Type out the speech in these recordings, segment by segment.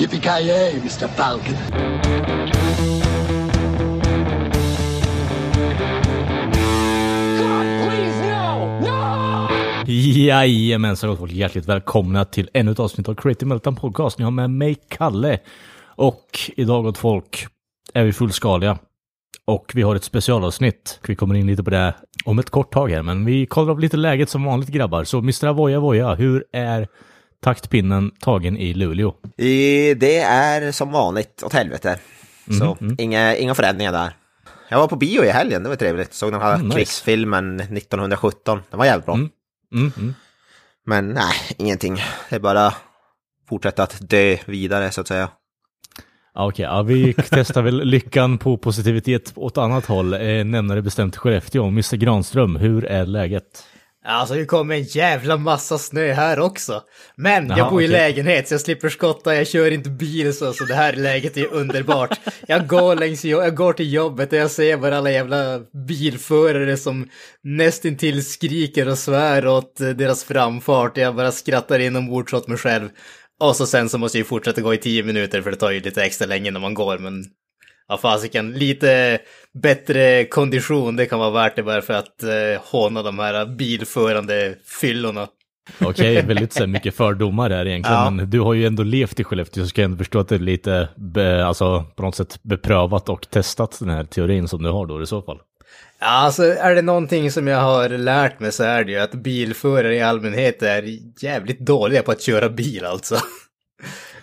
Yippee-ki-yay, Mr. Falcon. Jajamensan gott folk, hjärtligt välkomna till ännu ett avsnitt av Creative Meltdown Podcast. Ni har med mig Kalle. Och idag gott folk är vi fullskaliga. Och vi har ett specialavsnitt. Vi kommer in lite på det om ett kort tag här, men vi kollar upp lite läget som vanligt grabbar. Så Mr. Avoya Voya, hur är taktpinnen tagen i Luleå? I, det är som vanligt åt helvete. Så Mhm, Inga, inga förändringar där. Jag var på bio i helgen, det var trevligt. Såg den här Mm, nice. krigsfilmen 1917. Den var jävligt bra. Mm. Mm, mm. Men nej, ingenting. Det är bara fortsätta att dö vidare så att säga. Ja, Okej, ja, vi testar väl lyckan på positivitet åt annat håll. Eh, nämnare bestämt Skellefteå. Mr. Granström, hur är läget? Alltså det kommer en jävla massa snö här också. Men Jaha, jag bor i okej. lägenhet så jag slipper skotta, jag kör inte bil så, så det här läget är underbart. Jag går längs, jag går till jobbet och jag ser bara alla jävla bilförare som nästintill skriker och svär åt eh, deras framfart. Jag bara skrattar inombords åt mig själv. Och så sen så måste jag ju fortsätta gå i tio minuter för det tar ju lite extra länge när man går men Ja fasiken, lite bättre kondition, det kan vara värt det bara för att eh, håna de här bilförande fyllorna. Okej, väldigt så här, mycket fördomar där egentligen, Ja. men du har ju ändå levt i Skellefteå så ska jag ändå förstå att det är lite, be, alltså på något sätt beprövat och testat den här teorin som du har då i så fall. Ja, alltså är det någonting som jag har lärt mig så är det ju att bilförare i allmänhet är jävligt dåliga på att köra bil alltså.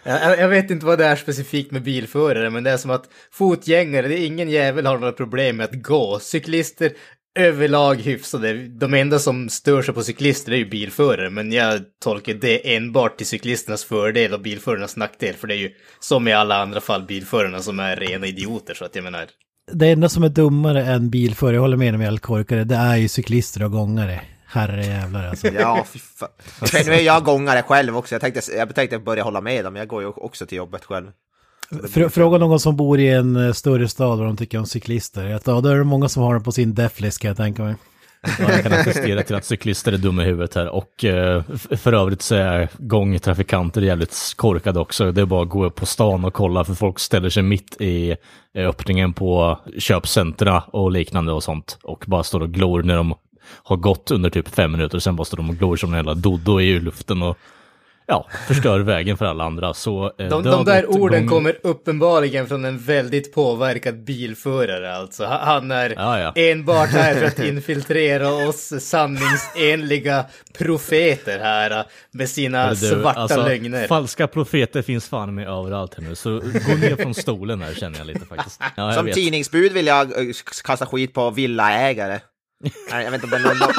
Jag, jag vet inte vad det är specifikt med bilförare, men det är som att fotgängare, det är ingen jävel har några problem med att gå. Cyklister överlag hyfsade. De enda som stör sig på cyklister är ju bilförare, men jag tolkar det enbart till cyklisternas fördel och bilförarnas nackdel, för det är ju som i alla andra fall bilförarna som är rena idioter, så att jag menar. Det enda som är dummare än bilförare, jag håller med om jag korkade, det är ju cyklister och gångare. Herre jävlar alltså. Ja, fy fan. Nu är jag gångare själv också. Jag tänkte, jag tänkte börja hålla med dem, men jag går ju också till jobbet själv. Fr- Fråga någon som bor i en eh, större stad vad de tycker om cyklister. Ja, då är det många som har dem på sin deflist kan jag tänka mig. Ja, jag kan attestera till att cyklister är dumma i huvudet här och eh, för övrigt så är gångtrafikanter jävligt korkade också. Det är bara att gå upp på stan och kolla för folk ställer sig mitt i eh, öppningen på köpcentra och liknande och sånt och bara står och glor när de har gått under typ fem minuter och sen bara står de och glor som en jävla dodo i luften och ja, förstör vägen för alla andra. Så, eh, De, de där gått orden gång- kommer uppenbarligen från en väldigt påverkad bilförare alltså. Ha- Han är Ja, ja. enbart här för att infiltrera oss sanningsenliga profeter här äh, med sina du, svarta alltså, lögner. Falska profeter finns fan med överallt här nu, så gå ner från stolen här känner jag lite faktiskt. Ja, jag Som vet. tidningsbud vill jag eh, kasta skit på villaägare. Nej, jag vet inte om det är någon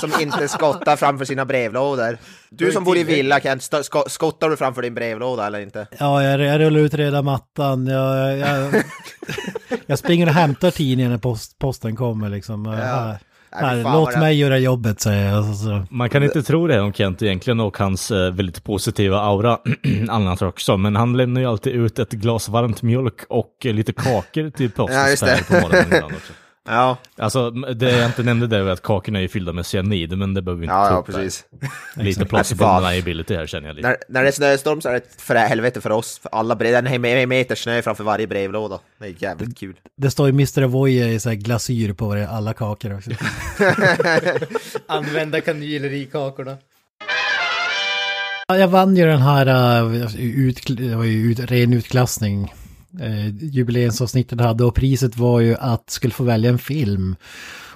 som inte skottar framför sina brevlådor. Du som bor i villa, Kent, skottar du framför din brevlåda eller inte? Ja, jag, jag rullar ut reda mattan. Jag, jag, jag springer och hämtar tidningen när post, posten kommer liksom. Här, fan låt mig göra jobbet säger jag. Så, så. Man kan inte tro det om Kent egentligen och hans eh, väldigt positiva aura annars också, men han lämnar ju alltid ut ett glas varmt mjölk och eh, lite kakor till Ja, postens det. på morgonen också. Ja, Alltså, det jag inte nämnde där var att kakorna är fyllda med cyanid, men det behöver vi inte ja, ta ja upp precis. Lite plausible liability här känner jag lite. När, när det är snöstorm så är det för helvete för oss. För alla brev, en hem- en meter snö framför varje brevlåda. Det är jävligt kul. Det står ju Mr. Avoya i så här glasyr på varje- alla kakor också. Använda kanyler i kakorna. Ja, Jag vann ju den här, uh, ut, det var ju ut, ren utklassning, uh, jubileumsavsnittet hade och priset var ju att skulle få välja en film.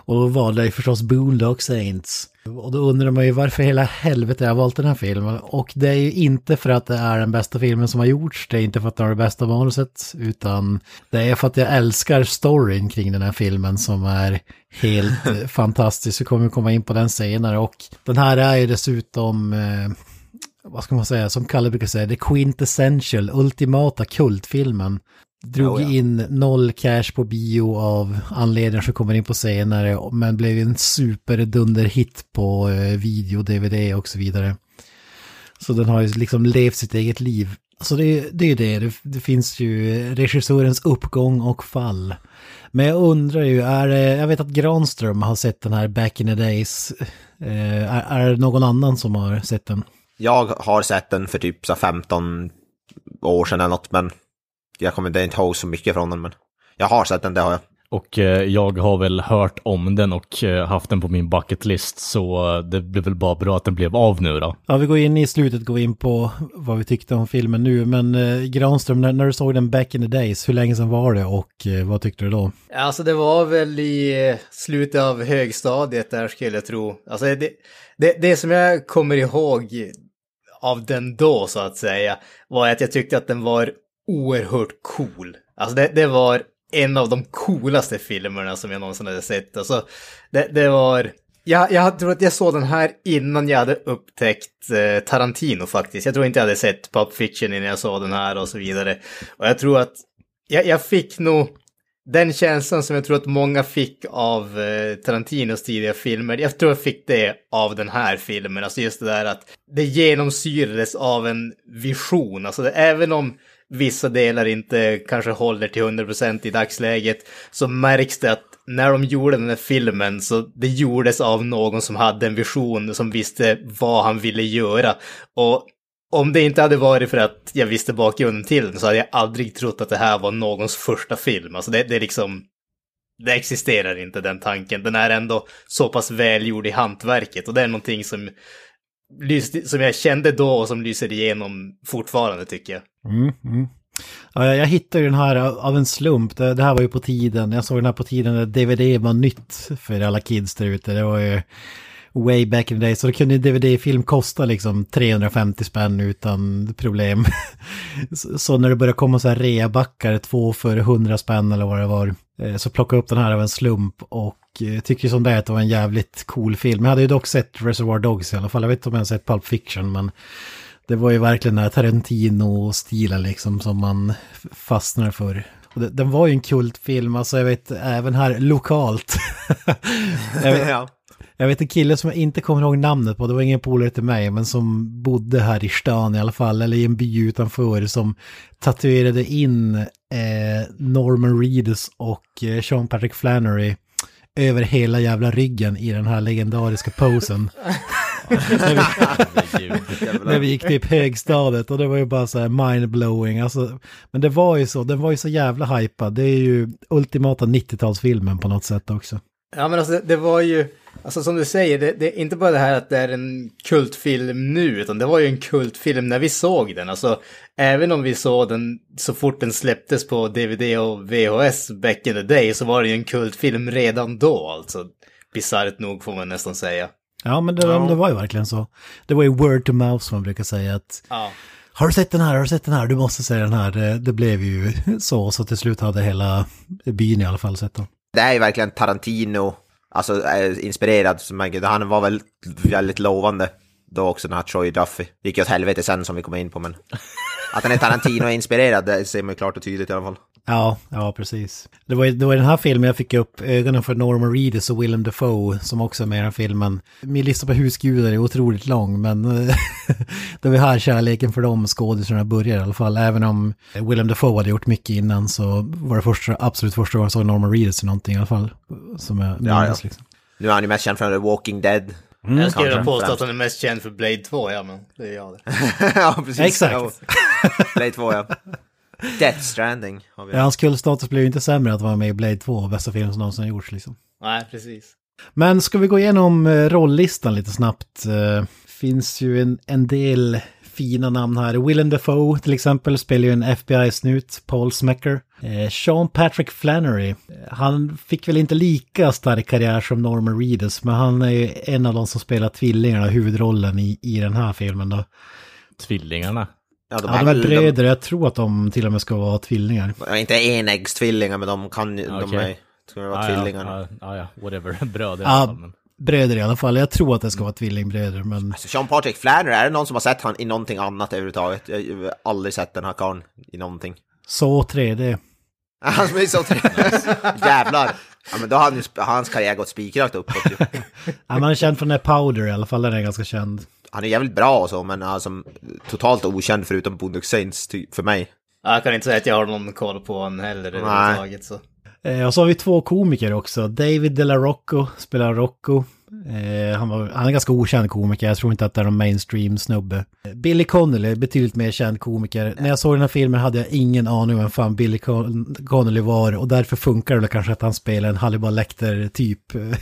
Och då valde jag ju förstås Boondock Saints. Och då undrar man ju varför hela helvete jag har valt den här filmen. Och det är ju inte för att det är den bästa filmen som har gjorts, det är inte för att den har det bästa manuset, utan det är för att jag älskar storyn kring den här filmen som är helt eh, fantastisk. Vi kommer komma in på den senare och den här är ju dessutom eh, vad ska man säga, som Kalle brukar säga, the quintessential, ultimata kultfilmen. Drog Oh, ja. in noll cash på bio av anledningar som kommer in på senare, men blev en superdunderhit på eh, video, DVD och så vidare. Så den har ju liksom levt sitt eget liv. Så det, det är ju det, det, det finns ju regissörens uppgång och fall. Men jag undrar ju, är det, jag vet att Granström har sett den här Back in the Days. Eh, är, är det någon annan som har sett den? Jag har sett den för typ så 15 år sedan eller något, men jag kommer inte ihåg så mycket från den, men jag har sett den, det har jag. Och eh, jag har väl hört om den och eh, haft den på min bucket list, så eh, det blev väl bara bra att den blev av nu då. Ja, vi går in i slutet, går in på vad vi tyckte om filmen nu. Men eh, Granström, när, när du såg den back in the days, hur länge sedan var det och eh, vad tyckte du då? Alltså det var väl i slutet av högstadiet där skulle jag tro. Alltså det, det, det som jag kommer ihåg av den då så att säga var att jag tyckte att den var oerhört cool. Alltså det, det var en av de coolaste filmerna som jag någonsin hade sett. Alltså det, det var... Jag, jag tror att jag såg den här innan jag hade upptäckt eh, Tarantino faktiskt. Jag tror inte jag hade sett Pulp Fiction innan jag såg den här och så vidare. Och jag tror att jag, jag fick nog den känslan som jag tror att många fick av eh, Tarantinos tidiga filmer, jag tror jag fick det av den här filmen. Alltså just det där att det genomsyrades av en vision. Alltså det, även om vissa delar inte kanske håller till 100% i dagsläget så märks det att när de gjorde den här filmen så det gjordes av någon som hade en vision som visste vad han ville göra. Och om det inte hade varit för att jag visste bakgrunden till den så hade jag aldrig trott att det här var någons första film. Alltså det, det är liksom... Det existerar inte den tanken. Den är ändå så pass välgjord i hantverket och det är någonting som, som jag kände då och som lyser igenom fortfarande tycker jag. Mm, mm. Jag, hittade den här av, en slump. Det, det här var ju på tiden. Jag såg den här på tiden när DVD var nytt för alla kids där ute. Det var ju way back in the day. Så då kunde DVD-film kosta liksom 350 spänn utan problem. så, när det började komma så här reabackar, två för 100 spänn eller vad det var. Eh, så plockade jag upp den här av en slump och eh, tycker som det är att det var en jävligt cool film. Jag hade ju dock sett Reservoir Dogs i alla fall. Jag vet inte om jag har sett Pulp Fiction men det var ju verkligen den här Tarantino-stilen liksom som man fastnar för. Den var ju en kultfilm, alltså jag vet även här lokalt. jag, vet, ja jag vet en kille som jag inte kommer ihåg namnet på, det var ingen polare till mig, men som bodde här i stan i alla fall, eller i en by utanför, som tatuerade in eh, Norman Reedus och eh, Sean Patrick Flannery över hela jävla ryggen i den här legendariska posen. när vi gick typ högstadiet och det var ju bara så här mindblowing. Alltså, men det var ju så, den var ju så jävla hypad. Det är ju ultimata 90-talsfilmen på något sätt också. Ja men alltså det, det var ju, alltså som du säger, det, det är inte bara det här att det är en kultfilm nu, utan det var ju en kultfilm när vi såg den. Alltså även om vi såg den så fort den släpptes på DVD och VHS back in the day så var det ju en kultfilm redan då alltså. Bisarrt nog får man nästan säga. Ja, men det, det var ju verkligen så. Det var ju word to mouth som man brukar säga att Ja. har du sett den här, har du sett den här, du måste se den här. Det, det blev ju så, så till slut hade hela byn i alla fall sett den. Det är ju verkligen Tarantino, alltså eh, inspirerad, han var väl väldigt lovande då också, den här Troy Duffy. Det gick ju åt helvete sen som vi kommer in på, men att den är Tarantino-inspirerad, det ser man ju klart och tydligt i alla fall. Ja, ja precis. Det var, det var i den här filmen jag fick upp ögonen för Norman Reedus och Willem Dafoe som också är med i den filmen. Min lista på husgudar är otroligt lång men det var här kärleken för de skådisarna började i alla fall. Även om Willem Dafoe hade gjort mycket innan så var det första, absolut första gången jag såg Norman Reedus i någonting i alla fall. Som jag minns ja. liksom. Nu är han ju mest känd från The Walking Dead. jag skulle påstå att han är mest känd för Blade 2, ja men det är jag det. ja, precis. Exakt. Ja. Blade 2, ja. Death Stranding har vi. Ja, hans kullstatus blev ju inte sämre att vara med i Blade 2, bästa film som någonsin gjorts liksom. Nej, precis. Men ska vi gå igenom eh, rolllistan lite snabbt? Eh, finns ju en, en del fina namn här. Willem Dafoe till exempel spelar ju en FBI-snut, Paul Smecker. Eh, Sean Patrick Flannery, eh, han fick väl inte lika stark karriär som Norman Reedus, men han är ju en av de som spelar tvillingarna, huvudrollen i, i den här filmen då. Tvillingarna. Ja, Ja, de är bröder, jag tror att de till och med ska vara tvillingar. De, inte enäggstvillingar, men de kan ju, de Okej. är, ska vara Ja, ja, tvillingarna. Ja, ja, ja, whatever. Bröder i alla Ja, fall. Men... bröder i alla fall. Jag tror att det ska vara tvillingbröder, men... Alltså, Sean Patrick Flannery, är det någon som har sett han i någonting annat överhuvudtaget? Jag har aldrig sett den här karln i någonting. Så 3D. Han som är så trevlig. Jävlar! Ja, men då har han ju, hans karriär gått spikrakt uppåt ju. Ja, man är känd från den här Powder i alla fall, den är ganska känd. Han är jävligt bra och så, men alltså, totalt okänd förutom Boondock Saints för mig. Ja, Jag kan inte säga att jag har någon koll på honom heller överhuvudtaget så. Eh, Och så har vi två komiker också. David De La Rocco spelar Rocco. Eh, han, var, han är en ganska okänd komiker, jag tror inte att det är någon mainstream snubbe. Billy Connolly, betydligt mer känd komiker. När jag såg den här filmen hade jag ingen aning om vem fan Billy Con Connolly var och därför funkar det kanske att han spelar en Hannibal Lecter-typ eh,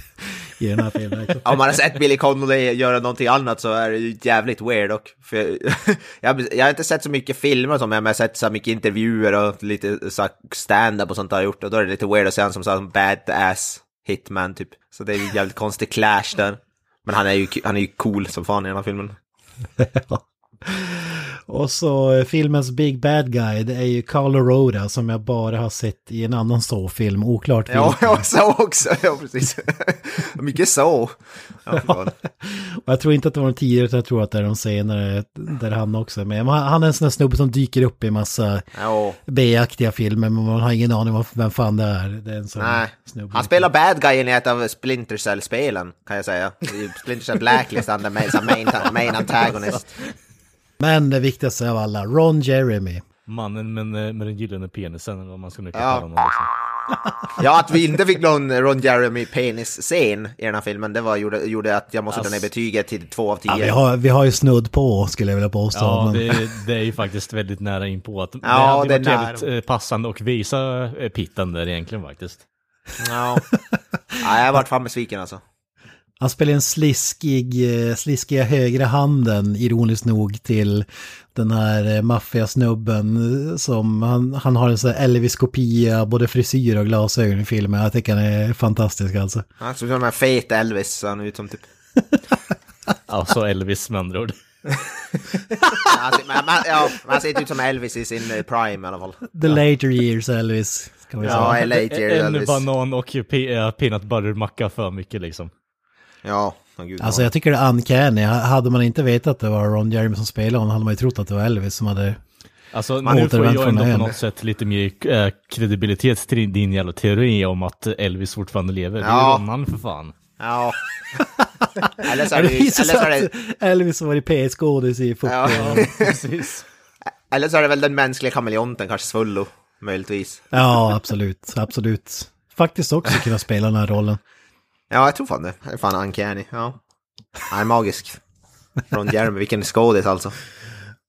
i den här filmen. Om man har sett Billy Connolly göra någonting annat så är det ju jävligt weird. För jag, jag, jag har inte sett så mycket filmer som jag men jag har sett så mycket intervjuer och lite så stand-up och sånt har jag gjort och då är det lite weird att se honom som här badass hitman typ. Så det är ju jävligt konstig clash där. Men han är ju, han är ju cool som fan i den här filmen. Och så eh, filmens Big Bad Guy, det är ju Carlo Roda som jag bara har sett i en annan så-film, oklart Ja, vilken. jag så också, ja precis. Mycket så. Ja. Och jag tror inte att det var de tidigare, utan jag tror att det är de senare, där han också är med. Han är en sån där snubbe som dyker upp i massa Ja, B-aktiga filmer, men man har ingen aning om vem fan det är. Det är en sån nej. snubbe. Han spelar bad guyen i ett av Splinter Cell-spelen, kan jag säga. Splinter Cell Blacklist, han är main, main antagonist. Men det viktigaste av alla, Ron Jeremy. Mannen med, med den gyllene penisen, eller vad man ska nu Ja. kalla honom. Liksom. Ja, att vi inte fick någon Ron Jeremy penis-scen i den här filmen, det var, gjorde, gjorde att jag måste dra ner betyget till två av Ja, vi, tio. har, vi har ju snudd på, skulle jag vilja påstå. Ja, men... det, det är ju faktiskt väldigt nära in på att det Ja, hade det är varit jävligt nära. eh, passande att visa eh, pitten där egentligen faktiskt. Ja. ja, jag har varit fan besviken alltså. Han spelar en sliskig, eh, sliskiga högra handen, ironiskt nog, till den här eh, maffiasnubben eh, som, han, han har en sån här Elvis-kopia, både frisyr och glasögon i filmen. Jag tycker han är fantastisk alltså. Han såg ut som en fet Elvis, så han ut som typ. Alltså Elvis med andra ord. Ser, men, ja, men han ser inte ut som Elvis i sin prime i alla fall. The later years Elvis, kan vi Ja, säga. LA till En Elvis. banan och pe- peanut butter-macka för mycket liksom. Ja, oh, gud. Alltså jag tycker det är uncanny. Hade man inte vetat att det var Ron Jeremy som spelade honom hade man ju trott att det var Elvis som hade... Alltså Man nu får jag ändå på något sätt lite mer eh, kredibilitet till din jävla teori om att Elvis fortfarande lever. Det är Ja. Ronnan för fan. Ja. Eller så är Det eller så är det, Elvis var i PS-skådis i 40 Ja. Precis. eller så är det väl den mänskliga kameleonten, kanske Svullo, möjligtvis. Ja, absolut, absolut. Faktiskt också kunna spela den här rollen. Ja, jag tror fan det. Det är fan uncanny. Ja. Han är magisk. Från Jeremy, vilken skådis alltså.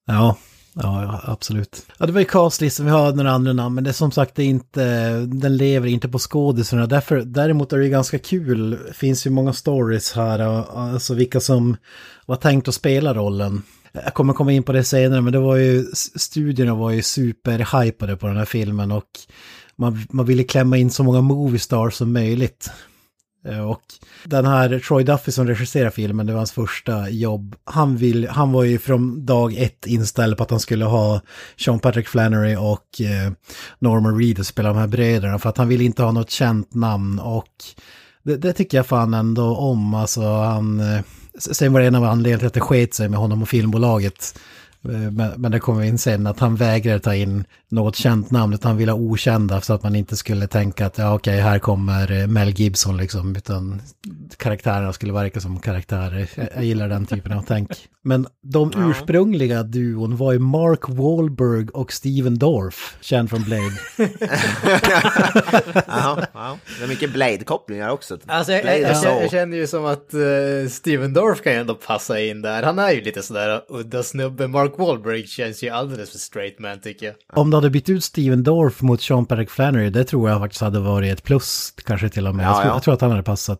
Ja, ja, ja, absolut. Ja, det var ju castlisten, vi har några andra namn, men det är som sagt det är inte, den lever inte på skådisarna. Därför, däremot är det ju ganska kul, det finns ju många stories här, alltså vilka som var tänkt att spela rollen. Jag kommer komma in på det senare, men det var ju, studierna var ju superhypade på den här filmen och man, man ville klämma in så många movie stars som möjligt. Eh, och den här Troy Duffy som regisserar filmen, det var hans första jobb. Han, vill, han var ju från dag ett inställd på att han skulle ha Sean Patrick Flannery och eh, Norman att spela de här bröderna för att han ville inte ha något känt namn och det, det tycker jag fan ändå om. Alltså han, eh, sen var det en av anledningarna till att det sket sig med honom och filmbolaget. Eh, Men, men det kommer vi in sen att han vägrade ta in något känt namn utan han ville ha okända så att man inte skulle tänka att ja okej här kommer eh, Mel Gibson liksom utan karaktärerna skulle verka som karaktärer. Jag, jag gillar den typen av tänk. Men de ursprungliga duon var ju Mark Wahlberg och Steven Dorff, känd från Blade. Ja, ja. Det är mycket Blade-kopplingar också. Alltså jag, Blade jag, jag känner ju som att uh, Steven Dorff kan ju ändå passa in där. Han är ju lite sådär udda snubbe. Mark Wahlberg känns ju alldeles för straight man tycker jag. Om du hade bytt ut Steven Dorff mot Sean Patrick Flannery, det tror jag faktiskt hade varit ett plus kanske till och med. Ja, jag, tror, ja. jag tror att han hade passat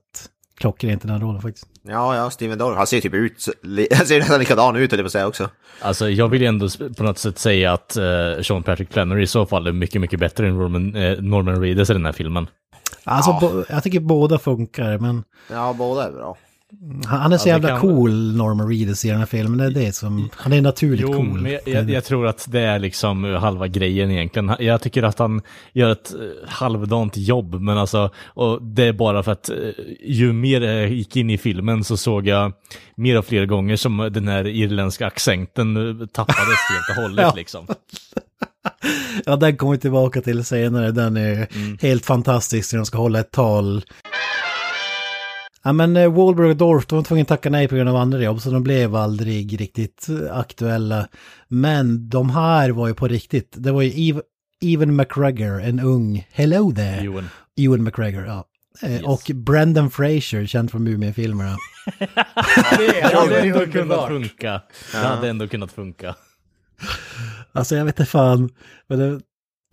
klockrent i den här rollen faktiskt. Ja, ja, Steven Dorff. Han ser typ ut, han ser nästan likadan ut, höll jag på säga också. Alltså jag vill ju ändå på något sätt säga att eh, Sean Patrick Flannery i så fall är mycket, mycket bättre än Norman, eh, Norman Reedus i den här filmen. Alltså, Ja. jag tycker båda funkar, men Ja, båda är bra. Han, är så jävla kan- cool, Norman Reedus, i den här filmen. Det är det som, han är naturligt Jo, cool. men jag, jag, tror att det är liksom eh, halva grejen egentligen. Jag tycker att han gör ett eh, halvdant jobb, men alltså, och det är bara för att eh, ju mer jag gick in i filmen så såg jag mer och fler gånger som den här irländska accenten tappades helt och hållet Ja. liksom. Ja, den kommer vi tillbaka till senare. Den är helt fantastisk när de ska hålla ett tal. Ja, men eh, Wahlberg och Dorff, de var tvungna att tacka nej på grund av andra jobb, så de blev aldrig riktigt eh, aktuella. Men de här var ju på riktigt. Det var ju Eve, Evan McGregor, en ung, hello there. Johan. Ewan McGregor, ja. Eh, Och Brendan Fraser, känd från Mumien-filmerna. Det hade hade ändå kunnat funka. Det hade ändå kunnat funka. Alltså jag vet inte fan, men det,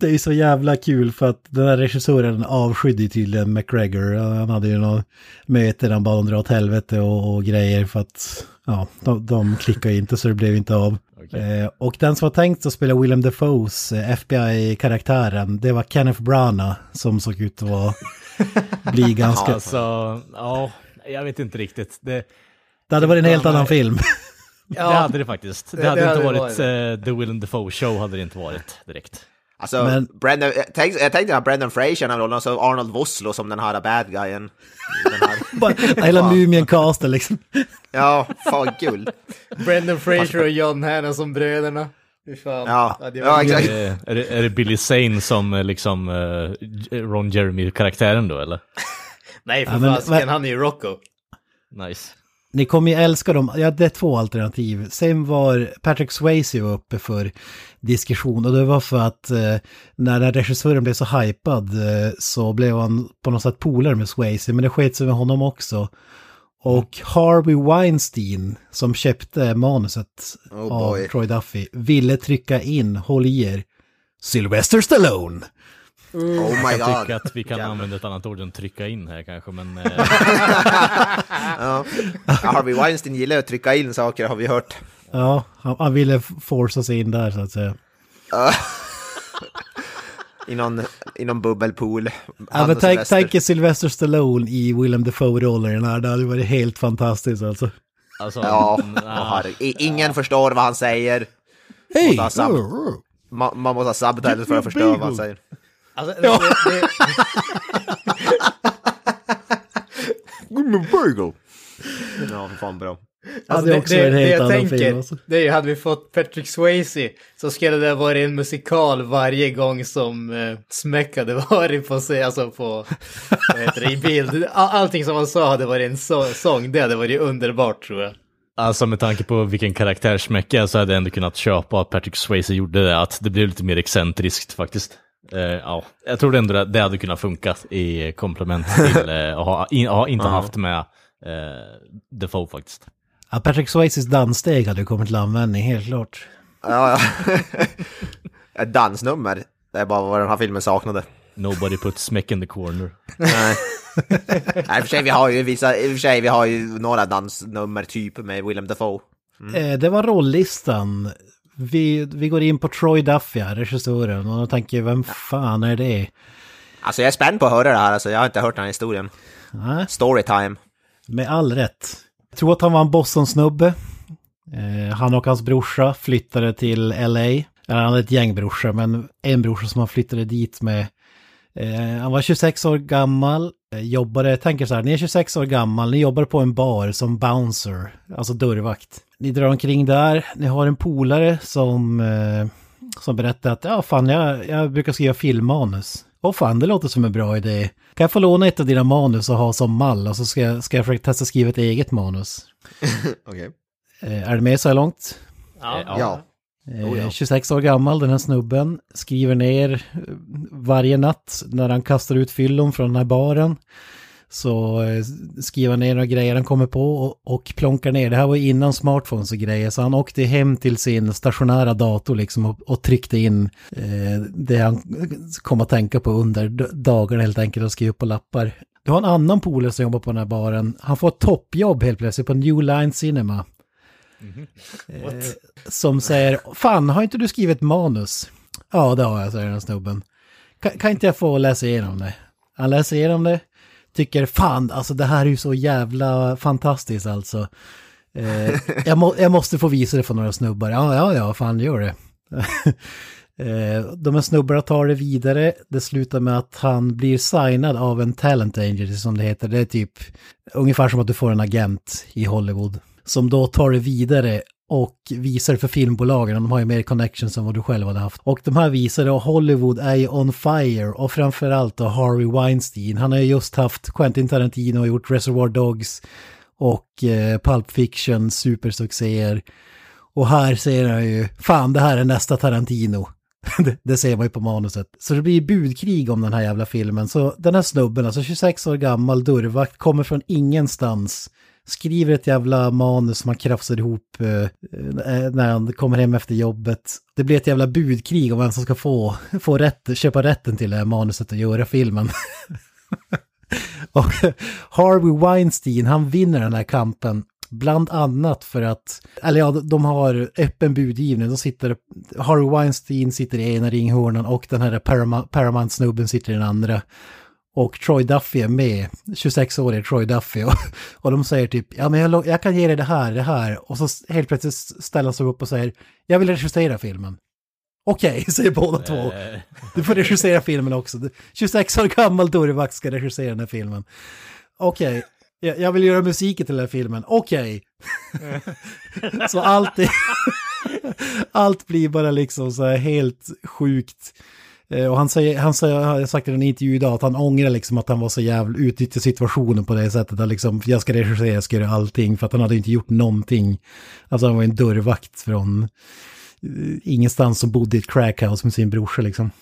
det är så jävla kul för att den här regissören avskydde tydligen McGregor. Han hade ju något möte där han bad honom dra åt helvete och, och grejer för att ja, de, de klickade inte så det blev inte av. Eh, och den som var tänkt att spela Willem Dafoes eh, FBI-karaktären, det var Kenneth Branagh som såg ut att vara, bli ganska... Alltså, ja, jag vet inte riktigt. Det, Det hade varit en helt annan film. det hade det faktiskt. Det, det hade hade inte det varit eh, The Willem Dafoe Show hade det inte varit direkt. Alltså, Men- Brendan, jag tänkte, jag tänkte att Brendan Fraser när rollen, så Arnold Vosloo som den här bad guyen. Den här. Hela Mumien-casten liksom. Ja, fan guld. Brendan Fraser och John Hanna som bröderna. Fan. Ja, det ja var- exakt. Är, det, är det Billy Zane som eh, liksom eh, Ron Jeremy-karaktären då eller? Nej, för Ja, fasiken, han är ju Rocco. Nice. Ni kommer ju älska dem. Ja, det är två alternativ. Sen var Patrick Swayze uppe för diskussion och det var för att eh, när den regissören blev så hypad eh, så blev han på något sätt polare med Swayze, men det sket sig med honom också. Och Harvey Weinstein, som köpte manuset Oh av. Troy Duffy, ville trycka in, håll i er, Sylvester Stallone. Oh my Jag tycker god. att vi kan Jävlar. använda ett annat ord än trycka in här kanske, men eh, Ja. Harvey Weinstein gillar att trycka in saker har vi hört. Ja, han, han ville forsa sig in där så att säga. I någon, i någon bubbelpool. Ja, men tänk, tänk er Sylvester Stallone i Willem Dafoe-rollen här, det hade varit helt fantastiskt alltså. alltså... Ja. I- ingen förstår vad han säger. Hej! ta sam- Ma- man måste ha subtitles för att förstå vad han säger. Alltså, det, det, Ja, för fan bra. Alltså, det är också en helt annan film. Alltså. det är ju, hade vi fått Patrick Swayze så skulle det varit en musikal varje gång som eh, Smäck hade varit på sig, alltså på, vad heter det, i bild. All, allting som han sa hade varit en så, sång, det hade varit underbart tror jag. Alltså med tanke på vilken karaktärsmäcka jag så hade jag ändå kunnat köpa att Patrick Swayze gjorde det, att det blev lite mer excentriskt faktiskt. Eh, ja, jag tror ändå det, det hade kunnat funka i komplement till eh, att ha, in, ha inte haft med eh, Defoe faktiskt. Ja, Patrick Swayzes danssteg hade ju kommit till användning, helt klart. Ja, ja. Ett dansnummer. Det är bara vad den här filmen saknade. Nobody put smack in the corner. Nej. Nej, i och för sig, vi har ju vissa, i och för sig, vi har ju några dansnummer typ med Willem Dafoe. Eh, det var rollistan. Vi, vi går in på Troy Duffy, här, regissören, och jag tänker, vem fan är det? Alltså jag är spänd på att höra det här, alltså jag har inte hört den här historien. Storytime. med all rätt. Jag tror att han var en Boston-snubbe. Eh, han och hans brorsa flyttade till LA. Eller han hade ett gäng brorsor, men en brorsa som han flyttade dit med. Eh, han var 26 år gammal, eh, jobbade, tänker så här, ni är 26 år gammal, ni jobbar på en bar som bouncer, alltså dörrvakt. Ni drar omkring där, ni har en polare som, eh, som berättar att ja fan, jag, jag brukar skriva filmmanus. Åh fan, det låter som en bra idé. Kan jag få låna ett av dina manus och ha som mall och så ska jag, ska jag försöka testa skriva ett eget manus. Okej. Eh, är det med så här långt? Ja. Ja. Eh, Oh ja. 26 år gammal, den här snubben, skriver ner eh, varje natt när han kastar ut fyllon från den här baren. Så eh, skriver ner några grejer han kommer på och, och plonkar ner. Det här var innan smartphones och grejer, så han åkte hem till sin stationära dator liksom och, och tryckte in eh, det han kom att tänka på under dagarna helt enkelt och skrev upp på lappar. Du har en annan polare som jobbar på den här baren. Han får ett toppjobb helt plötsligt på New Line Cinema som säger Fan, har inte du skrivit manus? Ja, det har jag, säger den snubben. Kan, kan inte jag få läsa igenom det? Han läser igenom det, tycker fan, alltså det här är ju så jävla fantastiskt alltså. Eh, jag, må, jag måste få visa det för några snubbar. Ja, ja, ja, fan gör det. eh, de här snubbarna tar det vidare. Det slutar med att han blir signad av en talent angel som det heter. Det är typ ungefär som att du får en agent i Hollywood. Som då tar det vidare och visar för filmbolagen. De har ju mer connections än vad du själv hade haft. Och de här visar då Hollywood är ju on fire och framförallt då Harvey Weinstein. Han har ju just haft Quentin Tarantino och gjort Reservoir Dogs och eh, Pulp Fiction, supersuccéer. Och här ser han ju, fan det här är nästa Tarantino. det, det ser man ju på manuset. Så det blir budkrig om den här jävla filmen. Så den här snubben, alltså 26 år gammal dörrvakt, kommer från ingenstans. Skriver ett jävla manus som han krafsar ihop eh, eh, när han kommer hem efter jobbet. Det blir ett jävla budkrig om vem som ska få, få rätt, köpa rätten till det här manuset och göra filmen. och Harvey Weinstein, han vinner den här kampen. Bland annat för att, eller ja, de har öppen budgivning. De sitter, Harvey Weinstein sitter i ena ringhörnan och den här Paramount-snubben sitter i den andra. Och Troy Duffy är med, 26-årig Troy Duffy. Och, och de säger typ, ja men jag, jag, kan ge dig det här, det här. Och så helt plötsligt ställer han sig upp och säger, jag vill regissera filmen. Okej, okay, säger båda två. Du får regissera filmen också. 26 år gammal dörrvakt ska regissera den här filmen. Okej, okay. jag, jag vill göra musiken till den här filmen. Okej. Okay. så allt, är, allt blir bara liksom så här helt sjukt. Eh, och han säger, han säger, jag har sagt i en intervju idag, att han ångrar liksom att han var så jävla utnyttjade situationen på det sättet. Att liksom, jag ska regissera, jag ska göra allting, för att han hade inte gjort någonting. Alltså han var en dörrvakt från uh, ingenstans som bodde i ett crackhouse med sin brorsa liksom.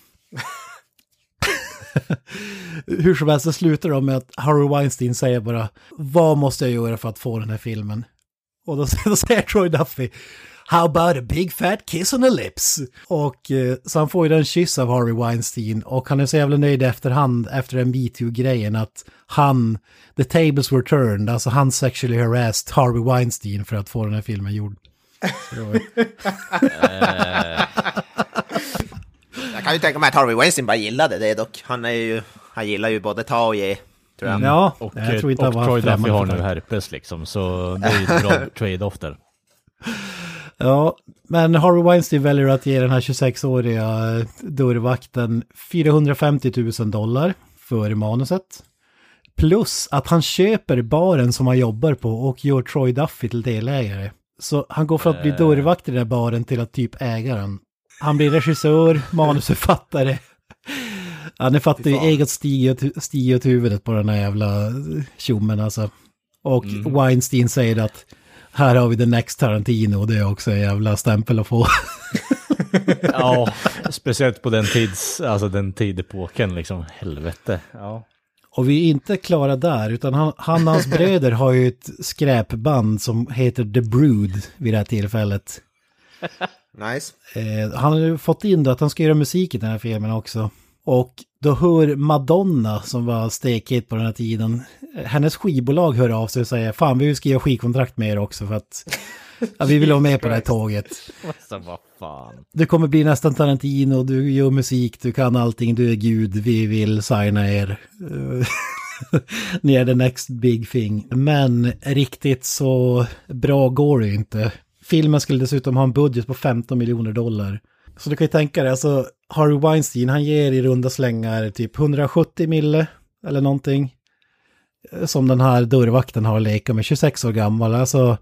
Hur som helst, så slutar de med att Harry Weinstein säger bara, vad måste jag göra för att få den här filmen? Och då, då säger Troy Duffy, How about a big fat kiss on the lips? Och eh, så han får ju den kyss av Harvey Weinstein och han är så jävla nöjd efterhand efter den metoo-grejen att han, the tables were turned, alltså han sexually harassed Harvey Weinstein för att få den här filmen gjord. jag kan ju tänka mig att Harvey Weinstein bara gillade det dock. Han är ju, han gillar ju både ta och ge. Tror jag. Mm. Ja, och, jag tror inte och Troy Duffy har nu herpes liksom, så det är ju ett bra trade-off där. Ja, men Harvey Weinstein väljer att ge den här 26-åriga dörrvakten 450 000 dollar för manuset. Plus att han köper baren som han jobbar på och gör Troy Duffy till delägare. Så han går från att bli eh. dörrvakt i den där baren till att typ äga den. Han blir regissör, manusförfattare. Han är fattig, eget stig åt huvudet på den här jävla tjommen alltså. Och mm. Weinstein säger att här har vi the next Tarantino och det är också en jävla stämpel att få. ja, speciellt på den tids, alltså den tidepoken liksom, helvete. Ja. Och vi är inte klara där, utan han, han och hans bröder har ju ett skräpband som heter The Brood vid det här tillfället. Nice. Eh, han har ju fått in då att han ska göra musik i den här filmen också. Och då hör Madonna, som var stekhet på den här tiden, hennes skivbolag hör av sig och säger fan vi vill skriva skivkontrakt med er också för att ja, vi vill vara med på det här tåget. Alltså, vad fan. Du kommer bli nästan Tarantino, du gör musik, du kan allting, du är gud, vi vill signa er. Ni är the next big thing. Men riktigt så bra går det inte. Filmen skulle dessutom ha en budget på 15 miljoner dollar. Så du kan ju tänka dig, alltså Harry Weinstein, han ger i runda slängar typ 170 mille eller någonting. Som den här dörrvakten har leka med, 26 år gammal. Alltså,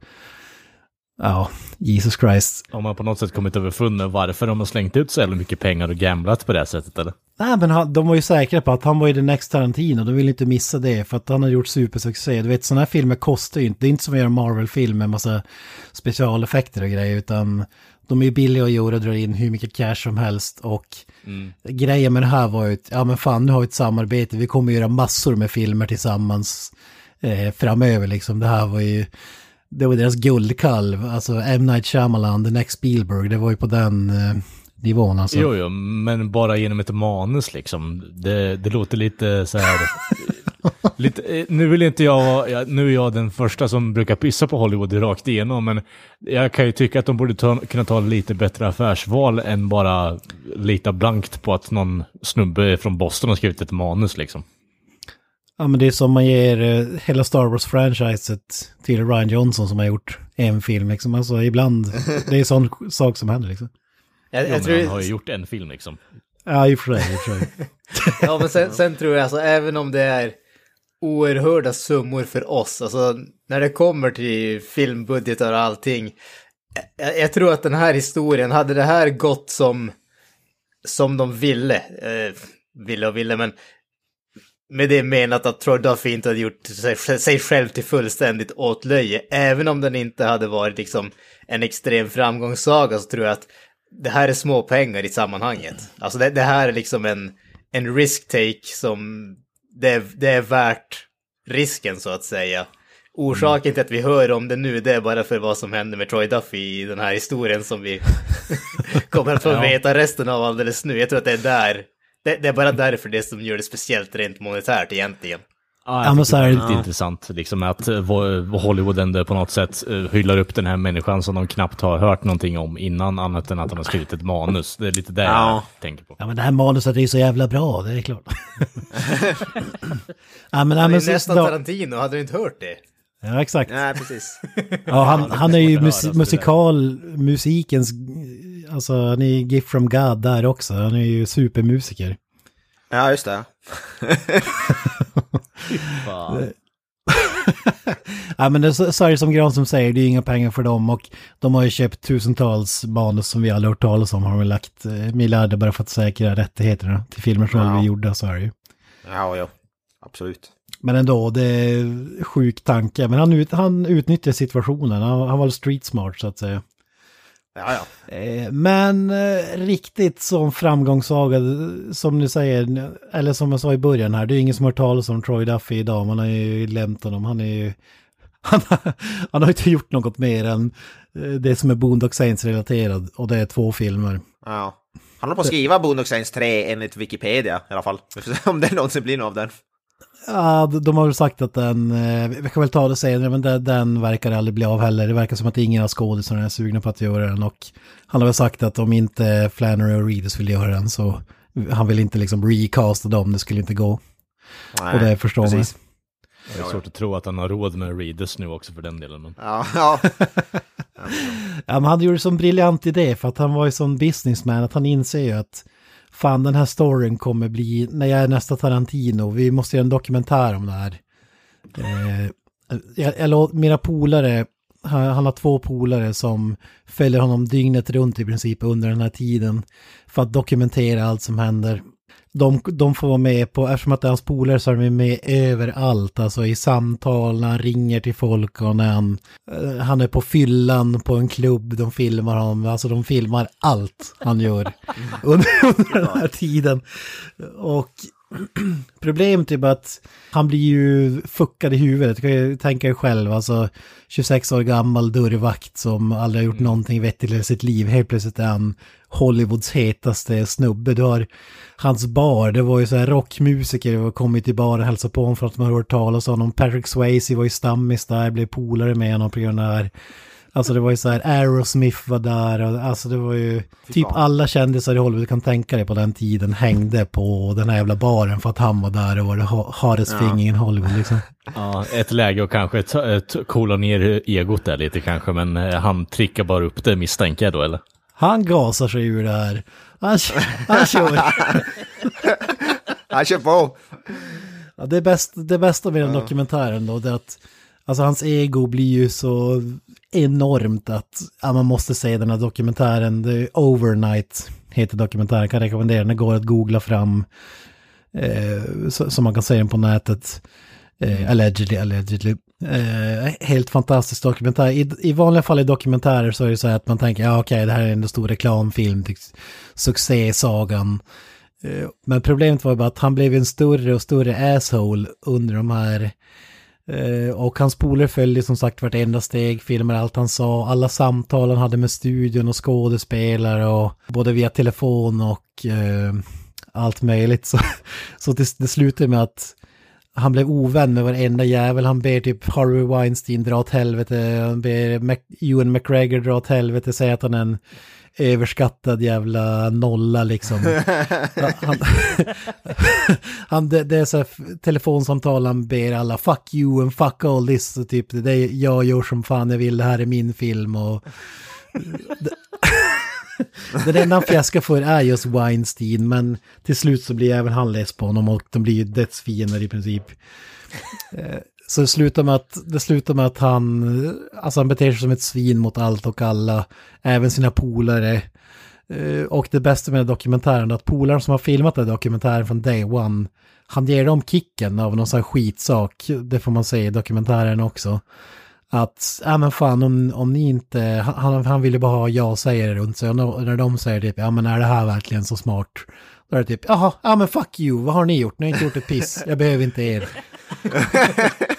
ja, Jesus Christ. Har man på något sätt kommit överfund med varför de har slängt ut så jävla mycket pengar och gamblat på det sättet eller? Nej, men han, de var ju säkra på att han var ju den next Tarantino, de ville inte missa det för att han har gjort supersuccé. Du vet, sådana här filmer kostar ju inte, det är inte som att göra Marvel-film med massa specialeffekter och grejer, utan de är ju billiga att göra och drar in hur mycket cash som helst och mm. grejen med det här var ju att, ja men fan nu har vi ett samarbete, vi kommer göra massor med filmer tillsammans eh, framöver liksom. Det här var ju, det var deras guldkalv, alltså M. Night Shyamalan, The Next Spielberg, det var ju på den eh, nivån alltså. Jo, jo, men bara genom ett manus liksom. Det, det låter lite så här Lite, eh, nu vill inte jag, nu är jag den första som brukar pissa på Hollywood rakt igenom, men jag kan ju tycka att de borde ta, kunna ta lite bättre affärsval än bara lita blankt på att någon snubbe från Boston har skrivit ett manus liksom. Ja men det är som man ger eh, hela Star Wars-franchiset till Ryan Johnson som har gjort en film liksom. Alltså ibland, det är sån sak som händer liksom. Jag, jag jo, tror... Han har ju gjort en film liksom. Ja, i och för sig. I och för sig. ja, men sen, sen, tror jag alltså, även om det är oerhörda summor för oss. Alltså när det kommer till filmbudgetar och allting. Jag, jag, tror att den här historien, hade det här gått som, som de ville, eh, ville och ville, men med det menat att Troy Duffy inte hade gjort sig, sig själv till fullständigt åtlöje. Även om den inte hade varit liksom en extrem framgångssaga så tror jag att det här är små pengar i sammanhanget. Alltså det, det här är liksom en, en risk take som det, är- det är värt risken så att säga. Orsaken till att vi hör om det nu, det är bara för vad som händer med Troy Duffy i den här historien som vi kommer att få veta resten av alldeles nu. Jag tror att det är där, det, det är bara därför det som gör det speciellt rent monetärt egentligen. Ja, Ja, men så här- det är lite intressant, liksom att eh, Hollywood ändå på något sätt eh, hyllar upp den här människan som de knappt har hört någonting om innan, annat än att han har skrivit ett manus. Det är lite det Ja. jag tänker på. Ja men det här manuset är ju så jävla bra, det är klart. ja men, ja, Det men är så, nästan då, Tarantino, hade du inte hört det? Ja exakt. Nej, precis. Ja, han, han är ju mus det musikal, musikens, alltså han är gift from God där också. Han är ju supermusiker. Ja, just det. Fan. Ja men det, är det som Gran som säger, det är inga pengar för dem och de har ju köpt tusentals manus som vi aldrig hört talas om. Har de lagt eh, miljarder bara för att säkra rättigheterna till filmer som Ja. vi gjorde, så är det ju. Ja, ja. Absolut. Men ändå, det är sjuk tanke. Men han, ut, han utnyttjar situationen, han, han var street smart så att säga. Ja, ja. Eh, Men eh, riktigt som framgångssaga, som ni säger, eller som jag sa i början här, det är ingen som har hört talas om Troy Duffy idag, man har ju lämnat honom, han är ju... Han, har- han har inte gjort något mer än eh, det som är Boondock Saints relaterad, och det är två filmer. ja. Han håller på att skriva Boondock Saints 3 enligt Wikipedia i alla fall. Om det någonsin blir något av den. Ja, de- har väl sagt att den, eh, vi kan väl ta det senare, men den, den verkar aldrig bli av heller. Det verkar som att ingen av skådisarna är sugna på att göra den och han har väl sagt att om inte Flannery och Reedus vill göra den så han vill inte liksom recasta dem, det skulle inte gå. Nej, och det förstår man. Det är svårt att tro att han har råd med Readers nu också för den delen. Men... Ja, ja. Ja, men han gjorde det som briljant idé för att han var ju sån businessman att han inser ju att fan den här storyn kommer bli, när jag är nästa Tarantino, vi måste göra en dokumentär om det här. Eh, jag, jag, mina polare, han, han har två polare som följer honom dygnet runt i princip under den här tiden för att dokumentera allt som händer. De, de får vara med på, eftersom att det är hans polare så är de med överallt, alltså i samtal, när han ringer till folk och när han, eh, han är på fyllan på en klubb, de filmar honom, alltså de filmar allt han gör under, under den här tiden. Och problemet är bara att han blir ju fuckad i huvudet, du kan ju tänka dig själv, alltså 26 år gammal dörrvakt som aldrig har gjort någonting vettigt i sitt liv, helt plötsligt är han Hollywoods hetaste snubbe. Du har hans bar, det var ju så här rockmusiker som kommit till baren och hälsat på honom för att man har hört talas om honom. Patrick Swayze var ju stammis där, blev polare med honom på grund av det här. Alltså det var ju så här, Aerosmith var där, och, alltså det var ju typ alla kändisar i Hollywood kan tänka dig på den tiden hängde på den här jävla baren för att han var där och var det ha- hardest thing in Hollywood liksom. Ja, ett läge och kanske t- coola ner egot där lite kanske, men eh, han trickar bara upp det misstänker jag då eller? Han gasar sig ur det här. Han, han kör. Han kör på. Ja, det, bäst, det bästa med den dokumentären då, det är att alltså, hans ego blir ju så enormt att ja, man måste se den här dokumentären. The Overnight heter dokumentären, kan rekommendera den. Det går att googla fram eh, så, så man kan se den på nätet. Eh, allegedly, allegedly. Eh, helt fantastisk dokumentär. I, I vanliga fall i dokumentärer så är det så här att man tänker, ja okej, det här är en stor reklamfilm succésagan. Eh, Men problemet var bara att han blev en större och större asshole under de här Eh, och hans polare följde som sagt vartenda steg, filmade allt han sa, alla samtal han hade med studion och skådespelare och både via telefon och eh, allt möjligt. Så, så det, det slutade med att han blev ovän med varenda jävel. Han ber typ Harvey Weinstein dra åt helvete. Han ber Mac Ewan McGregor dra åt helvete. Säga att han är en överskattad jävla nolla liksom. han, han, det, det är så här telefonsamtal han ber alla fuck you and fuck all this. Och typ det är jag gör som fan jag vill. Det här är min film och... Det, det enda han fjäskar för är just Weinstein, men till slut så blir även han less på honom och de blir ju dödsfiender i princip. Så det slutar med att, det slutar med att han, alltså han beter sig som ett svin mot allt och alla, även sina polare. Eh, och det bästa med dokumentären är att polaren som har filmat den dokumentären från day one, han ger dem kicken av någon sån här skitsak, det får man säga i dokumentären också. att, ja men fan om, om ni inte, han, han ville bara ha jag säger runt sig och när de säger typ, ja men är det här verkligen så smart? Då är det typ, jaha, ja men fuck you, vad har ni gjort? Ni har inte gjort ett piss, jag behöver inte er.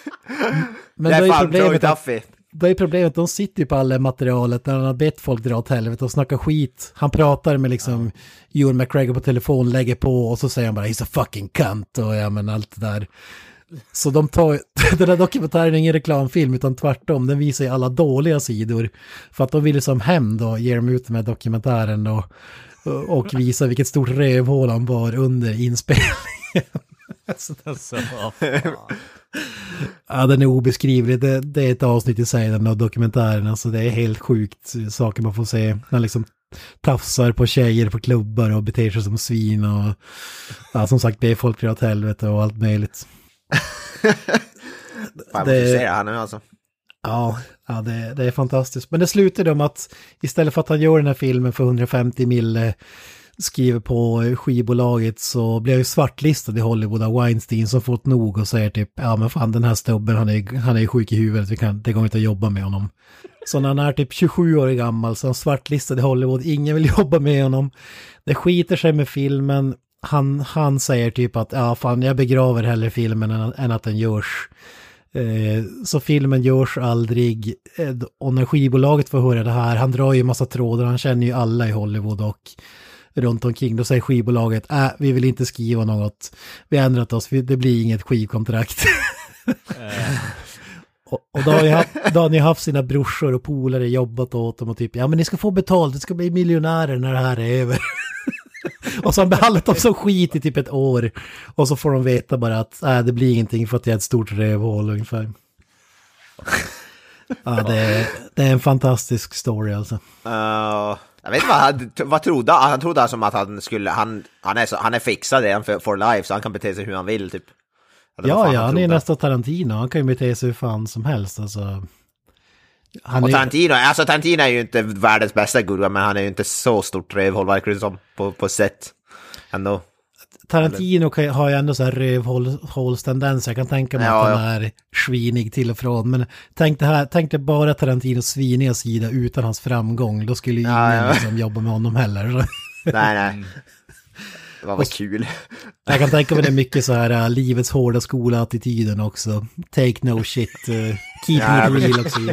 Men det då är är fan problemet Troy att, Duffy. då är problemet, de sitter ju på alla materialet när han har bett folk dra åt helvete och snacka skit. Han pratar med liksom Ewan McGregor på telefon, lägger på och så säger han bara he's a fucking cunt och ja men allt det där. Så de tar, den här dokumentären är ingen reklamfilm utan tvärtom, den visar ju alla dåliga sidor. För att de vill som hem då ge dem ut med dokumentären och, och visa vilket stort rövhål han var under inspelningen. Så Alltså, ja, den är obeskrivlig. Det, det är ett avsnitt i sig, den där dokumentären. Alltså det är helt sjukt saker man får se. Han liksom tafsar på tjejer på klubbar och beter sig som svin och ja, som sagt ber folk dra åt helvete och allt möjligt. Fan, Det- det... se det här nu alltså. Ja, ja det, det är fantastiskt. Men det slutade med att istället för att han gör den här filmen för 150 mille skriver på skivbolaget så blir jag ju svartlistad i Hollywood av Weinstein som fått nog och säger typ ja men fan den här stubben han är, han är sjuk i huvudet, vi kan, det går inte att jobba med honom. Så när han är typ 27 år gammal så är han svartlistad i Hollywood, ingen vill jobba med honom. Det skiter sig med filmen, han, han säger typ att ja fan jag begraver hellre filmen än, än att den görs. Eh, så filmen görs aldrig. Eh, och när skivbolaget får höra det här, han drar ju massa trådar, han känner ju alla i Hollywood och runt omkring. Då säger skivbolaget, äh, vi vill inte skriva något. Vi har ändrat oss, det blir inget skivkontrakt. och, och då, har ni haft, då har ni haft sina brorsor och polare jobbat åt dem och typ, ja men ni ska få betalt, ni ska bli miljonärer när det här är över. och så har de behandlat dem som skit i typ ett år. Och så får de veta bara att äh, det blir ingenting för att jag är ett stort rövhål ungefär. Ja, det är, det är en fantastisk story alltså. Uh, jag vet inte vad han vad trodde han? Han trodde som att han skulle, han, han, är, så, han är fixad redan för, for life så han kan bete sig hur han vill typ. Eller Ja, ja, han är trodde. nästa Tarantino. Han kan ju bete sig hur fan som helst alltså. Han Och är, Tarantino, alltså Tarantino är ju inte världens bästa gurka men han är ju inte så stort rövhål verkar det som på, på sätt. Ändå. Tarantino kan, har ju ändå så här rövhålstendenser. Jag kan tänka mig Ja, att han ja. är svinig till och från. Men tänk det här, tänk dig bara Tarantinos sviniga sida utan hans framgång. Då skulle ju ingen Ja, ja. Liksom jobba med honom heller. Nej, nej. Det var väl kul. Jag kan tänka mig det är mycket så här äh, livets hårda skola-attityden också. Take no shit, uh, keep Ja, it real också.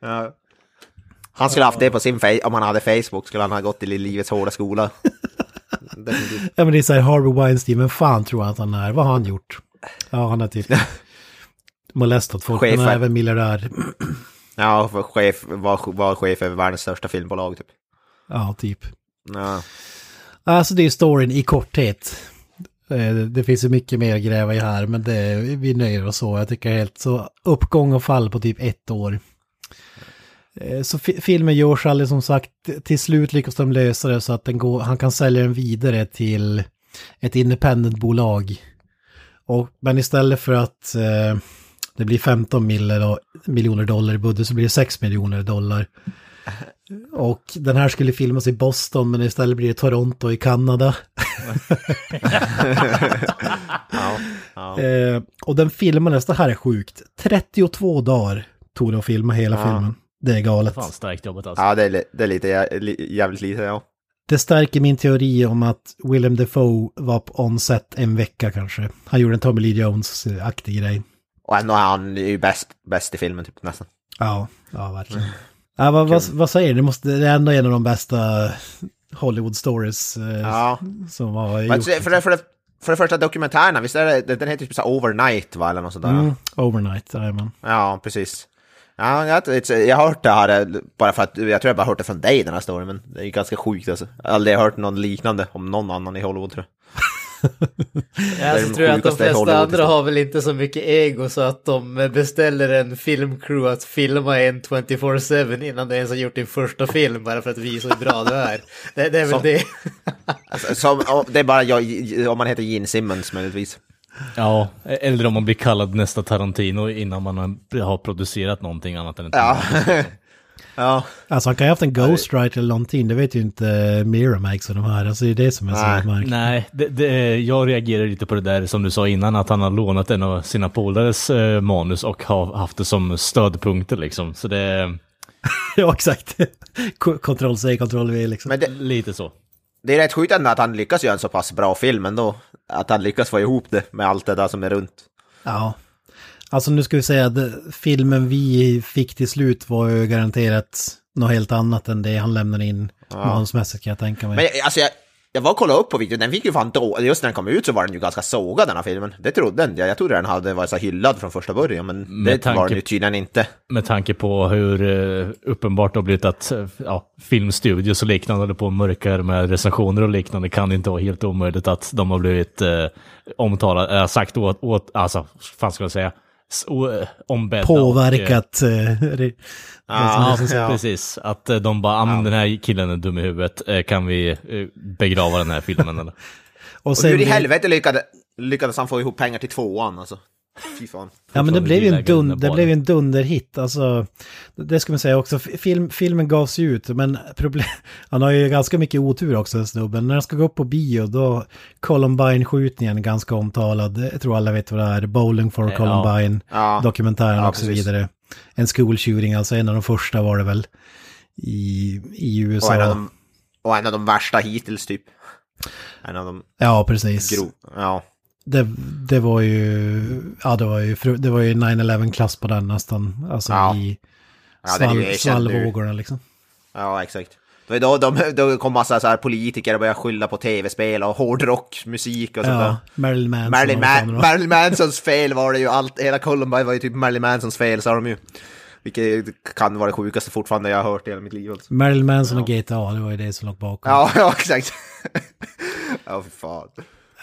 Ja. Han skulle haft det på sin face, om han hade Facebook skulle han ha gått till livets hårda skola. Definitivt. Ja men det är så här Harvey Weinstein, men fan tror han att han är? Vad har han gjort? Ja han har typ molestat folk, han är Chefer. även miljardär. Ja, för chef, var, var chef över världens största filmbolag typ. Ja, typ. Ja. Alltså det är storyn i korthet. Eh, Det finns ju mycket mer att gräva i här, men det, vi nöjer oss så. Jag tycker helt så uppgång och fall på typ ett år. Eh, Så fi- filmen görs aldrig som sagt, till slut lyckas de lösa det så att går, han kan sälja den vidare till ett independent-bolag. Och, men istället för att eh, det blir 15 miller och- miljoner dollar i budget så blir det 6 miljoner dollar. Och den här skulle filmas i Boston men istället blir det Toronto i Kanada. Ja. Ja. Eh, och den filmades, det här är sjukt, 32 dagar tog det att filma hela Ja. filmen. Det är galet. Fan starkt jobbat alltså. ja, det är, det är lite jä- li- jävligt lite, ja. Det stärker min teori om att Willem Dafoe var på on-set en vecka kanske. Han gjorde en Tommy Lee Jones-aktig grej. Och ändå är han ju bäst, bäst i filmen typ nästan. Ja, ja verkligen. Ja, vad, vad, vad säger du? Det, måste, det är ändå en av de bästa Hollywood-stories eh, Ja. som har gjorts. för, det, för, för det första dokumentärerna, visst är det, den heter typ så Overnight va, eller något sånt där? Mm, overnight, jajamän. Ja, precis. Ja, jag, jag, jag har hört det här, eh, bara för att, jag tror jag bara hört det från dig den här storyn, men det är ju ganska sjukt alltså. Jag har aldrig hört någon liknande om någon annan i Hollywood tror jag. Ja, Det är så den tror jag att de flesta andra liksom. har väl inte så mycket ego så att de beställer en filmcrew att filma en 24-7 innan de ens har gjort din första film bara för att visa hur bra du är. Det, det är väl Så- det. Alltså, som, det är bara jag, om man heter Gene Simmons möjligtvis. Ja, eller om man blir kallad nästa Tarantino innan man har- producerat någonting annat än ett Ja. Ja, Alltså han kan ju ha haft en ghostwriter eller någonting, det vet ju inte Miramax och de här. Alltså det är det som är Nej. så märkligt. Nej, det, det, jag reagerar lite på det där som du sa innan, att han har lånat en av sina polares eh, manus och har haft det som stödpunkter liksom. Så det ja, exakt. Kontroll C, kontroll V liksom. men det, lite så. Det är rätt sjukt ändå att han lyckas göra en så pass bra film ändå. Att han lyckas få ihop det med allt det där som är runt. Ja. Alltså nu ska vi säga att filmen vi fick till slut var ju garanterat något helt annat än det han lämnade in manusmässigt kan jag tänka mig. Men alltså jag, jag var och kollade upp på videon, den fick ju fan då, just när den kom ut så var den ju ganska sågad den här filmen. Det trodde inte jag, jag trodde den hade varit så hyllad från första början, men Med det tanke- var den ju tydligen inte. Med tanke på hur eh, uppenbart det har blivit att eh, ja, filmstudios och liknande håller på och mörkar med recensioner och liknande kan det inte vara helt omöjligt att de har blivit eh, omtalade, äh, sagt åt, åt, alltså, fan ska jag säga, Ombedda. och, eh, Påverkat. re- Ja, Ja. precis. Att eh, de bara, ah, men den här killen är dum i huvudet, eh, kan vi eh, begrava den här filmen eller? och Och hur i helvete lyckades, lyckades han få ihop pengar till tvåan alltså? Fy fan. Ja men det blev ju en, dun, det blev ju en dunderhit, alltså. Det ska man säga också, Film, filmen gavs ju ut, men problem, han har ju ganska mycket otur också den snubben. När han ska gå upp på bio, då Columbine-skjutningen ganska omtalad. Jag tror alla vet vad det är, Bowling for Ja. Columbine, Ja. dokumentären Ja, och så precis. vidare. En school shooting, alltså en av de första var det väl i, i Och USA. en, av de, och en av de värsta hittills typ. En av de Ja, precis. grov... Ja. Det, det var ju, ja det var ju, det var ju 9-11-klass på den nästan. Alltså Ja. i Ja, svall, nu. svallvågorna liksom. Ja, exakt. Då, de, då kom massa så här politiker och började skylla på tv-spel och hårdrockmusik och sånt där. Ja, Marilyn Manson. Marilyn, var. Marilyn Mansons fel var det ju, allt, hela Columbine var ju typ Marilyn Mansons fel sa de ju. Vilket kan vara det sjukaste fortfarande jag har hört i hela mitt liv. Alltså. Marilyn Manson och GTA, det var ju det som låg bakom. Ja, ja, exakt. ja, för fan.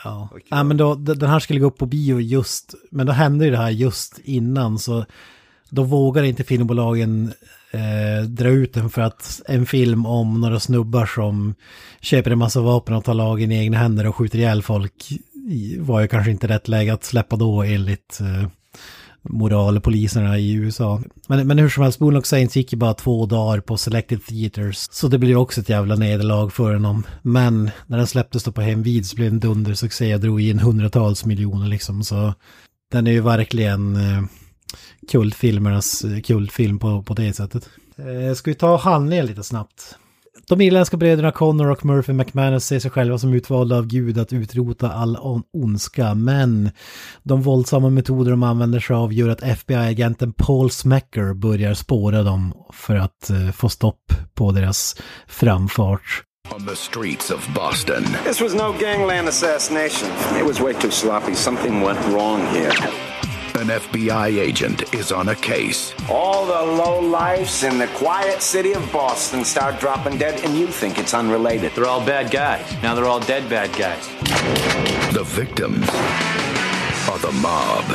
Ja. Ja men då, den här skulle gå upp på bio just, men då hände ju det här just innan så då vågar inte filmbolagen eh, dra ut den för att en film om några snubbar som köper en massa vapen och tar lagen i egna händer och skjuter ihjäl folk var ju kanske inte rätt läge att släppa då enligt eh, moralpoliserna i USA. Men, men hur som helst, Boonlock Saints gick ju bara två dagar på Selected Theaters. Så det blev också ett jävla nederlag för honom. Men när den släpptes då på hemvid så blev det en dundersuccé och drog in hundratals miljoner liksom. Så den är ju verkligen eh, kultfilmernas eh, kultfilm på, på det sättet. Eh, ska vi ta handlingen lite snabbt? De irländska bröderna Connor och Murphy McManus ser sig själva som utvalda av Gud att utrota all on- ondska, men de våldsamma metoder de använder sig av gör att FBI-agenten Paul Smecker börjar spåra dem för att eh, få stopp på deras framfart. On the streets of Boston, This was no gangland assassination. It was way too sloppy. Something went wrong here. An FBI agent is on a case. All the low lifes in the quiet city of Boston start dropping dead, and you think it's unrelated. They're all bad guys. Now they're all dead bad guys. The victims are the mob.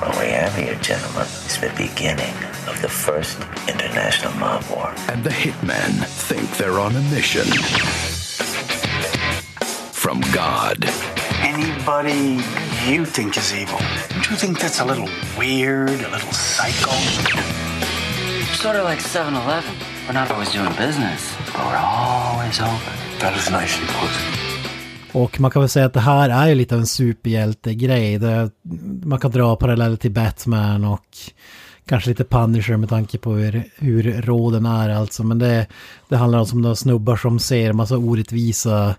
What we have here, gentlemen, is the beginning of the first international mob war. And the hitmen think they're on a mission from God. Anybody you think is evil. Don't you think that's a little weird, a little psycho? Sort of like 7 Eleven. We're not always doing business, but we're always open. That is nice and put. Och man kan väl säga att det här är ju lite av en superhjältegrej. Det, man kan dra paralleller till Batman och kanske lite Punisher med tanke på hur, hur råden är alltså. Men det, det handlar alltså om några snubbar som ser massa orättvisa eh,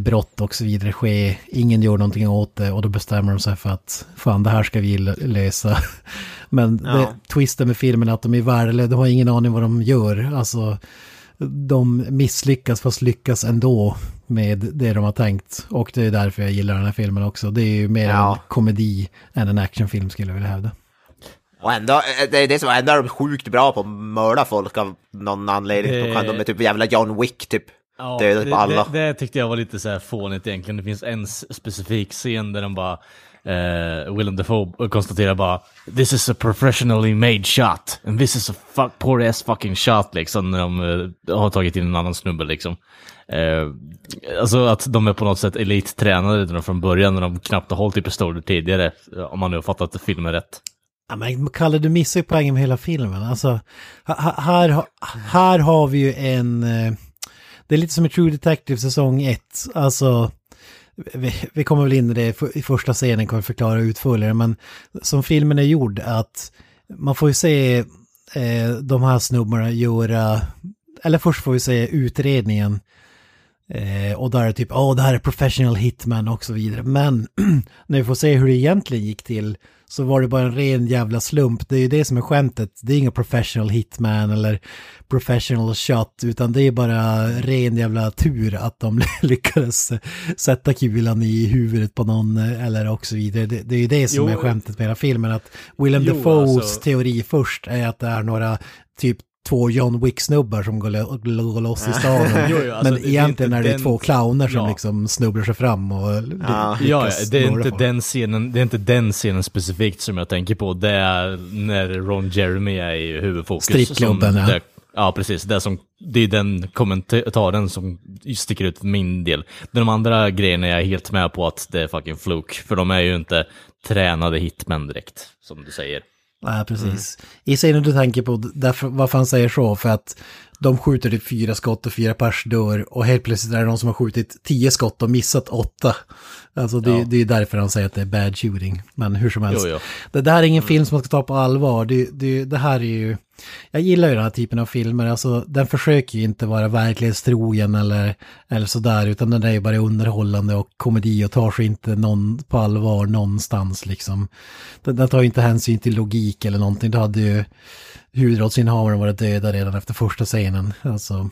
brott och så vidare ske. Ingen gör någonting åt det och då bestämmer de sig för att fan det här ska vi lösa. Men det, Ja. twisten med filmen är att de är värdelösa, de har ingen aning vad de gör. Alltså de misslyckas fast lyckas ändå med det de har tänkt. Och det är därför jag gillar den här filmen också. Det är ju mer Ja. en komedi än en actionfilm skulle jag vilja hävda. Och ändå, eh, det är det som ändå är de sjukt bra på att mörda folk av någon anledning. De, kan, de är typ jävla John Wick typ. Ja, Dödat på alla. Det, det tyckte jag var lite så här fånigt egentligen. Det finns en specifik scen där de bara, eh, Willem Dafoe konstaterar bara This is a professionally made shot. And this is a fuck, poor ass fucking shot liksom. När de eh, har tagit in en annan snubbe liksom. Eh, alltså att de är på något sätt elittränade redan från början när de knappt har hållit i pistoler tidigare. Om man nu har fattat filmen rätt. Ja, men Kalle, du missar ju poängen med hela filmen. Alltså, här, här har vi ju en... eh, det är lite som i True Detective säsong 1. Alltså, vi, vi kommer väl in i det i första scenen, kommer förklara utförligare, men som filmen är gjord, att man får ju se eh, de här snubbarna göra... Eller först får vi se utredningen. Eh, och där är det typ, åh det här är professional hitman och så vidare. Men när vi får se hur det egentligen gick till så var det bara en ren jävla slump. Det är ju det som är skämtet. Det är inga professional hitman eller professional shot, utan det är bara ren jävla tur att de lyckades sätta kulan i huvudet på någon eh, eller och så vidare. Det, det är ju det som Jo. är skämtet med hela filmen. Att Willem Jo, Dafoes alltså- teori först är att det är några typ två John Wick-snubbar som går, lo- går loss i stan. Jo, jo, alltså, Men det är egentligen inte är det den- två clowner som Ja. liksom snubblar sig fram och Ja. Ja, det är inte folk. den scenen, det är inte den scenen specifikt som jag tänker på. Det är när Ron Jeremy är i huvudfokus. Strippklubben, ja. ja, precis. Det är, som, det är den kommentaren som sticker ut för min del. De andra grejerna är jag helt med på att det är fucking fluk. För de är ju inte tränade hitmen direkt, som du säger. Nej, precis. I scenen du tänker på, därför, varför han säger så, för att de skjuter typ fyra skott och fyra pers dör och helt plötsligt är det någon som har skjutit tio skott och missat åtta. Alltså det, Ja. det är därför han säger att det är bad shooting. Men hur som helst. Jo, jo. Det, det här är ingen film som man ska ta på allvar. Det, det, det här är ju... Jag gillar ju den här typen av filmer. Alltså den försöker ju inte vara verklighetstrogen eller, eller sådär. Utan den är ju bara underhållande och komedi och tar sig inte någon på allvar någonstans liksom. Den, den tar ju inte hänsyn till logik eller någonting. Det hade ju huvudrollsinnehavaren varit döda redan efter första scenen. Alltså,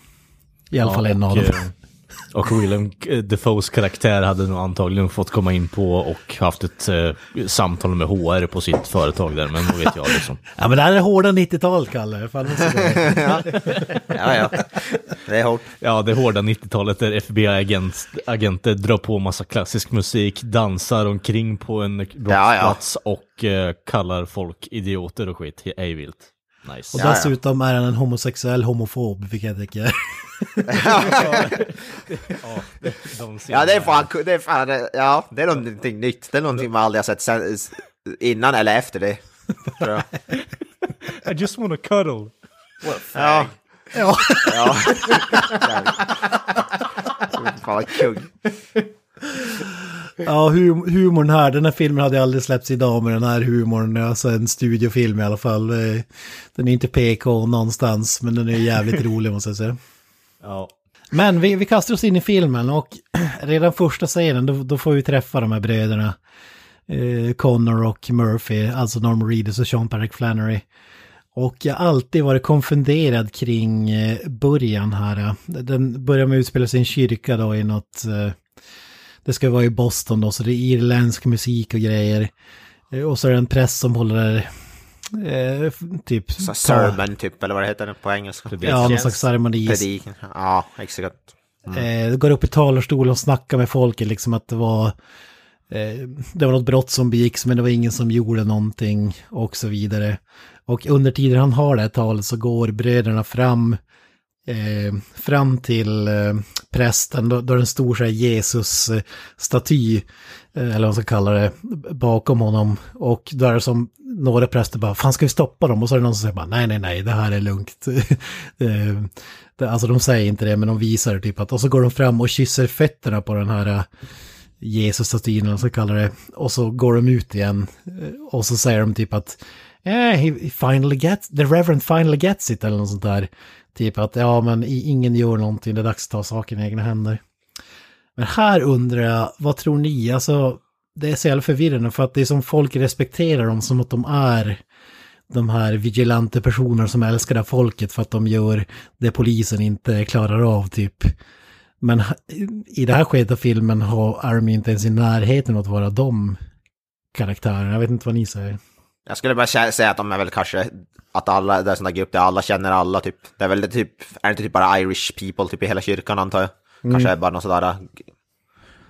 i alla Ja, fall en av dem. eh, Och Willem Defoes karaktär hade nog antagligen fått komma in på och haft ett eh, samtal med HR på sitt företag där, men vad vet jag liksom. Ja men det här är hårda 90-tal, Kalle. Fan, det är så bra. Ja, ja. Det är hårt. Ja, det hårda 90-talet där FBI-agenter drar på massa klassisk musik, dansar omkring på en brottsplats och eh, kallar folk idioter och skit. Ju vilt. Nice. Och dessutom är han en homosexuell homofob, vilket jag tycker. De Ja, det är fan, det är fan, ja, det är någonting nytt. Det är någonting man aldrig har sett sen, innan eller efter det. I just wanna cuddle. Ja. Ja. Ja. Fan vad kung. Ja, hum humorn här, den här filmen hade aldrig släppts idag med den här humorn. Alltså en studiofilm i alla fall. Eh, Den är inte PK någonstans, men den är jävligt rolig måste jag säga. Ja. Men vi, vi kastar oss in i filmen och redan första scenen då, då får vi träffa de här bröderna. Eh, Connor och Murphy, alltså Norm Reedus och Sean Patrick Flannery. Och jag har alltid varit konfunderad kring eh, början här. Den börjar med att utspela sig i en kyrka då i något... Eh, det ska vara i Boston då, så det är irländsk musik och grejer. Eh, och så är det en präst som håller eh, typ... Så Sermon typ, eller vad det heter på engelska. Ja, någon slags ceremoni. Predikan. Ja, exakt. Eh, går upp i talarstolen och snackar med folket liksom att det var eh, det var något brott som begicks men det var ingen som gjorde någonting och så vidare. Och under tiden han har det här talet så går bröderna fram eh, fram till eh, prästen, då, då är det en stor Jesus-staty, Eh, eller vad man ska kalla det, bakom honom. Och då är det som några präster bara, fan ska vi stoppa dem? Och så är det någon som säger bara, nej, nej, nej, det här är lugnt. Eh, det, alltså de säger inte det, men de visar det typ att, och så går de fram och kysser fötterna på den här eh, Jesus-statyn, eller vad man ska kalla det. Och så går de ut igen. Och så säger de typ att, yeah, he finally gets, the reverend finally gets it, eller något sånt där. Typ att, ja men ingen gör någonting, det är dags att ta saken i egna händer. Men här undrar jag, vad tror ni? Alltså, det är så jävla förvirrande för att det är som folk respekterar dem som att de är de här vigilante personer som älskar det här folket för att de gör det polisen inte klarar av typ. Men i det här skedet av filmen har Army inte ens i närheten att vara de karaktärerna. Jag vet inte vad ni säger. Jag skulle bara säga att de är väl kanske, att alla, det är sån där grupp där alla känner alla typ. Det är väl det typ, är det inte typ bara Irish people typ i hela kyrkan antar jag? Kanske är bara någon sådär,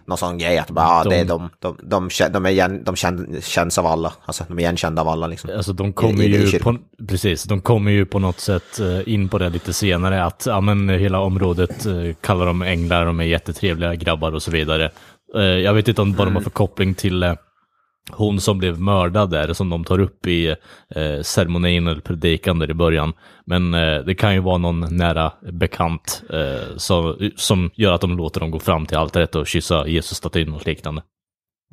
någon sån grej att bara, ja, det är de, de, de, de, är igen, de kän, känns av alla, alltså de är igenkända av alla liksom. Alltså de kommer I- ju på, precis, de kommer ju på något sätt eh, in på det lite senare att ja, men hela området eh, kallar dem änglar, de är jättetrevliga grabbar och så vidare. Eh, Jag vet inte om vad de har för koppling till, hon som blev mördad där, som de tar upp i eh, ceremonin eller predikan där i början. Men eh, det kan ju vara någon nära bekant eh, som, som gör att de låter dem gå fram till altaret och kyssa Jesus-statyn och liknande.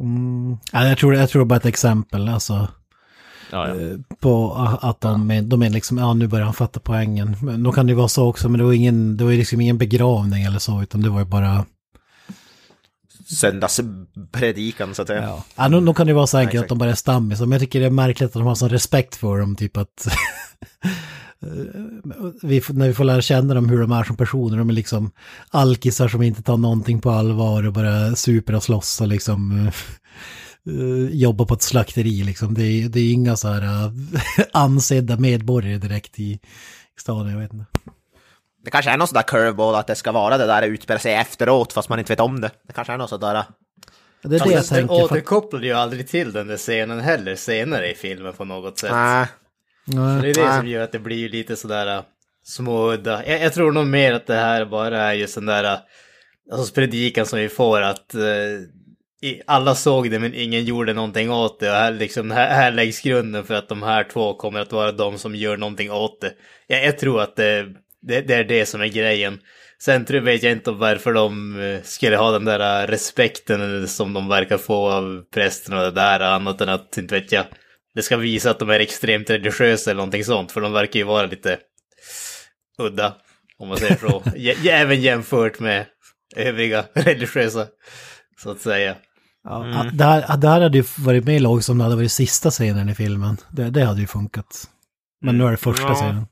Mm. Ja, jag, tror, jag tror bara ett exempel, alltså. Ja, ja. eh, På att de, är- de är liksom, ja nu börjar han fatta poängen. Men då kan det ju vara så också, men det var, ingen, det var ju liksom ingen begravning eller så, utan det var ju bara... Söndagspredikan så att säga. Ja, ja då, då kan det vara så enkelt exakt. att de bara är stammisar, men jag tycker det är märkligt att de har sån respekt för dem, typ att... vi, när vi får lära känna dem hur de är som personer, de är liksom alkisar som inte tar någonting på allvar och bara super och slåss och liksom... eh, jobbar på ett slakteri liksom. Det är, det är inga så här eh, ansedda medborgare direkt i, i staden, jag vet inte. Det kanske är någon sån där curveball att det ska vara det där utspelar sig efteråt fast man inte vet om det. Det kanske är något sådär. Det är det jag den tänker. För, återkopplar ju aldrig till den där scenen heller senare i filmen på något sätt. Nej. Så det är det Nej. som gör att det blir ju lite sådär äh, småudda. Jag, jag tror nog mer att det här bara är just den där äh, alltså predikan som vi får att eh, i, alla såg det men ingen gjorde någonting åt det. Och här, liksom, här, här läggs grunden för att de här två kommer att vara de som gör någonting åt det. Jag, jag tror att det, det, det är det som är grejen. Sen tror, vet jag inte varför de eh, skulle ha den där äh, respekten som de verkar få av prästen och det där, annat än att, inte vet jag, det ska visa att de är extremt religiösa eller någonting sånt, för de verkar ju vara lite udda, om man säger så. J- även jämfört med övriga religiösa, så att säga. ja, det, här, det här hade ju varit mer logiskt om det hade varit sista scenen i filmen. Det, det hade ju funkat. Men nu är det första Ja. scenen.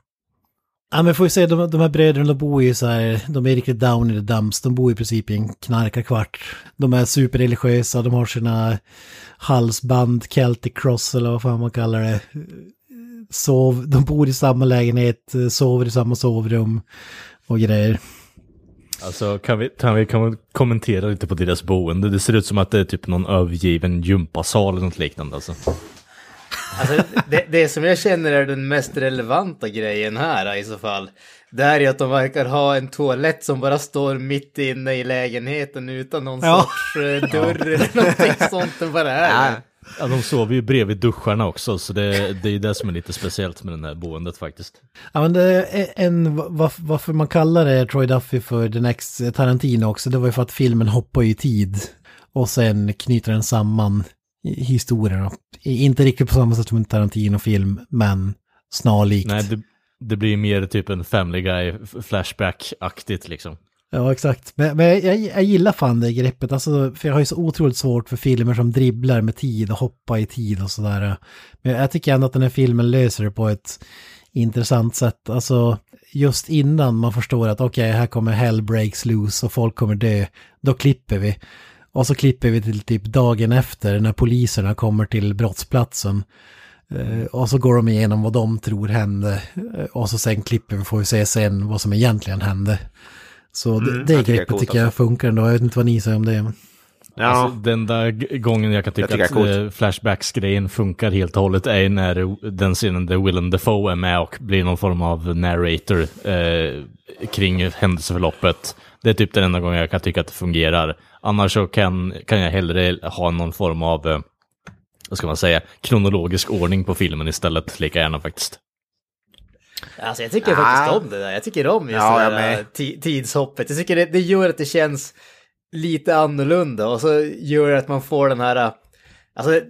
Ja men får vi se, de, de här bröderna de bor ju så här, de är riktigt down in the dumps, de bor i princip i en knarkarkvart. De är superreligiösa, de har sina halsband, Celtic cross eller vad fan man kallar det. Sov, de bor i samma lägenhet, sover i samma sovrum och grejer. Alltså kan vi, kan vi kan vi kommentera lite på deras boende? Det ser ut som att det är typ någon övergiven gympasal eller något liknande alltså. Alltså, det, det som jag känner är den mest relevanta grejen här i så fall, det är ju att de verkar ha en toalett som bara står mitt inne i lägenheten utan någon Ja. sorts eh, dörr eller någonting sånt. Den bara är där. Ja, de sover ju bredvid duscharna också, så det, det är ju det som är lite speciellt med det här boendet faktiskt. Ja men det är en, varför, varför man kallar det Troy Duffy för The Next Tarantino också, det var ju för att filmen hoppar i tid. Och sen knyter den samman historierna. Inte riktigt på samma sätt som en Tarantino-film, men snarlikt. Nej, det, det blir mer typ en Family Guy flashback-aktigt liksom. Ja, exakt. Men, men jag, jag gillar fan det greppet, alltså, för jag har ju så otroligt svårt för filmer som dribblar med tid och hoppar i tid och sådär. Men jag tycker ändå att den här filmen löser det på ett intressant sätt. Alltså, just innan man förstår att okej, här kommer hell breaks loose och folk kommer dö, då klipper vi. Och så klipper vi till typ dagen efter när poliserna kommer till brottsplatsen. Eh, och så går de igenom vad de tror hände. Eh, och så sen klipper vi får vi se sen vad som egentligen hände. Så det, tycker det är greppet coolt tycker jag funkar ändå. Jag vet inte vad ni säger om det. Men... Ja. Alltså, den där gången jag kan tycka Jag tycker att eh, Flashbacks-grejen funkar helt och hållet är när den scenen där Willem Dafoe är med och blir någon form av narrator eh, kring händelseförloppet. Det är typ den enda gången jag kan tycka att det fungerar. Annars så kan, kan jag hellre ha någon form av, eh, vad ska man säga, kronologisk ordning på filmen istället, lika gärna faktiskt. Alltså jag tycker Ja. faktiskt om det där. Jag tycker om just Ja, det där tidshoppet. Jag tycker det, det gör att det känns lite annorlunda och så gör det att man får den här, alltså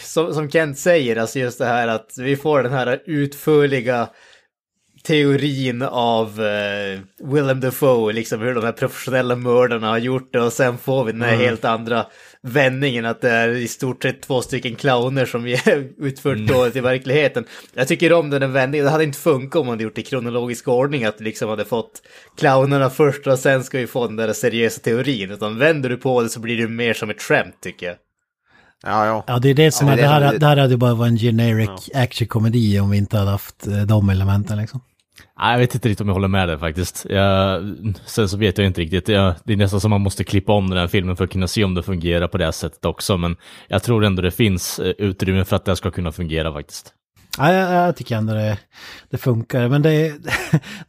som, som Kent säger, alltså just det här att vi får den här utförliga teorin av uh, Willem Dafoe, liksom hur de här professionella mördarna har gjort det och sen får vi den här helt andra vändningen att det är i stort sett två stycken clowner som är utfört dåligt i verkligheten. Jag tycker om den vändningen, det hade inte funkat om man hade gjort det i kronologisk ordning, att liksom hade fått clownerna först och sen ska vi få den där seriösa teorin, utan vänder du på det så blir det mer som ett skämt tycker jag. Ja, ja. Ja, det är det som Ja, är, det det, är här, det- här hade ju bara varit en generic actionkomedi om vi inte hade haft eh, de elementen liksom. Nej, jag vet inte riktigt om jag håller med dig faktiskt. Jag, sen så vet jag inte riktigt. Jag, det är nästan som man måste klippa om den här filmen för att kunna se om det fungerar på det här sättet också. Men jag tror ändå det finns eh, utrymme för att det ska kunna fungera faktiskt. Ja, jag, jag tycker ändå det, det funkar. Men det,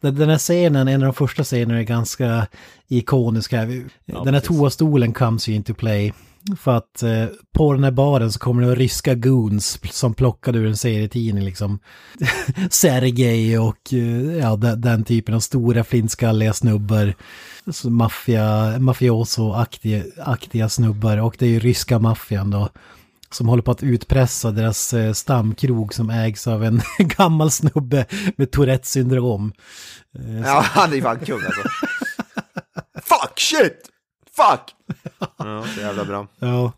den här scenen, en av de första scenerna är ganska ikonisk här. Den här toastolen comes ju into play. För att eh, på den här baren så kommer det ryska goons som plockade ur en serietidning liksom. Sergej och eh, ja, den, den typen av stora flintskalliga snubbar. Så Maffia, mafioso-aktiga aktiga snubbar och det är ju ryska maffian då. Som håller på att utpressa deras eh, stamkrog som ägs av en gammal snubbe med Tourettes syndrom. Eh, Ja, han är ju fan kung alltså. Fuck shit! Fuck! Ja, så jävla bra. Ja,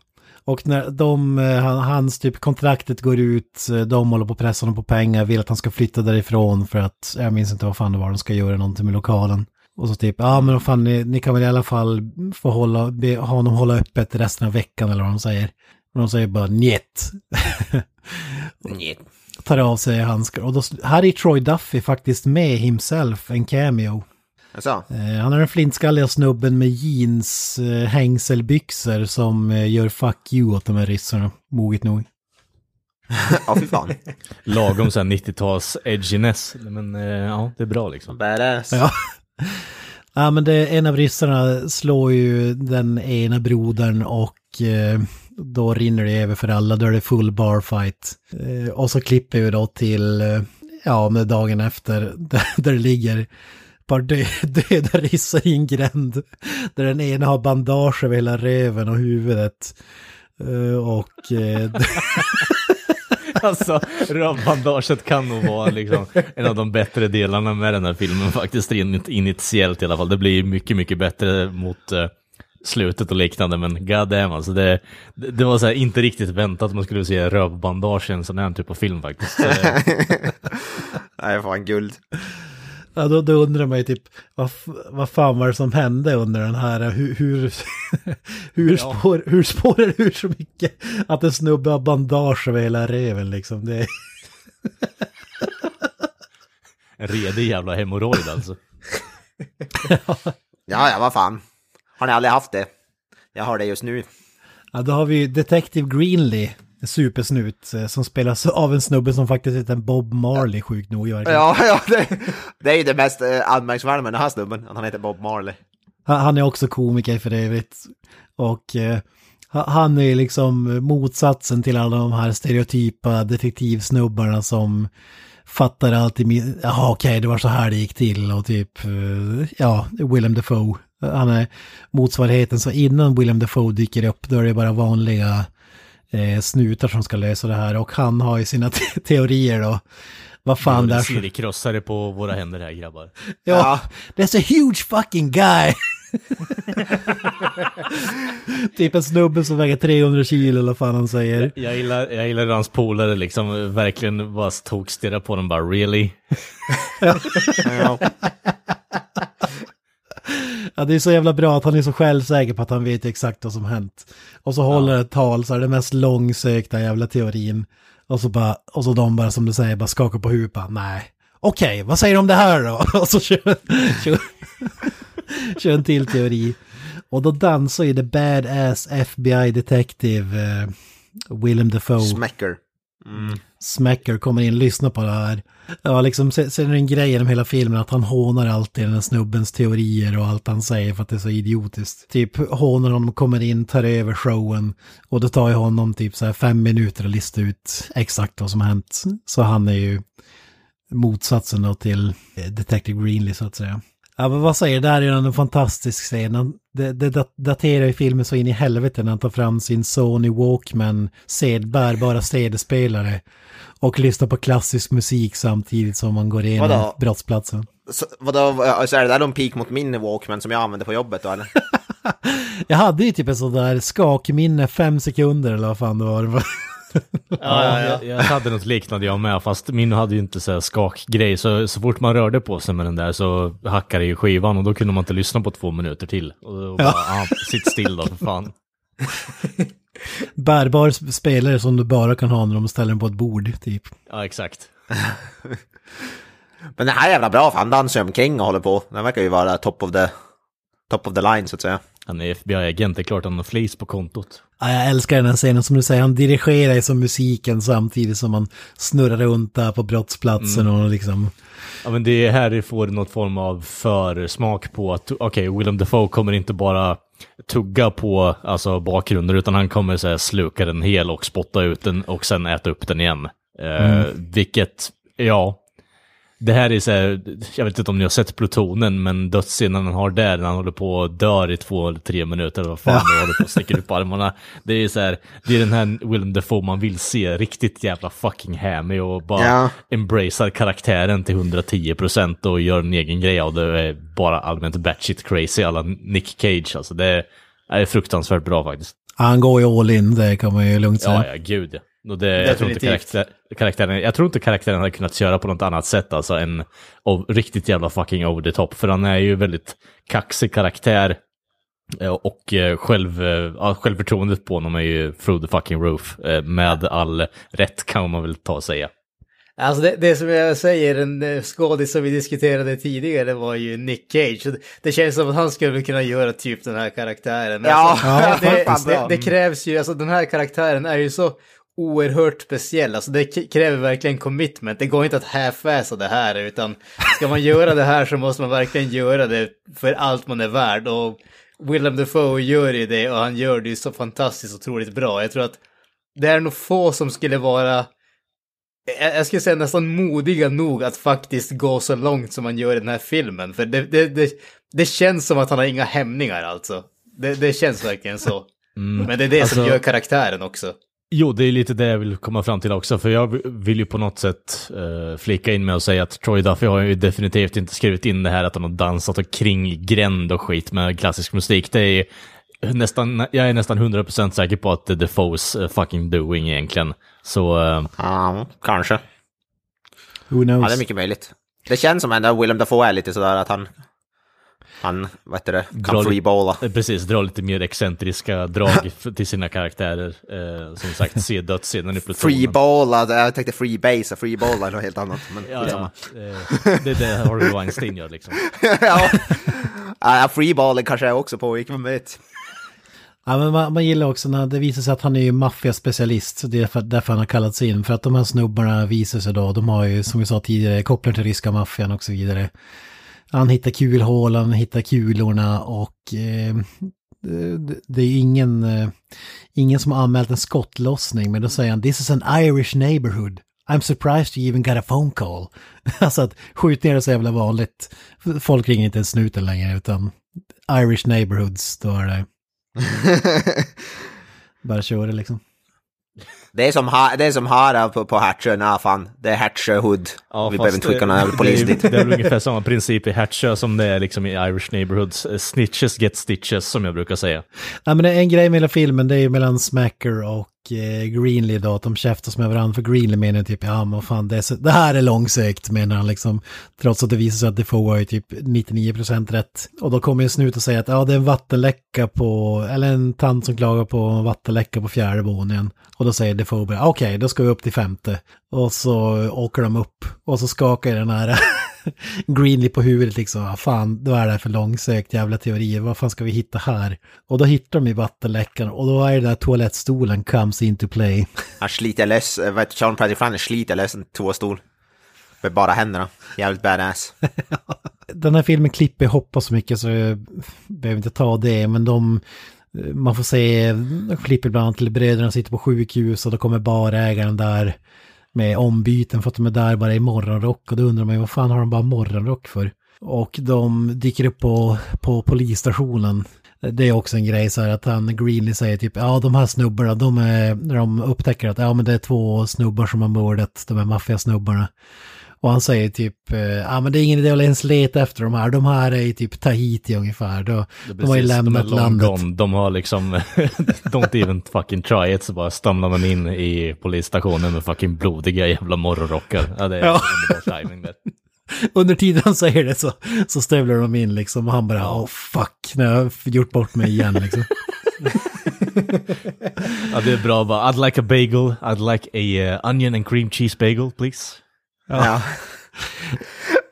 och när de, eh, han- hans typ kontraktet går ut, eh, de håller på att pressa honom på pengar, vill att han ska flytta därifrån för att, jag minns inte vad fan det var, de ska göra någonting med lokalen. Och så typ, ja men vad fan, ni, ni kan väl i alla fall få hålla, be ha honom hålla öppet resten av veckan eller vad de säger. Och de säger bara njet. Njet. Tar av sig handskar. Och då, här är Troy Duffy faktiskt med himself, en cameo. Alltså, Eh, Han är den flintskalliga snubben med jeans eh, hängselbyxor som eh, gör fuck you åt de här ryssarna, moget nog. ja fy fan. Lagom så här 90-tals edginess. Men eh, ja, det är bra liksom. Badass. Ja. ja, men det, en av ryssarna slår ju den ena brodern och eh, då rinner det över för alla, då är det full bar fight. Eh, och så klipper vi då till, eh, ja, med dagen efter, där, där det ligger par dö, döda ryssar i en gränd. Där den ena har bandage över hela röven och huvudet. Eh, och eh, Alltså, rövbandaget kan nog vara liksom en av de bättre delarna med den här filmen faktiskt, in- initiellt i alla fall. Det blir mycket, mycket bättre mot eh, slutet och liknande, men god damn alltså. Det, det, var så här, inte riktigt väntat att man skulle se rövbandage i en sån här typ av film faktiskt. Nej, fan guld. Ja, då, då undrar man ju typ, vad, vad fan var det som hände under den här, hur, hur, hur, Ja. spår, hur spårar det ur så mycket att en snubbe har bandage över hela reven liksom? Det, en redig jävla hemorrojd alltså. Ja, ja, vad fan. Har ni aldrig haft det? Jag har det just nu. ja, då har vi ju Detective Greenlee, en supersnut, eh, som spelas av en snubbe som faktiskt heter Bob Marley, sjukt nog. Ja, ja, det, det är ju det mest eh, anmärkningsvärda med den här snubben, att han heter Bob Marley. Han, han är också komiker för övrigt. Och eh, ha- han är liksom motsatsen till alla de här stereotypa detektivsnubbarna som fattar alltid, mi- jaha okej det var så här det gick till och typ, eh, ja, Willem Dafoe. Han är motsvarigheten, så innan Willem Dafoe dyker upp då är det bara vanliga eh, snutar som ska lösa det här och han har ju sina te- teorier då. Vad fan Det är seriekrossare på våra händer här grabbar. Ja, that's a huge fucking guy! typ en snubbe som väger 300 kilo eller vad fan han säger. Jag gillar, jag gillar hans polare liksom verkligen bara tokstirrar på den bara really. Ja. Ja, det är så jävla bra att han är så självsäker på att han vet exakt vad som hänt. Och så håller ett tal, så är det mest långsökta jävla teorin. Och så bara, och så de bara som du säger, bara skakar på huvudet, nej. Okej, vad säger du om det här då? Och så kör, kör, kör en till teori. Och då dansar ju the badass FBI detective eh, Willem Dafoe. Smäcker. Mm. Smacker kommer in, lyssnar på det här. Ja, liksom, sen är det en grej genom hela filmen att han hånar alltid den här snubbens teorier och allt han säger för att det är så idiotiskt. Typ hånar honom, kommer in, tar över showen och det tar ju honom typ så här fem minuter att lista ut exakt vad som har hänt. Så han är ju motsatsen då till Detective Greenlee så att säga. Ja, men vad säger, det här är ju en fantastisk scen. Det, det dat- daterar ju filmen så in i helvete när han tar fram sin Sony Walkman, sed, bärbara CD-spelare och lyssnar på klassisk musik samtidigt som man går igenom Vadå? brottsplatsen. Så, vadå, så är det där någon peak mot min Walkman som jag använder på jobbet då eller? Jag hade ju typ en sån där skakminne, fem sekunder eller vad fan det var. Ja, Jag, jag hade något liknande jag med, fast min hade ju inte så här skakgrej, så, så fort man rörde på sig med den där så hackade ju skivan och då kunde man inte lyssna på två minuter till. Och då bara, ah, sitt still då för fan. Bärbar sp- spelare som du bara kan ha när de ställer den på ett bord, typ. Ja, exakt. Men det här är jävla bra, för han dansar ju omkring och håller på. Den verkar ju vara top of the, top of the line så att säga. Han är FBI-agent, det är klart han har flis på kontot. Ja, jag älskar den här scenen, som du säger, han dirigerar ju som musiken samtidigt som man snurrar runt där på brottsplatsen och liksom... Ja men det är här det får något form av försmak på att okej, Willem Dafoe kommer inte bara tugga på alltså, bakgrunden, utan han kommer så här, sluka den hel och spotta ut den och sen äta upp den igen. Eh, Vilket, ja, det här är så här, jag vet inte om ni har sett plutonen, men dödsscenen han har där, när han håller på och dör i två eller tre minuter, eller vad fan det håller på att sticka upp armarna. Det är så här, det är den här Willem Dafoe man vill se, riktigt jävla fucking hammy och bara Ja. embracear karaktären till 110% och gör en egen grej av det, är bara allmänt batshit crazy, alla Nick Cage, alltså det är, är fruktansvärt bra faktiskt. Han går ju all in, det kan man ju lugnt säga. Ja, ja, gud ja. Och det, jag, tror inte karaktär, karaktären, jag tror inte karaktären hade kunnat köra på något annat sätt, alltså än o- riktigt jävla fucking over the top. För han är ju väldigt kaxig karaktär. eh, Och eh, själv, eh, ja, självförtroendet på honom är ju through the fucking roof. Med all rätt kan man väl ta och säga. Alltså det, det som jag säger, en skådis som vi diskuterade tidigare var ju Nick Cage. Det, känns som att han skulle kunna göra typ den här karaktären. Ja, alltså, ja, det, det, det krävs ju, alltså den här karaktären är ju så oerhört speciell. Alltså det kräver verkligen commitment. Det går inte att half-assa det här, utan ska man göra det här så måste man verkligen göra det för allt man är värd. Och Willem Dafoe gör ju det och han gör det ju så fantastiskt otroligt bra. Jag tror att det är nog få som skulle vara jag skulle säga nästan modiga nog att faktiskt gå så långt som man gör i den här filmen. För det, det, det, det känns som att han har inga hämningar alltså. Det, det känns verkligen så. Men det är det som Alltså- gör karaktären också. Jo, det är lite det jag vill komma fram till också, för jag vill ju på något sätt uh, flika in med och säga att Troy Duffy har ju definitivt inte skrivit in det här att han har dansat och kring gränd och skit med klassisk musik. Det är nästan, jag är nästan 100% säker på att det är Defoes uh, fucking doing egentligen. Så, uh, Ja, kanske. Who knows? Ja, det är mycket möjligt. Det känns som ändå att Willem Dafoe är lite sådär att han... Han, vad heter det, kan freeballa. eh, precis, dra lite mer excentriska drag till sina karaktärer. Eh, som sagt, se dödsscenen i plutonen. Freeballa, jag tänkte freebase, freeballa är något helt annat. Men Ja, ja. Eh, det är det Harvey Weinstein gör liksom. ja. ja, freeballen kanske jag också pågick, vem vet. Ja, men man, man gillar också när det visar sig att han är ju maffiaspecialist. Så det är för, därför han har kallats in. För att de här snubbarna visar sig då, de har ju som vi sa tidigare kopplar till ryska maffian och så vidare. Han hittar kulhål, han hittar kulorna och eh, det, det är ingen, eh, ingen som har anmält en skottlossning. Men då säger han this is an Irish neighborhood. I'm surprised you even got a phone call. alltså att skjutningar är så jävla vanligt. Folk ringer inte en snuten längre utan Irish neighborhoods, då är det bara köra liksom. Det är som, ha, det är som Hara på, på Hatchön, ja fan, det är Hatchö Hood. Ja, Vi behöver inte skicka någon det- jävla polis dit. Det är väl ungefär samma princip i Hatchö som det är liksom i Irish Neighborhoods. Eh, Snitches get stitches, som jag brukar säga. Nej men en grej med hela filmen, det är ju mellan Smacker och Eh, Greenlee då, att de käftas med varandra. För Greenlee menar typ, ja men vad fan, det, är så, det här är långsökt menar han liksom. Trots att det visar sig att Defoe har ju typ 99% rätt. Och då kommer en snut och säger att ja det är en vattenläcka på, eller en tant som klagar på en vattenläcka på fjärde våningen. Och då säger Defoe bara, okej då ska vi upp till femte. Och så åker de upp och så skakar den här Greenlee på huvudet liksom, vad fan, vad är det här för långsökt jävla teorier, vad fan ska vi hitta här? Och då hittar de i vattenläckan och då är det där toalettstolen comes into play. Han sliter lös, eh, vad heter Sean Patrick Flanner sliter lös en toastol. Med bara händerna. Jävligt badass. Den här filmen klipper hoppa så mycket så jag behöver inte ta det, men de man får se, de klipper bland annat till bröderna sitter på sjukhus och då kommer barägaren där med ombyten för att de är där bara i morgonrock och då undrar man ju vad fan har de bara morgonrock för? Och de dyker upp på, på polisstationen. Det är också en grej så här att han Greenlee säger typ ja de här snubbarna de är, när de upptäcker att ja men det är två snubbar som har mördat de här maffiasnubbarna. Och han säger typ, eh, ja men det är ingen idé att ens leta efter de här, de här är i typ Tahiti ungefär. Då, de har ju Precis, lämnat de landet. gone. De har liksom, don't even fucking try it, så bara stamlar man in i polisstationen med fucking blodiga jävla morgonrockar. Ja, det är Ja. underbar timing där. Under tiden han säger det så, så stövlar de in liksom och han bara, åh fuck, nu har jag gjort bort mig igen liksom. Ja, det är bra bara, I'd like a bagel, I'd like a uh, onion and cream cheese bagel, please. Ja.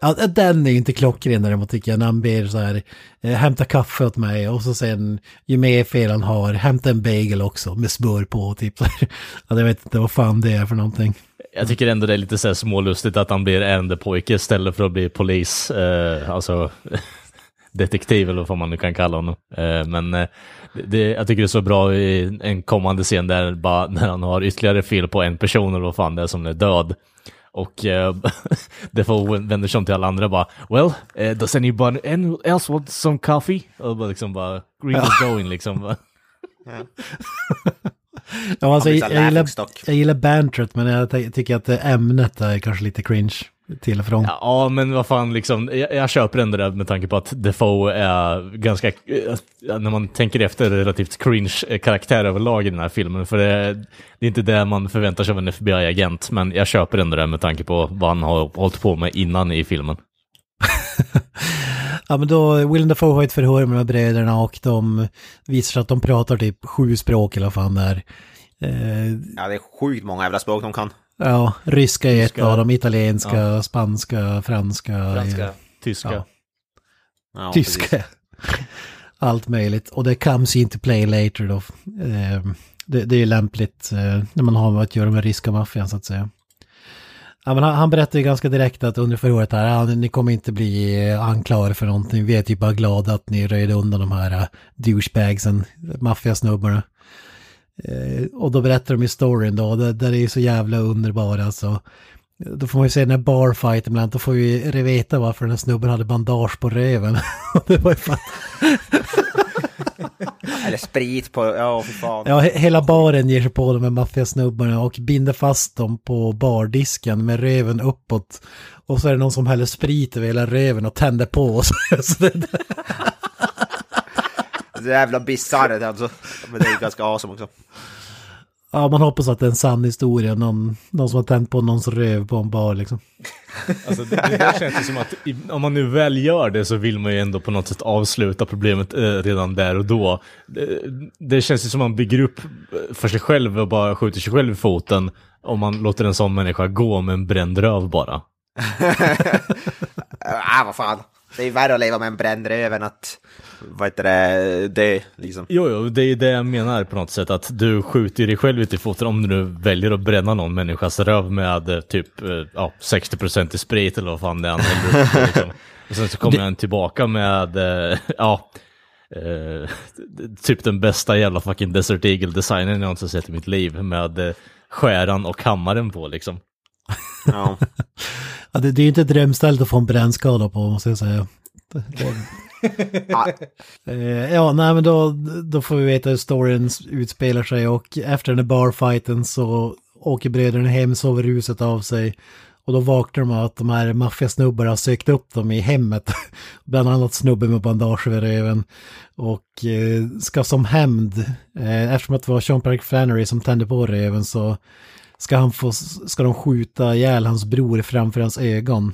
Ja, den är ju inte klockren däremot tycker jag, när han ber så här, eh, hämta kaffe åt mig och så sen, ju mer fel han har, hämta en bagel också med smör på, typ. så här. Ja, jag vet inte vad fan det är för någonting. Jag tycker ändå det är lite så här smålustigt att han blir ärendepojke istället för att bli polis. Eh, alltså, detektiv eller vad man nu kan kalla honom. Eh, men eh, det, jag tycker det är så bra i en kommande scen där bara när han har ytterligare fel på en person eller vad fan det är som är död. Och eh, det får vänder sig om till alla andra bara Well, eh, does anybody else want some coffee? Och bara liksom bara Green is going liksom. Ja, alltså, jag, jag, gillar, jag gillar bantret men jag ty- tycker att ämnet är kanske lite cringe till och från. Ja, men vad fan, liksom, jag, jag köper ändå det med tanke på att Defoe är ganska, eh, när man tänker efter, relativt cringe karaktär överlag i den här filmen. För det, det är inte det man förväntar sig av en FBI-agent, men jag köper ändå det med tanke på vad han har hållit på med innan i filmen. Ja men då, Willem Dafoe har ett förhör med de här bröderna och de visar sig att de pratar typ sju språk eller vad fan det är. Eh, Ja, det är sjukt många jävla språk de kan. Ja, ryska är ett av dem, italienska, spanska, franska. Franska. Tyska. Ja. Ja, precis. tyska. Allt möjligt. Och det comes into play later då. Eh, det, det är lämpligt eh, när man har att göra med ryska maffian så att säga. Ja, men han, han berättar ju ganska direkt att under förhöret här, ja, ni kommer inte bli eh, anklagade för någonting. Vi är typ bara glada att ni röjde undan de här uh, douchebagsen, maffiasnubbarna. Eh, och då berättar de ju storyn då, det, där är ju så jävla underbar alltså. Då får man ju se den här barfighten ibland, då får vi veta varför den här snubben hade bandage på röven. Det var ju fan... Eller sprit på, ja fy fan. Ja, he- hela baren ger sig på de här maffiasnubbarna och binder fast dem på bardisken med röven uppåt. Och så är det någon som häller sprit över hela röven och tänder på. Och så, så det, Det är jävla bisarrt alltså. Men det är ju ganska awesome också. ja, man hoppas att det är en sann historia. Någon, någon som har tänt på någons röv på en bar liksom. Alltså, det, det där känns ju som att om man nu väl gör det så vill man ju ändå på något sätt avsluta problemet eh, redan där och då. Det, det känns ju som att man bygger upp eh, för sig själv och bara skjuter sig själv i foten om man låter en sån människa gå med en bränd röv bara. Ah, vad fan. Det är ju värre att leva med en bränd röv än att, vad heter det, dö liksom. Jo, jo, det är det jag menar på något sätt, att du skjuter dig själv ut i foten om du nu väljer att bränna någon människas röv med eh, typ eh, ja, 60% i sprit eller vad fan det är liksom. Och sen så kommer han tillbaka med, eh, ja, eh, typ den bästa jävla fucking Desert Eagle-designen jag någonsin sett i mitt liv med skäran och hammaren på liksom. Ja. Ja, det, det är ju inte ett drömställt att få en brännskada på, måste jag säga. Det, det, Eh, ja, nej men då, då får vi veta hur storyn utspelar sig och efter den här barfighten så åker bröderna hem, sover ruset av sig och då vaknar de av att de här maffiasnubbarna har sökt upp dem i hemmet. Bland annat snubben med bandage över röven. Och eh, ska som hämnd, eh, eftersom att det var Sean Park Flannery som tände på röven så ska, han få, ska de skjuta ihjäl hans bror framför hans ögon.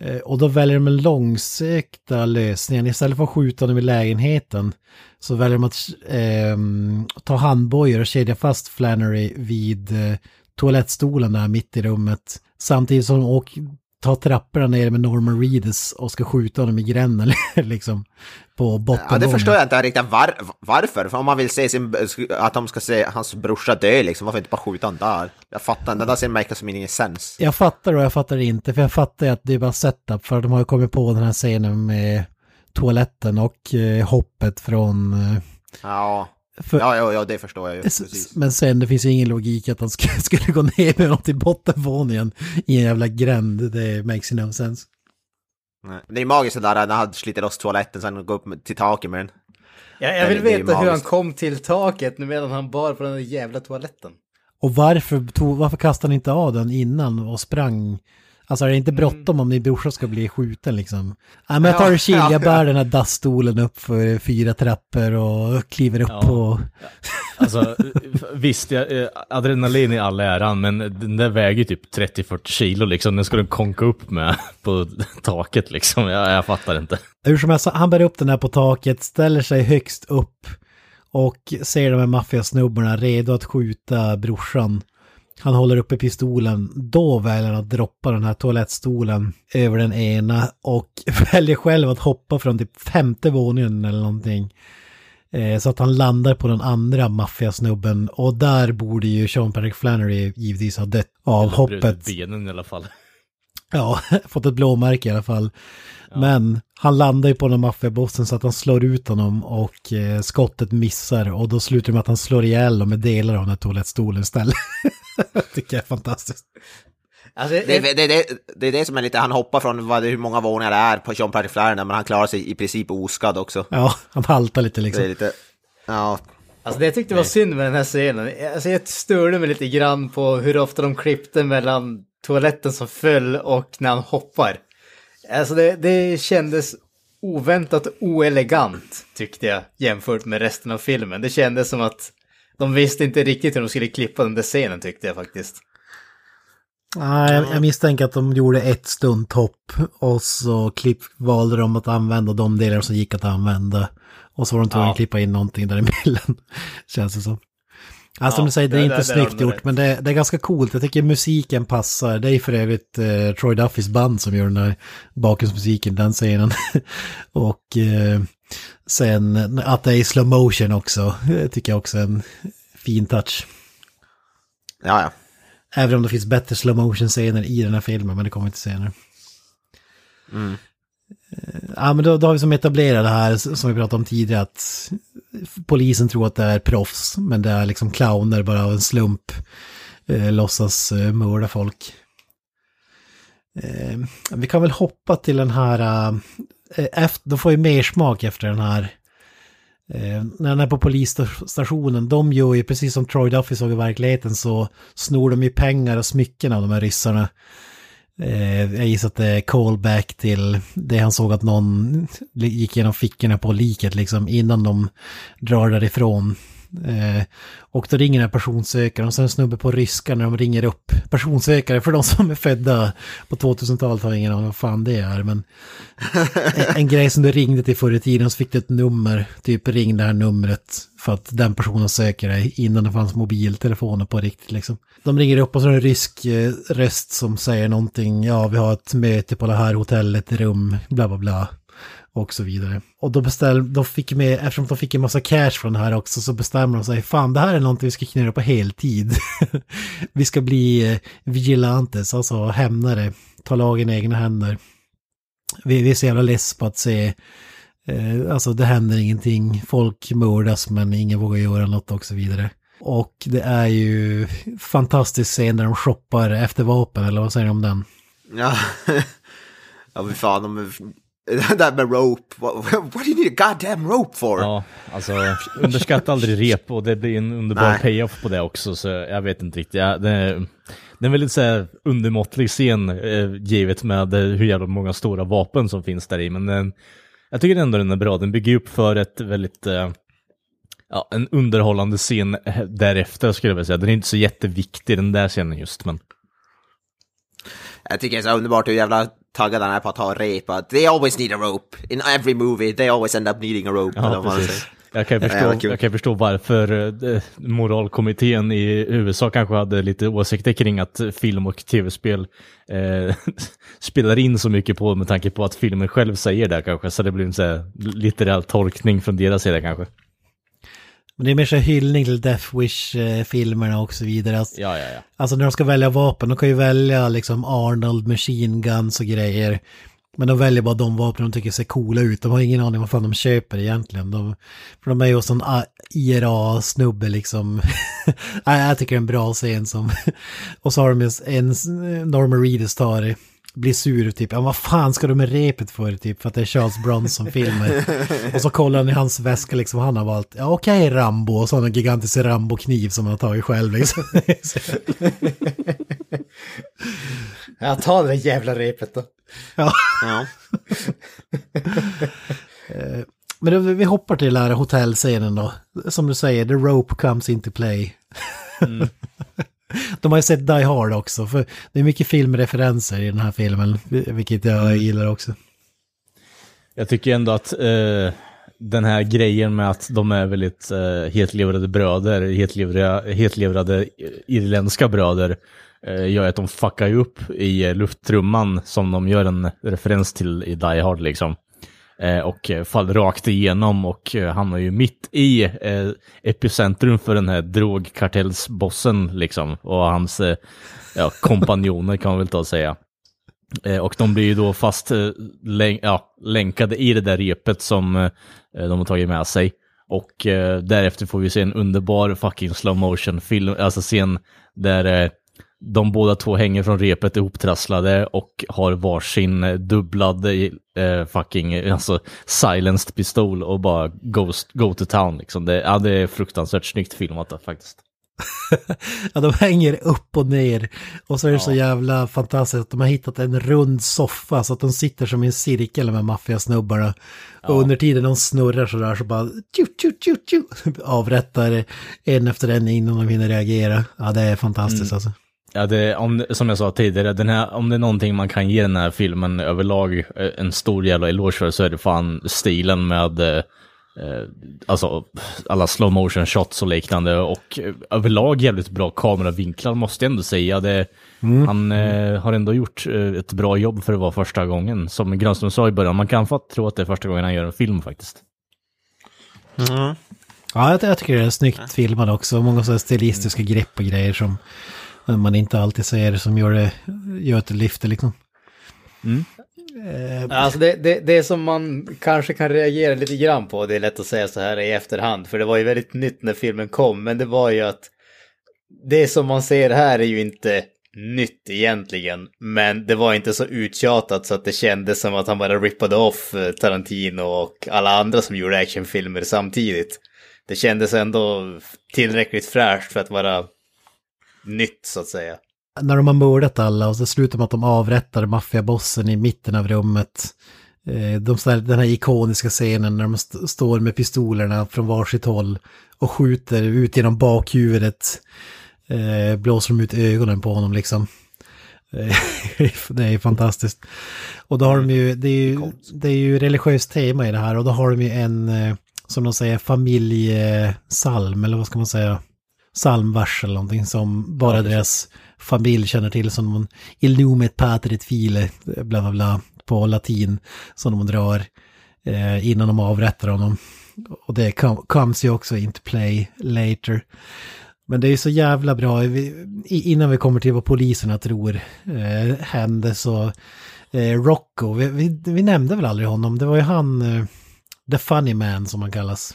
Eh, och då väljer de en långsökta lösningen. Istället för att skjuta dem i lägenheten så väljer de att eh, ta handbojor och kedja fast Flannery vid eh, toalettstolen där mitt i rummet. Samtidigt som de åker, tar trapporna ner med Norman Reedus och ska skjuta honom i gränden liksom. På bottenvåningen. ja, det förstår jag inte riktigt var, varför. För om man vill se sin, att de ska se hans brorsa dö liksom, varför inte bara skjuta honom där? Jag fattar inte, det där ser make som ingen sens. Jag fattar och jag fattar inte, för jag fattar att det är bara setup, för de har ju kommit på den här scenen med toaletten och eh, hoppet från... Eh, Ja, för, ja, ja, ja, det förstår jag ju. Precis. Men sen det finns ju ingen logik att han skulle, skulle gå ner med något i bottenvåningen i en jävla gränd. Det makes no sense. Nej. Det är magiskt det där när han sliter loss toaletten sen går upp till taket med den. Jag, jag vill veta hur han kom till taket nu medan han bar på den där jävla toaletten. Och varför, tog, varför kastade han inte av den innan och sprang? Alltså är det inte bråttom om din brorsa ska bli skjuten liksom? Nej men jag tar det chill, ja, jag ja. bär den här dassstolen upp för fyra trappor och kliver upp Ja. på... Alltså, visst, jag, eh, adrenalin i all äran, men den där väger typ 30-40 kilo liksom. Den ska den konka upp med på taket liksom. Jag, jag fattar inte. Hur som helst, han bär upp den här på taket, ställer sig högst upp och ser de här maffiasnubbarna redo att skjuta brorsan. Han håller uppe pistolen, då väljer han att droppa den här toalettstolen över den ena och väljer själv att hoppa från typ femte våningen eller någonting. Eh, Så att han landar på den andra maffiasnubben och där borde ju Sean Patrick Flannery givetvis ha dött av Eller hoppet. benen i alla fall. Ja, fått ett blåmärke i alla fall. Men Han landar ju på den maffiabossen så att han slår ut honom och eh, skottet missar och då slutar det med att han slår ihjäl dem med delar av den här toalettstolen istället. tycker jag är fantastiskt. Alltså, Det, det, det, det är det som är lite, han hoppar från vad, hur många våningar det är på Jean Patrick men han klarar sig i princip oskadd också. Ja, han haltar lite Det är liksom. lite, ja, Alltså det jag tyckte var synd med den här scenen, alltså jag störde mig lite grann på hur ofta de klippte mellan toaletten som föll och när han hoppar. Alltså det, det kändes oväntat oelegant tyckte jag jämfört med resten av filmen. Det kändes som att de visste inte riktigt hur de skulle klippa den där scenen tyckte jag faktiskt. Nej, jag, jag misstänker att de gjorde ett stunthopp och så klipp, valde de att använda de delar som gick att använda. Och så var de tvungna Ja. att klippa in någonting däremellan, känns det som. Alltså som Ja, du säger, det är inte det- snyggt gjort, rätt. men det, det är ganska coolt. Jag tycker musiken passar. Det är för övrigt eh, Troy Duffys band som gör den där bakgrundsmusiken, den scenen. och eh, sen att det är i slow motion också, eh, tycker jag också är en fin touch. ja, ja. Även om det finns bättre slow motion scener i den här filmen, men det kommer till senare. Mm. Eh, Ja, men då, då har vi som etablerat det här som vi pratade om tidigare att polisen tror att det är proffs, men det är liksom clowner bara av en slump eh, låtsas eh, mörda folk. Eh, vi kan väl hoppa till den här, eh, Eh, efter, de får ju mer smak efter den här Eh, när den är på polisstationen, de gör ju precis som Troy Duffy såg i verkligheten så snor de ju pengar och smycken av de här ryssarna. Eh, jag gissar att det är callback till det han såg att någon gick igenom fickorna på liket liksom innan de drar därifrån. Eh, och då ringer den här personsökaren och sen en snubbe på ryska när de ringer upp. Personsökare för de som är födda på 2000-talet har ingen aning vad fan det är. Men en, en grej som du ringde till förr i tiden så fick du ett nummer. Typ ring det här numret för att den personen söker dig innan det fanns mobiltelefoner på riktigt liksom. De ringer upp och så är det en rysk eh, röst som säger någonting. Ja, vi har ett möte på det här hotellet, rum, bla bla bla och så vidare. Och då beställde, de fick med, eftersom de fick en massa cash från det här också så bestämmer de sig, fan det här är någonting vi ska knära på heltid. vi ska bli eh, vigilantes, alltså hämnare, ta lagen i egna händer. Vi, vi är så jävla less på att se, eh, alltså det händer ingenting, folk mördas men ingen vågar göra något och så vidare. Och det är ju fantastisk scen när de shoppar efter vapen, eller vad säger du om den? Ja, ja men fan, de, det där med rope, what, what do you need a goddamn rope for? Ja, alltså underskatta aldrig rep och det blir en underbar Nej. payoff på det också, så jag vet inte riktigt. Ja, det, är, det är en väldigt så här, undermåttlig scen, eh, givet med eh, hur jävla många stora vapen som finns där i, men den, jag tycker ändå den är bra. Den bygger upp för ett väldigt, eh, ja, en underhållande scen eh, därefter skulle jag vilja säga. Den är inte så jätteviktig den där scenen just, men Jag tycker det är så underbart hur jävla taggad han är på att ha rep. They always need a rope. In every movie, they always end up needing a rope. Ja. Jag kan, Ja, förstå, jag kan förstå varför eh, moralkommittén i USA kanske hade lite åsikter kring att film och tv-spel eh, spelar in så mycket på med tanke på att filmen själv säger det kanske. Så det blir en litterär tolkning från deras sida kanske. Men det är mer så hyllning till Death Wish-filmerna och så vidare. Alltså, Ja, ja, ja. alltså när de ska välja vapen, de kan ju välja liksom Arnold, Machine Guns och grejer. Men de väljer bara de vapen de tycker ser coola ut. De har ingen aning vad fan de köper egentligen. De, för de är ju sån ah, IRA-snubbe liksom. Jag tycker det är en bra scen som... och så har de en... Norman Reedus tar blir sur typ, ja vad fan ska du med repet för typ, för att det är Charles Bronson-filmer. och så kollar han i hans väska liksom, han har valt, ja okej Rambo, och så har han en gigantisk Rambo-kniv som han har tagit själv liksom. Ja, ta det där jävla repet då. ja. Ja. Eh, Men då, vi hoppar till den här hotellscenen då. Som du säger, the rope comes into play. De har ju sett Die Hard också, för det är mycket filmreferenser i den här filmen, vilket jag gillar också. Jag tycker ändå att eh, den här grejen med att de är väldigt eh, hetlevrade bröder, hetlevrade, hetlevrade irländska bröder, eh, gör att de fuckar upp i eh, lufttrumman som de gör en referens till i Die Hard liksom. Eh, och eh, faller rakt igenom och eh, hamnar ju mitt i eh, epicentrum för den här drogkartellsbossen liksom. Och hans eh, ja, kompanjoner kan man väl ta och säga. Eh, och de blir ju då fast län ja, länkade i det där repet som de har tagit med sig. Och därefter får vi se en underbar fucking slow motion film, alltså scen där de båda två hänger från repet ihoptrasslade och har varsin dubblad eh, fucking alltså silenced pistol och bara goes, go to town liksom. Det, ja, det är fruktansvärt snyggt filmat faktiskt. ja, de hänger upp och ner. Och så är det ja. så jävla fantastiskt att de har hittat en rund soffa så att de sitter som i en cirkel med maffiasnubbarna. Ja. Och under tiden de snurrar så där så bara tju, tju, tju, tju, avrättar en efter en innan de hinner reagera. Ja, det är fantastiskt mm. alltså. Ja, det, om, som jag sa tidigare, den här, om det är någonting man kan ge den här filmen överlag eh, en stor jävla eloge för så är det fan stilen med eh, eh, alltså alla slow motion shots och liknande och eh, överlag jävligt bra kameravinklar måste jag ändå säga. Det, mm. Han eh, har ändå gjort eh, ett bra jobb för att vara första gången. Som Grönström sa i början, man kan få tro att det är första gången han gör en film faktiskt. Mm. Ja, jag, jag, tycker det är snyggt filmat också. Många så stilistiska grepp och grejer som man inte alltid ser som gör det, gör ett lyfte liksom. Mm. Eh, alltså det, det, det som man kanske kan reagera lite grann på, det är lätt att säga så här i efterhand, för det var ju väldigt nytt när filmen kom, men det var ju att det som man ser här är ju inte nytt egentligen, men det var inte så uttjatat så att det kändes som att han bara rippade off eh, Tarantino och alla andra som gjorde actionfilmer samtidigt. Det kändes ändå tillräckligt fräscht för att vara nytt så att säga. När de har mördat alla och så slutar med att de avrättar maffiabossen i mitten av rummet. Eh, de, den här ikoniska scenen när de st står med pistolerna från varsitt håll och skjuter ut genom bakhuvudet. Eh, blåser de ut ögonen på honom liksom. Eh, det är fantastiskt. Och då har de ju, det är ju, det är ju religiöst tema i det här och då har de ju en, som de säger, familjesalm eller vad ska man säga? Psalmvers eller någonting som bara deras familj känner till som de Illumet patrit file, bla bla bla, på latin som de drar eh, innan de avrättar honom. Och det comes ju också into play later. Men det är så jävla bra, vi, innan vi kommer till vad poliserna tror eh, hände så eh, Rocco, vi, vi, vi, nämnde väl aldrig honom, det var ju han, eh, the funny man som han kallas.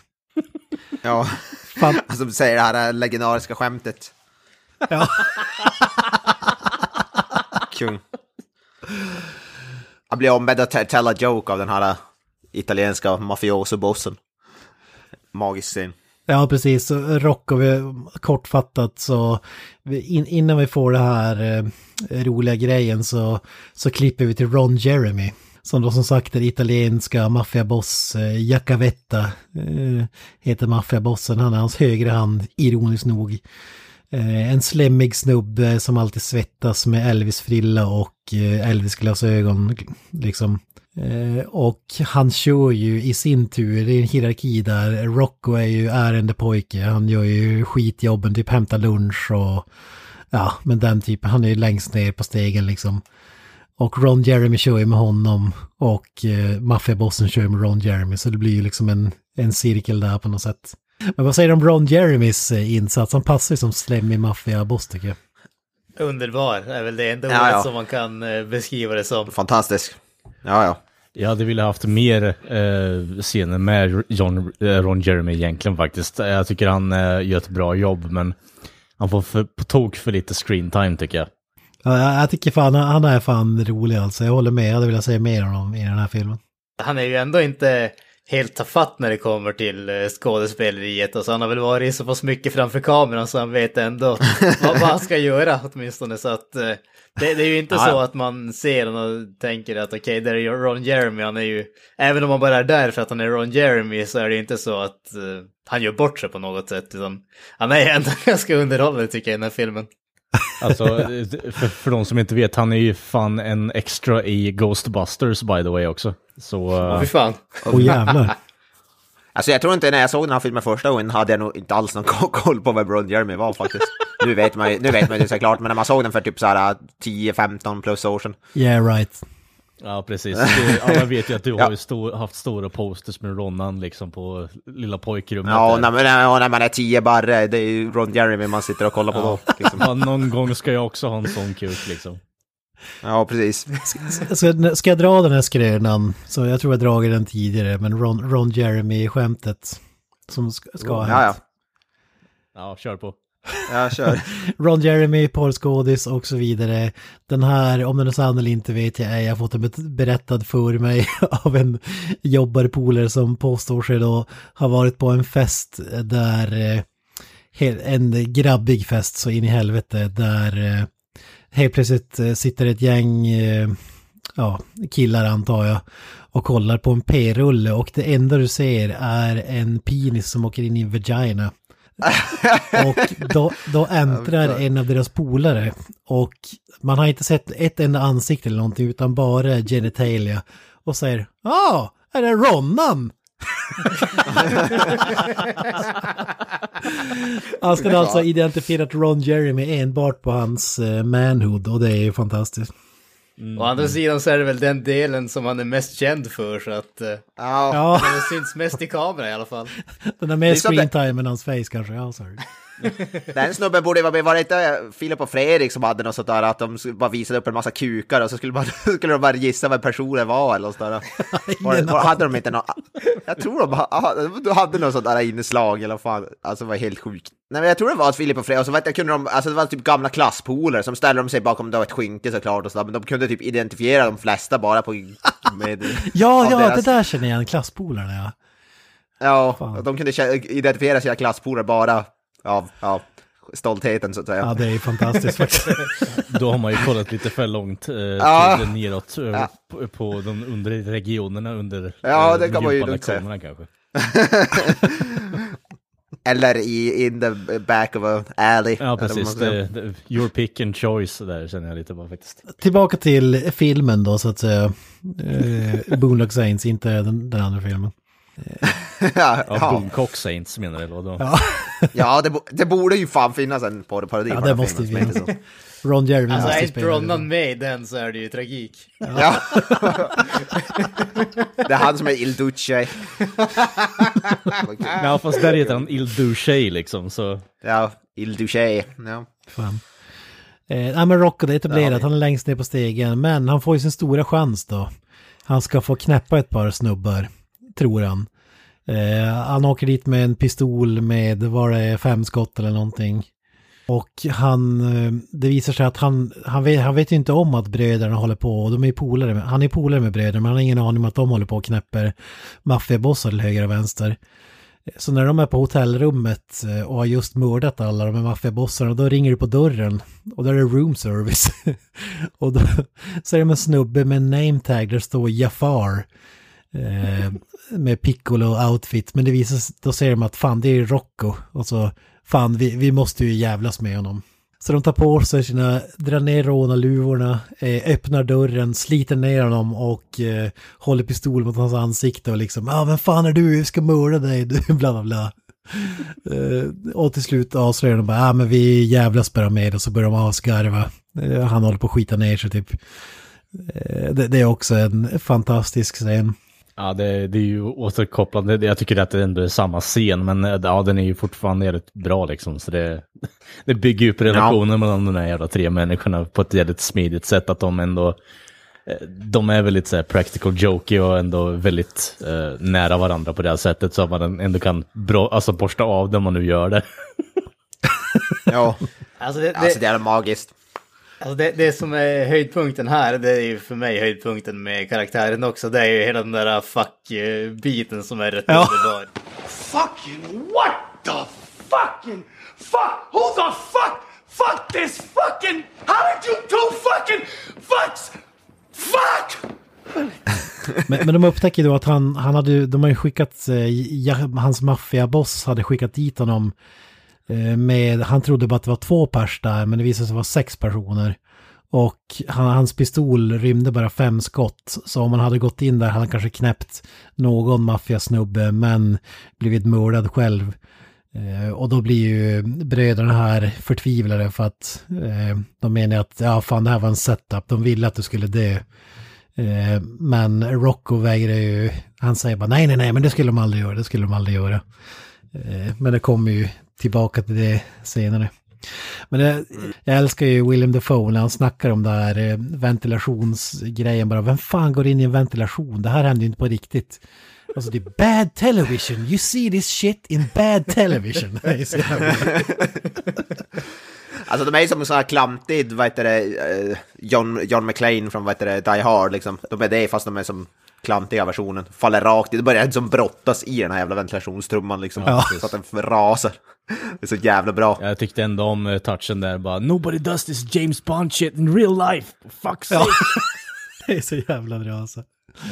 Ja. Fan. Alltså säger det här legendariska skämtet. Ja. Kung. Han blir ombedd att tella joke av den här italienska mafioso-bossen. Magisk scen. Ja, precis. Och vi, kortfattat så in, innan vi får det här eh, roliga grejen så, så klipper vi till Ron Jeremy. Som då som sagt är italienska maffiaboss, eh, Jacavetta eh, heter maffiabossen. Han är hans högra hand, ironiskt nog. Eh, en slemmig snubbe som alltid svettas med Elvis-frilla och eh, Elvis-glasögon. Liksom. Eh, och han kör ju i sin tur, det är en hierarki där, Rocco är ju ärendepojke, han gör ju skitjobben, typ hämtar lunch och ja, men den typen, han är ju längst ner på stegen liksom. Och Ron Jeremy kör ju med honom och eh, maffiabossen kör med Ron Jeremy. Så det blir ju liksom en, en cirkel där på något sätt. Men vad säger du om Ron Jeremys eh, insats? Han passar ju som slemmig maffiaboss tycker jag. Underbar är väl det enda ja, ordet ja. som man kan eh, beskriva det som. Fantastisk. Ja, ja. Jag hade velat haft mer eh, scener med John, eh, Ron Jeremy egentligen faktiskt. Jag tycker han eh, gör ett bra jobb men han får för, på tok för lite screen time tycker jag. Ja, jag tycker fan han är fan rolig alltså. Jag håller med, jag hade velat säga mer om honom i den här filmen. Han är ju ändå inte helt tafatt när det kommer till eh, skådespeleriet. Alltså han har väl varit så pass mycket framför kameran så han vet ändå vad, vad han ska göra åtminstone. Så att eh, det, det, är ju inte så att man ser honom och tänker att okej, okay, där är Ron Jeremy. Han är ju, även om man bara är där för att han är Ron Jeremy så är det inte så att uh, han gör bort sig på något sätt. Utan han är ändå ganska underhållande tycker jag i den här filmen. Alltså, för, för de som inte vet, han är ju fan en extra i Ghostbusters by the way också. Så... Åh, fy fan. Åh oh, jävlar. Alltså jag tror inte när jag såg den här filmen första gången hade jag nog inte alls någon koll på vem Ron Jeremy var faktiskt. nu vet man ju, nu vet man ju såklart, men när man såg den för typ så här 10-15 plus år sedan. Yeah right. Ja, precis. alla vet ju att du ja. har stor, haft stora posters med Ronan liksom på lilla pojkrummet. Ja, när, när, när man är tio barre, det är ju Ron Jeremy man sitter och kollar på ja. då. Liksom. Ja, någon gång ska jag också ha en sån kuk liksom. Ja, precis. Ska, ska jag dra den här skrönan, så jag tror jag dragit den tidigare, men Ron, Ron Jeremy-skämtet som ska, ska ha Ja, ja. hänt. Ja, kör på. Ja, kör. Ron Jeremy, porrskådis och så vidare. Den här, om den är sann eller inte vet jag ej, jag har fått den berättad för mig av en jobbarpolare som påstår sig då ha varit på en fest där, eh, en grabbig fest så in i helvete, där eh, helt plötsligt eh, sitter ett gäng, ja, killar antar jag, och kollar på en p-rulle och det enda du ser är en penis som åker in i en vagina. Och då, då äntrar en av deras polare och man har inte sett ett enda ansikte eller någonting utan bara genitalia och säger Ja, ah, är det Ronnan? Han ska alltså identifierat Ron Jeremy enbart på hans eh, manhood och det är ju fantastiskt. Å andra sidan så är det väl den delen som han är mest känd för så att... eh, Ja, har synts mest i kamera i alla fall. den har mer är som det- screen time än hans face kanske. Ja, sorry. den snubben borde vara med. Var det inte Filip och Fredrik som hade något sånt där att de bara visade upp en massa kukar och så skulle, bara, skulle de bara gissa vem personen var eller något sånt där. Var, hade de inte något? Jag tror de de hade något sånt där inslag eller fan. Alltså det var helt sjukt. Nej men jag tror det var att Filip och Fredrik, och så vet jag, kunde de, alltså det var typ gamla klasspolare som ställde de sig bakom det var ett skynke såklart och sådär, men de kunde typ identifiera de flesta bara på med... Ja, ja, deras- det där känner jag igen, klasspolarna ja. Ja, de kunde identifiera sina klasspolare bara av ja, stoltheten så att säga. Ja, det är fantastiskt faktiskt. Då har man ju kollat lite för långt eh, Ja. till neråt eh, Ja. på, på de undre regionerna under Ja, eh, det kan man ju lugnt säga. kanske. Eller i in the back of a alley. Ja, precis. Det, det, your pick and choice där känner jag lite på faktiskt. Tillbaka till filmen då så att säga. Eh, Boondock Saints, inte den, den andra filmen. Ja, Ja. Boomcock Saints menar du eller vadå? Ja, ja det, bo- det borde ju fan finnas en por- parodi ja på det måste ju finnas. Ron Jeremy Alltså är måste spela Ronnan det. med i den så är det ju tragik. Ja. det är han som är Il Duce. Ja, fast där heter han Il Duche liksom, så... ja, Il Duce. Ja. Fan. Eh, nej men Rocco det är etablerat, han är längst ner på stegen. Men han får ju sin stora chans då. Han ska få knäppa ett par snubbar, tror han. Eh, han åker dit med en pistol med, vad det är, fem skott eller någonting. Och han, eh, det visar sig att han, han vet, han vet ju inte om att bröderna håller på, och de är ju polare med, han är polare med bröderna, men han har ingen aning om att de håller på och knäpper maffiabossar till höger och vänster. Så när de är på hotellrummet eh, och har just mördat alla de här maffiabossarna, då ringer det på dörren och då är det room service. och då så är det en snubbe med en name tag där det står Jafar. Eh, med piccolo-outfit, men det visar sig, då säger de att fan det är Rocco. Och så, fan vi, vi måste ju jävlas med honom. Så de tar på sig sina, drar ner rånarluvorna, eh, öppnar dörren, sliter ner honom och eh, håller pistol mot hans ansikte och liksom, ja ah, vem fan är du, vi ska mörda dig, bla bla bla. Eh, och till slut avslöjar de bara, ja ah, men vi jävlas bara med och så börjar de asgarva. Eh, han håller på att skita ner sig typ. Eh, det, det är också en fantastisk scen. Ja, det, det är ju återkopplande. Jag tycker att det ändå är samma scen, men eh, ja, den är ju fortfarande jävligt bra liksom. Så det, det bygger upp relationen mellan de här jävla tre människorna på ett jävligt smidigt sätt. Att de ändå, eh, de är väldigt så här, practical jokey och ändå väldigt eh, nära varandra på det här sättet. Så att man ändå kan bra, alltså, borsta av det om man nu gör det. Ja, Alltså det, det, alltså det är magiskt. Alltså det, det som är höjdpunkten här, det är ju för mig höjdpunkten med karaktären också. Det är ju hela den där fuck-biten som är rätt Ja. underbar. Fucking what the fucking fuck? Who the fuck? Fuck this fucking. How did you two fucking fucks? Fuck! Men, men de upptäcker då att han, han hade, de har ju skickat, eh, hans maffiaboss hade skickat dit honom Eh, med, han trodde bara att det var två pers där, men det visade sig vara sex personer. Och han, hans pistol rymde bara fem skott, så om han hade gått in där hade han kanske knäppt någon maffiasnubbe, men blivit mördad själv. Eh, och då blir ju bröderna här förtvivlade för att eh, de menar att ja, fan det här var en setup, de ville att du skulle dö. Eh, men Rocco vägrar ju, han säger bara nej, nej, nej, men det skulle de aldrig göra, det skulle de aldrig göra. Eh, men det kommer ju tillbaka till det senare. Men det, jag älskar ju William Defoe när han snackar om det här eh, ventilationsgrejen. Bara, vem fan går in i en ventilation? Det här händer ju inte på riktigt. Alltså det är bad television. You see this shit in bad television. Alltså de är ju som en sån här klantig, vad heter det, eh, John, John McClane från vad heter det, Die Hard liksom. De är det fast de är som klantiga versionen. Faller rakt i, det börjar som brottas i den här jävla ventilationstrumman liksom. Ja. Så att den rasar. Det är så jävla bra. Jag tyckte ändå om eh, touchen där bara Nobody does this James Bond shit in real life, for fuck's Ja. sake. Det är så jävla bra alltså.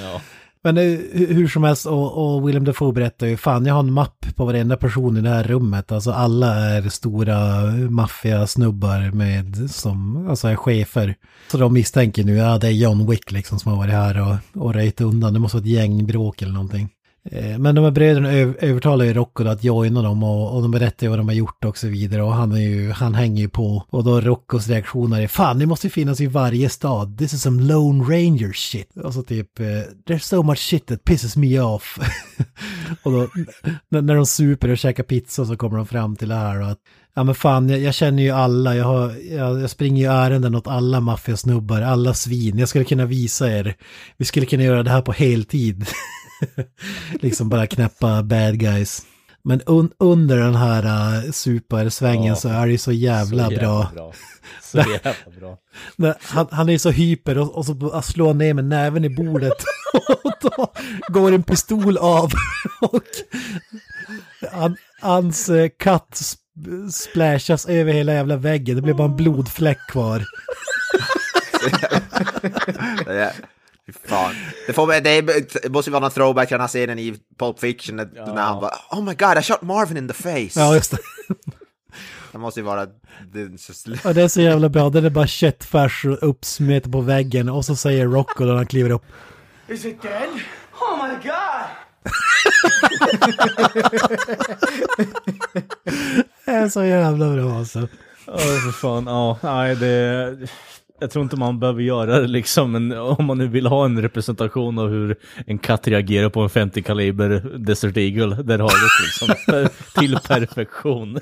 Ja. Men eh, hur som helst, och, och William Dafoe berättar ju, fan jag har en mapp på varenda person i det här rummet. Alltså alla är stora maffiasnubbar med, som, alltså är chefer. Så de misstänker nu, ja det är John Wick liksom som har varit här och, och röjt undan. Det måste vara ett gängbråk eller någonting. Eh, men de här bröderna övertalar ju Rocco då att joina dem och, och de berättar ju vad de har gjort och så vidare och han, är ju, han hänger ju på. Och då Roccos reaktioner är fan ni måste ju finnas i varje stad. This is some Lone Ranger shit. Och så typ eh, there's so much shit that pisses me off. och då när, när de super och käkar pizza så kommer de fram till det här och att Ja men fan, jag, jag känner ju alla, jag, har, jag, jag springer ju ärenden åt alla maffiasnubbar, alla svin. Jag skulle kunna visa er, vi skulle kunna göra det här på heltid. liksom bara knäppa bad guys. Men un, under den här uh, supersvängen Ja. så är det ju så jävla, Så jävla bra. bra. Så jävla bra. Han, han är så hyper och, och så slår han ner med näven i bordet. och då går en pistol av. och han, hans eh, katt sp- splashas över hela jävla väggen. Det blir bara en blodfläck kvar. Fan. Det, får, det, är, det måste vara någon throwback till den här scenen i Pulp Fiction när, när han bara Oh my god, I shot Marvin in the face. Ja, just det. Det måste ju vara... Det, är så, Och det är så jävla bra. Det är bara köttfärs och uppsmetat på väggen. Och så säger Rocco när han kliver upp. Is it dead? Oh my god! Det är så jävla bra alltså. Ja, för fan. Ja, nej, det... Jag tror inte man behöver göra det liksom, men om man nu vill ha en representation av hur en katt reagerar på en 50 kaliber Desert Eagle, där har du det liksom. Till perfektion.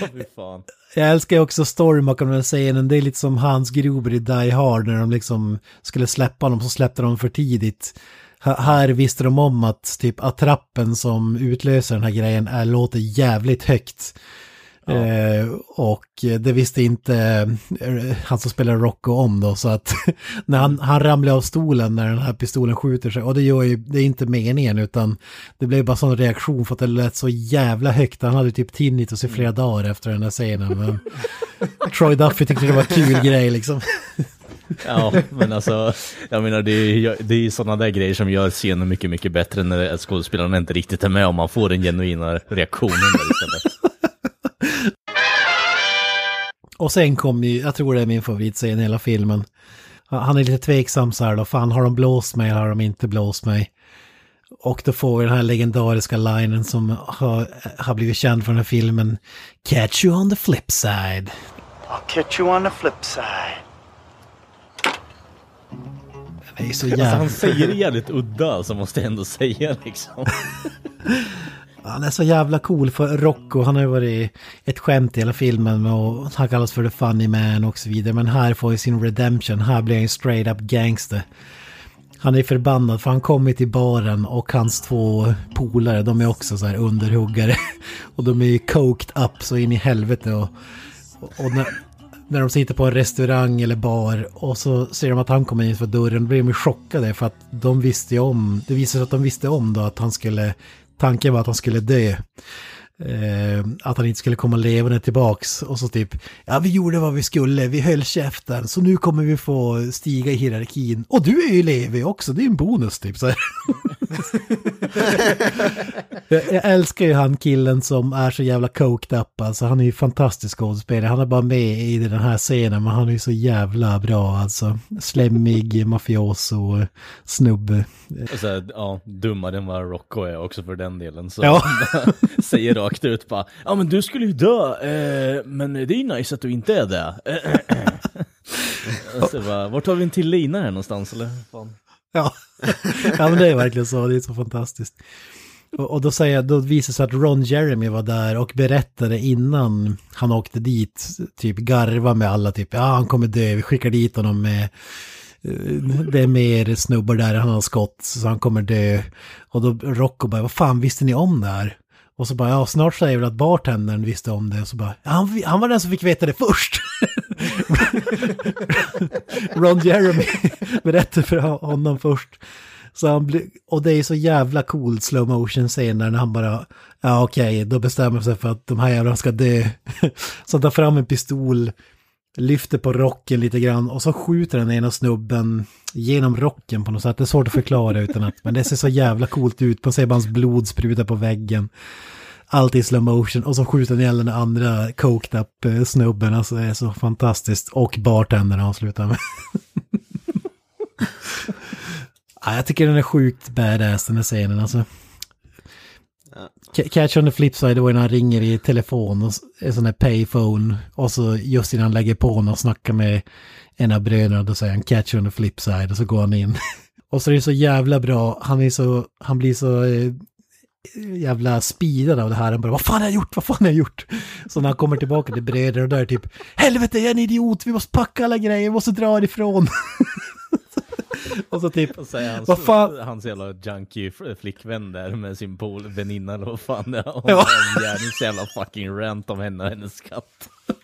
Fy fan. Jag älskar ju också storyn bakom den scenen. Det är lite som Hans Gruber i Die Hard när de liksom skulle släppa honom så släppte de för tidigt. H- här visste de om att typ attrappen som utlöser den här grejen är, låter jävligt högt. Eh, och det visste inte eh, han som spelar Rocco om då, så att när han, han ramlar av stolen när den här pistolen skjuter sig, och det gör ju, det är inte meningen utan det blev bara sån reaktion för att det lät så jävla högt, han hade typ tinnitus i flera dagar efter den här scenen. Men Troy Duffy tyckte det var kul grej liksom. Ja, men alltså, jag menar det är, det är sådana där grejer som gör scenen mycket, mycket bättre när skådespelarna inte riktigt är med och man får den genuina reaktionen där istället. Och sen kom ju, jag tror det är min favoritscen i hela filmen. Han är lite tveksam så här då, fan har de blåst mig eller har de inte blåst mig? Och då får vi den här legendariska linen som har, har blivit känd från den här filmen. Catch you on the flip side. I'll catch you on the flip side. Det är så Alltså, jävla... han säger det jävligt udda, alltså, måste jag ändå säga liksom. Han är så jävla cool för Rocco, han har ju varit ett skämt i hela filmen och han kallas för the funny man och så vidare. Men här får ju sin redemption, här blir han ju straight up gangster. Han är förbannad för han kommer till baren och hans två polare, de är också så här underhuggare. Och de är ju coked up så in i helvete och, och när, när de sitter på en restaurang eller bar och så ser de att han kommer in för dörren, då blir de ju chockade för att de visste ju om, det visar sig att de visste om då att han skulle, tanken var att han skulle dö. Eh, att han inte skulle komma levande tillbaks och så typ, ja vi gjorde vad vi skulle, vi höll käften, så nu kommer vi få stiga i hierarkin. Och du är ju Levi också, det är en bonus typ. Så jag, jag älskar ju han killen som är så jävla coked up, alltså han är ju fantastisk skådespelare. Han är bara med i den här scenen, men han är ju så jävla bra alltså. Slemmig, mafioso, snubbe. Och så här, ja, dummare än vad Rocco är också för den delen. Så Ja. säger rakt ut bara, ja men du skulle ju dö, eh, men det är ju nice att du inte är det. Och så bara, vart har vi en till lina här någonstans eller? Fan. Ja. ja, men det är verkligen så. Det är så fantastiskt. Och, och då, säger jag, då visar det sig att Ron Jeremy var där och berättade innan han åkte dit, typ garva med alla, typ ja han kommer dö, vi skickar dit honom med eh, det är mer snubbar där han har skott så han kommer dö. Och då Rocco bara, vad fan visste ni om det här? Och så bara, ja snart säger väl att bartendern visste om det. Och så bara, han, han var den som fick veta det först. Ron Jeremy berättade för honom först. Så han blir, och det är så jävla cool slow motion scener när han bara, ja okej, då bestämmer sig för att de här jävlarna ska dö. Så han tar fram en pistol, lyfter på rocken lite grann och så skjuter den ena snubben genom rocken på något sätt. Det är svårt att förklara utan att, men det ser så jävla coolt ut. Man ser bara hans blod spruta på väggen. Allt i slow motion och så skjuter den ihjäl den andra coked up eh, snubben. Alltså det är så fantastiskt. Och bartendern avslutar med. ja, jag tycker den är sjukt badass den här scenen alltså. Catch on the flip side, det var när han ringer i telefon, och en sån här payphone. Och så just innan han lägger på honom och snackar med en av bröderna, då säger han catch on the flip side och så går han in. och så är det så jävla bra, han är så, han blir så eh, jävla speedad av det här. Han bara, vad fan har jag gjort, vad fan har jag gjort? Så när han kommer tillbaka till bröderna och där det typ, helvete jag är en idiot, vi måste packa alla grejer, vi måste dra ifrån. och så typ, Och så är hans, vad fan, hans jävla junkie fl- flickvän där med sin pol väninna eller vad fan det är. Hon Ja. har jävla fucking rant om henne och hennes katt.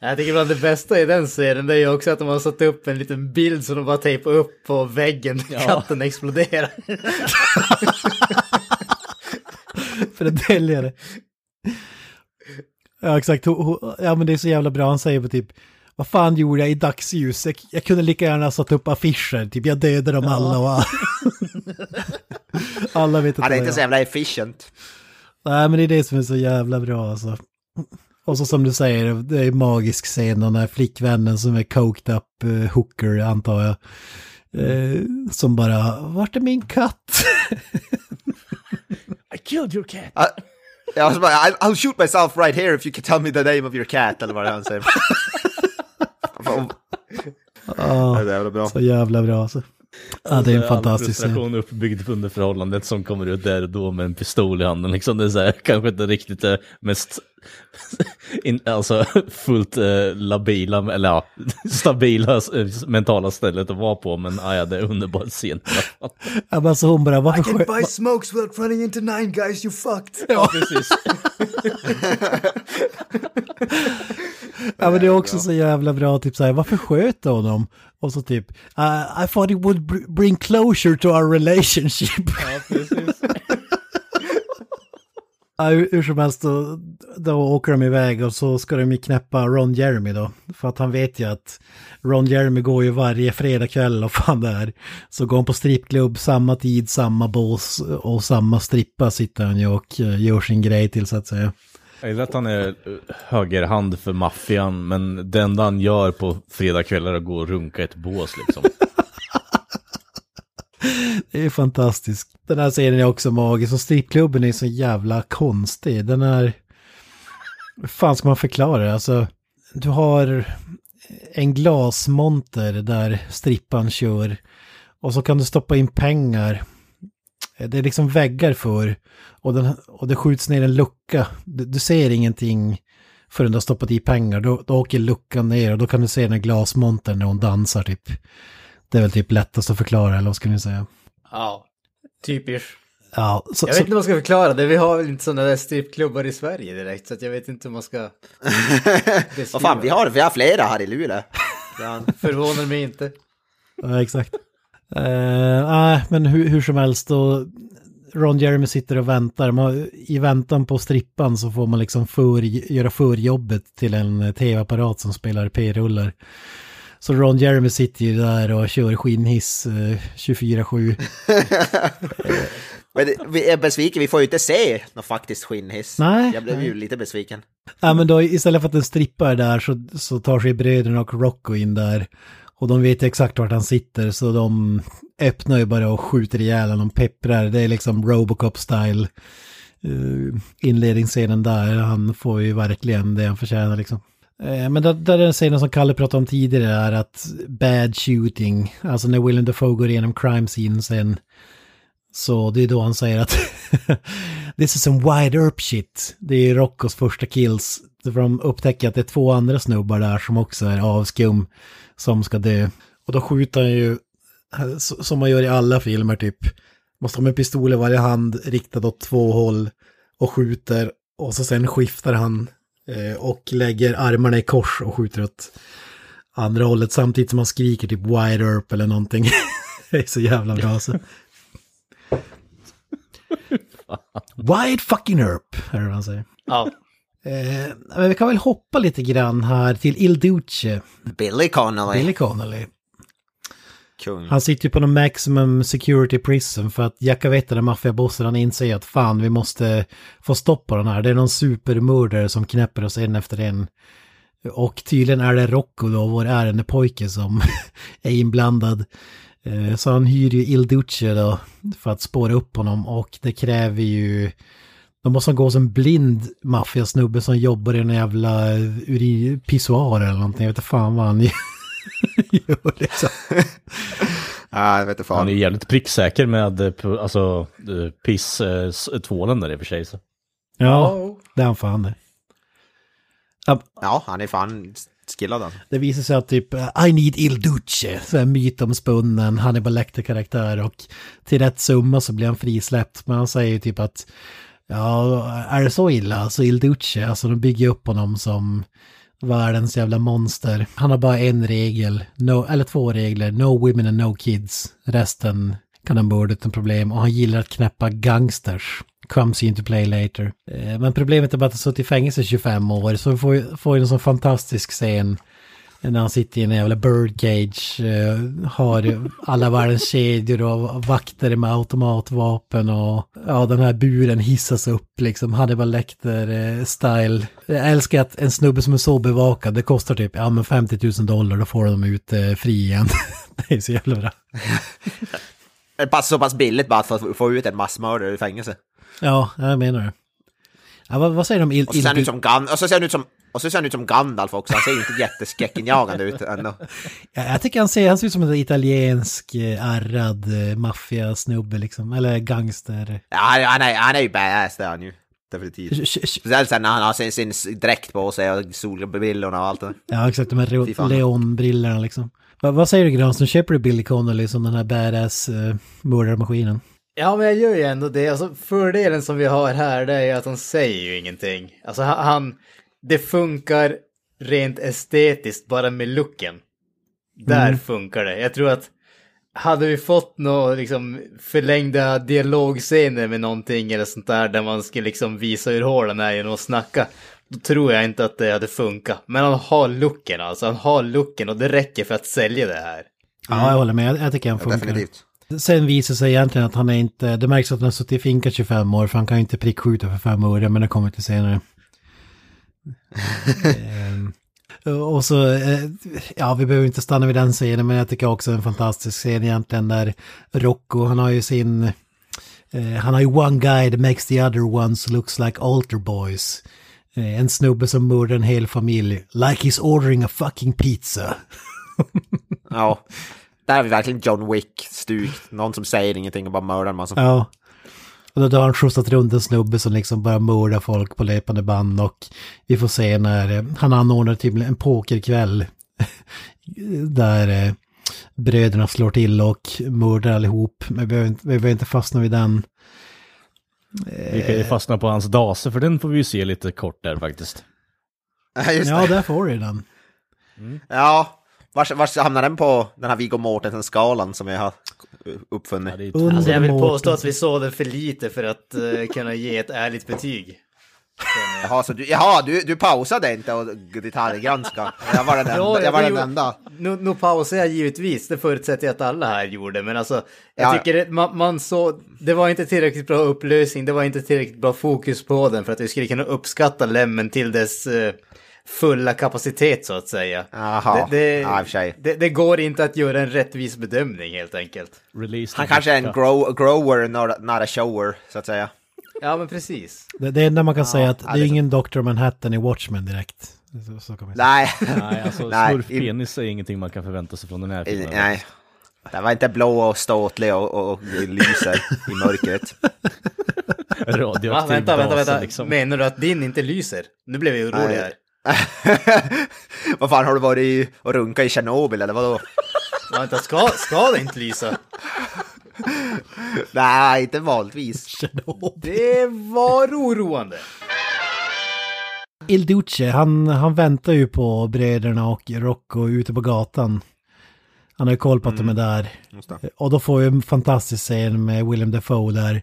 Jag tycker bland det bästa i den serien det är ju också att de har satt upp en liten bild som de bara tejpar upp på väggen. Ja. Katten exploderar. för att dölja det. Ja exakt, ja men det är så jävla bra, han säger på typ vad fan gjorde jag i dagsljus? Jag, jag kunde lika gärna satt upp affischer, typ jag dödade dem alla och alla vet att Han är det var inte så jävla efficient. Nej men det är det som är så jävla bra alltså. Och så som du säger, det är magisk scen den här flickvännen som är coked up uh, hooker antar jag. Eh, som bara, vart är min katt? I killed your cat. Ja, Jag bara, I'll, I'll shoot myself right here if you can tell me the name of your cat, eller vad det är han säger. Det är jävla bra. så jävla bra alltså. Ja, det är en fantastisk scen. frustration uppbyggd under förhållandet som kommer ut där och då med en pistol i handen. Liksom det är så här, kanske inte riktigt det mest in, alltså, fullt eh, labila, eller ja, stabila eh, mentala stället att vara på. Men ah, ja, det är underbar scen. i. Ja, men så hon bara, varför skö- smokes without running into nine guys you fucked. Ja, precis. Ja men det är också så jävla bra, typ såhär, varför sköt du honom? Och så typ, "Uh, I thought it would br- bring closure to our relationship. Ja, precis. Ja, hur, som helst, då, då åker de iväg och så ska de ju knäppa Ron Jeremy då. För att han vet ju att Ron Jeremy går ju varje fredagkväll och fan det är. Så går han på strippklubb, samma tid, samma bås och samma strippa sitter han ju och eh, gör sin grej till så att säga. Jag gillar att han är eh, högerhand för maffian, men det enda han gör på fredagkvällar är att gå och runka ett bås liksom. Det är fantastiskt. Den här serien är också magisk och strippklubben är så jävla konstig. Den är... Hur fan ska man förklara det? Alltså, du har en glasmonter där strippan kör. Och så kan du stoppa in pengar. Det är liksom väggar för. Och, den, och det skjuts ner en lucka. Du, du ser ingenting förrän du har stoppat i pengar. Då, då åker luckan ner och då kan du se den här glasmontern när hon dansar typ. Det är väl typ lättast att förklara, eller vad ska ni säga? Ja, typiskt. Ja, så, Jag vet så, inte hur man ska förklara det. Vi har väl inte sådana där strippklubbar i Sverige direkt. Så att jag vet inte hur man ska... Vad fan, vi har, vi har flera här i Luleå. Förvånar mig inte. ja, exakt. Uh, nej, men hur, hur som helst då. Ron Jeremy sitter och väntar. Man, I väntan på strippan så får man liksom för, göra förjobbet till en tv-apparat som spelar p-rullar. Så Ron Jeremy sitter ju där och kör skinnhiss eh, 24-7. Men det- vi är besvikna, vi får ju inte se någon faktiskt skinnhiss. Nej, Jag blev ju nej. lite besviken. Ja men då istället för att en strippa är där så, så tar sig bröderna och Rocco in där. Och de vet exakt vart han sitter så de öppnar ju bara och skjuter ihjäl honom, pepprar. Det är liksom Robocop-style. Uh, inledningsscenen där, han får ju verkligen det han förtjänar liksom. Eh, men där, där är en scen som Kalle pratade om tidigare är att bad shooting, alltså när Willem Dafoe går igenom crime scene sen Så det är då han säger att this is some wide earp shit. Det är Roccos första kills. För de upptäcker att det är två andra snubbar där som också är avskum som ska dö. Och då skjuter han ju, som man gör i alla filmer typ, måste ha med pistol i varje hand riktad åt två håll och skjuter. Och så sen skiftar han och lägger armarna i kors och skjuter åt andra hållet samtidigt som han skriker typ wide earp eller någonting. det är så jävla bra alltså. Wide fucking earp, är det vad han säger. Ja. Eh, men vi kan väl hoppa lite grann här till Il Duce, Billy Connolly. Billy Connolly. Kung. Han sitter ju på någon maximum security prison för att Jacavetta, den maffiabossen, han inser att fan vi måste få stopp på den här. Det är någon supermördare som knäpper oss en efter en. Och tydligen är det Rocco då, vår ärendepojke som är inblandad. Eh, så han hyr ju Il Duce då för att spåra upp honom och det kräver ju... De måste gå som blind maffiasnubbe som jobbar i en jävla pissoar eller någonting. Jag vet inte fan vad han gör liksom. Ja, jag vet inte Han är fan. jävligt pricksäker med eh, alltså, eh, piss-tvålen där i och för sig. Så. Ja, det är han fan det. Ja, Ja, han är fan skillad han. Det visar sig att typ I need Il Duce, så är mytomspunnen Hannibal Lecter-karaktär och till rätt summa så blir han frisläppt. Men han säger ju typ att ja, är det så illa så Il Duce, alltså de bygger upp honom som världens jävla monster. Han har bara en regel, no, eller två regler, no women and no kids. Resten kan han mörda utan problem och han gillar att knäppa gangsters. Comes into play later. Eh, men problemet är bara att han suttit i fängelse i 25 år så vi får ju en sån fantastisk scen när han sitter i en jävla birdcage, eh, har alla världens kedjor och vakter med automatvapen och ja, den här buren hissas upp liksom, Hannibal Lecter-style. Jag älskar att en snubbe som är så bevakad, det kostar typ, ja men 50 000 dollar, då får de ut eh, fri igen. det är så jävla bra. Det passar så pass billigt bara för att få ut en massmördare ur fängelse. Ja, jag menar det. Ja, vad, vad säger de Il, Och så ser han Il, ut som, Gan och så ser han ut som, och så ser han ut som Gandalf också. Han ser ju inte jätteskräckinjagande ut ändå. Ja, jag tycker han ser, han ser ut som en italiensk eh, ärrad eh, maffiasnubbe liksom, eller gangster. Ja, han, är, han är ju badass det är han ju. Definitivt. Speciellt sen när han har sin, sin dräkt på sig och solbrillorna och allt det där. Ja, exakt, de här. Leon-brillorna liksom. Va, vad säger du Granström, köper du Billy Connolly som den här badass uh, mördarmaskinen? Ja, men jag gör ju ändå det. Alltså, fördelen som vi har här, det är att han säger ju ingenting. Alltså, han, det funkar rent estetiskt bara med looken. Där funkar det. Jag tror att hade vi fått några liksom, förlängda dialogscener med någonting eller sånt där, där man ska liksom visa hur hålen är genom att snacka, då tror jag inte att det hade funkat. Men han har looken alltså, han har looken och det räcker för att sälja det här. Ja, jag håller med. Jag, tycker han Ja, funkar. definitivt. Sen visar sig egentligen att han är inte, det märks att han har suttit i finka 25 år för han kan ju inte prickskjuta för fem år, men det kommer till senare. Ehm, och så, eh, ja vi behöver inte stanna vid den scenen, men jag tycker också en fantastisk scen egentligen där Rocco, han har ju sin, eh, han har ju one guy that makes the other ones looks like altar boys. Eh, en snubbe som mördar en hel familj, like he's ordering a fucking pizza. Ja. Där har vi verkligen John Wick-stuk. Någon som säger ingenting och bara mördar en massa. Ja. Och då har han skjutsat runt en snubbe som liksom bara mördar folk på löpande band och vi får se när eh, han anordnar typ en pokerkväll där eh, bröderna slår till och mördar allihop. Men vi behöver inte, vi behöver inte fastna vid den. Vi kan ju fastna på hans dase, för den får vi ju se lite kort där faktiskt. Ja, just Ja, det. där får du den. Ja. Vars, vars hamnar den på den här Viggo Mortensen-skalan som jag har uppfunnit? Ja, Alltså jag vill påstå att vi såg det för lite för att eh, kunna ge ett ärligt betyg. Jaha, så du, jaha du, du pausade inte och detaljgranska? Jag var den enda. Ja, jag var den enda. Nu, nu pausar jag givetvis, det förutsätter jag att alla här gjorde, men alltså jag Ja. tycker det, man, man så, det var inte tillräckligt bra upplösning, det var inte tillräckligt bra fokus på den för att vi skulle kunna uppskatta Lemmen till dess eh, fulla kapacitet så att säga. Jaha, det, det, ja, det, det går inte att göra en rättvis bedömning helt enkelt. Released Han kanske är en grow, grower, not, not a shower, så att säga. Ja men precis. Det, det enda man kan säga att ja, det det är så. ingen Dr. Manhattan i Watchmen direkt. Så, så kan man säga. Nej. Nej, alltså smurfpenis är ingenting man kan förvänta sig från den här filmen. Nej. Den var inte blå och ståtlig och, och, och lyser i mörkret. Radioaktiv Va, vänta, vänta, vänta. liksom. Menar du att din inte lyser? Nu blev jag orolig här. Vad fan, har du varit i- och runkat i Tjernobyl eller vadå? Vänta, ska, ska det inte lysa? Nej, inte vanligtvis. Det var oroande. Il Duce, han, han väntar ju på bröderna och Rocco ute på gatan. Han har ju koll på att de är där. Och då får vi en fantastisk scen med William Dafoe där.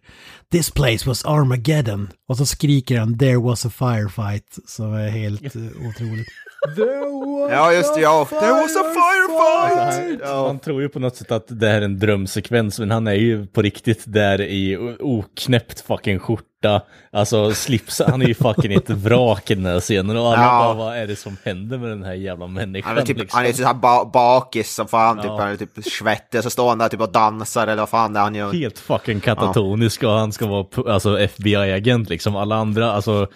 This place was Armageddon. Och så skriker han There was a firefight. Som är helt eh, otroligt. Ja, just det, ja. There was a firefight! Han, man tror ju på något sätt att det här är en drömsekvens, men han är ju på riktigt där i oknäppt fucking skjorta. Alltså slips, han är ju fucking ett vrak i den här scenen och alla Ja. bara, vad är det som händer med den här jävla människan? Han är typ, liksom? han är typ så här ba bakis som fan, typ, Ja. han är typ svettig, så står han där typ och dansar eller vad fan det är han gör. Helt fucking katatonisk och han ska vara alltså, FBI-agent liksom. Alla andra, alltså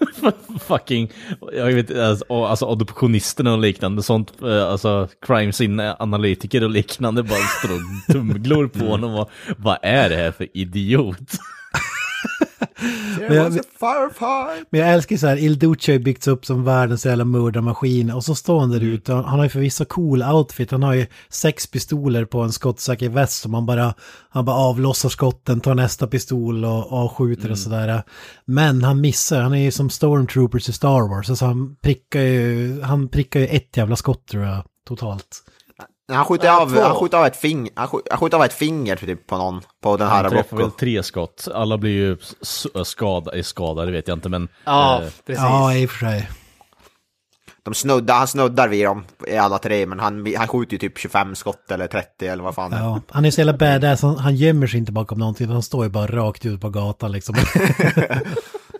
fucking, jag vet alltså, alltså adoptionisterna och liknande sånt, eh, alltså crime scene-analytiker och liknande bara står och tumglor på honom och vad är det här för idiot? Men jag-! Men jag älskar så här, Il Duce har ju byggts upp som världens jävla mördarmaskin och så står han där ute. Han har ju förvisso cool outfit. Han har ju sex pistoler på en skottsäker väst som han bara, han bara avlossar skotten, tar nästa pistol och avskjuter och sådär. Men han missar, han är ju som stormtroopers i Star Wars. Alltså han prickar ju, han prickar ju ett jävla skott tror jag, totalt. Han skjuter, Ja, av, två. han, skjuter av ett finger, han, skjuter, han skjuter av ett finger typ på någon, på den här Han träffar väl tre skott, alla blir ju s- skada, skadade vet jag inte men Ja, eh, precis. Ja, i och för sig. De snuddar, han snuddar vid dem i alla tre, men han, han skjuter ju typ 25 skott eller 30 eller vad fan. Ja, han är så jävla badass, han, han gömmer sig inte bakom någonting, han står ju bara rakt ut på gatan liksom.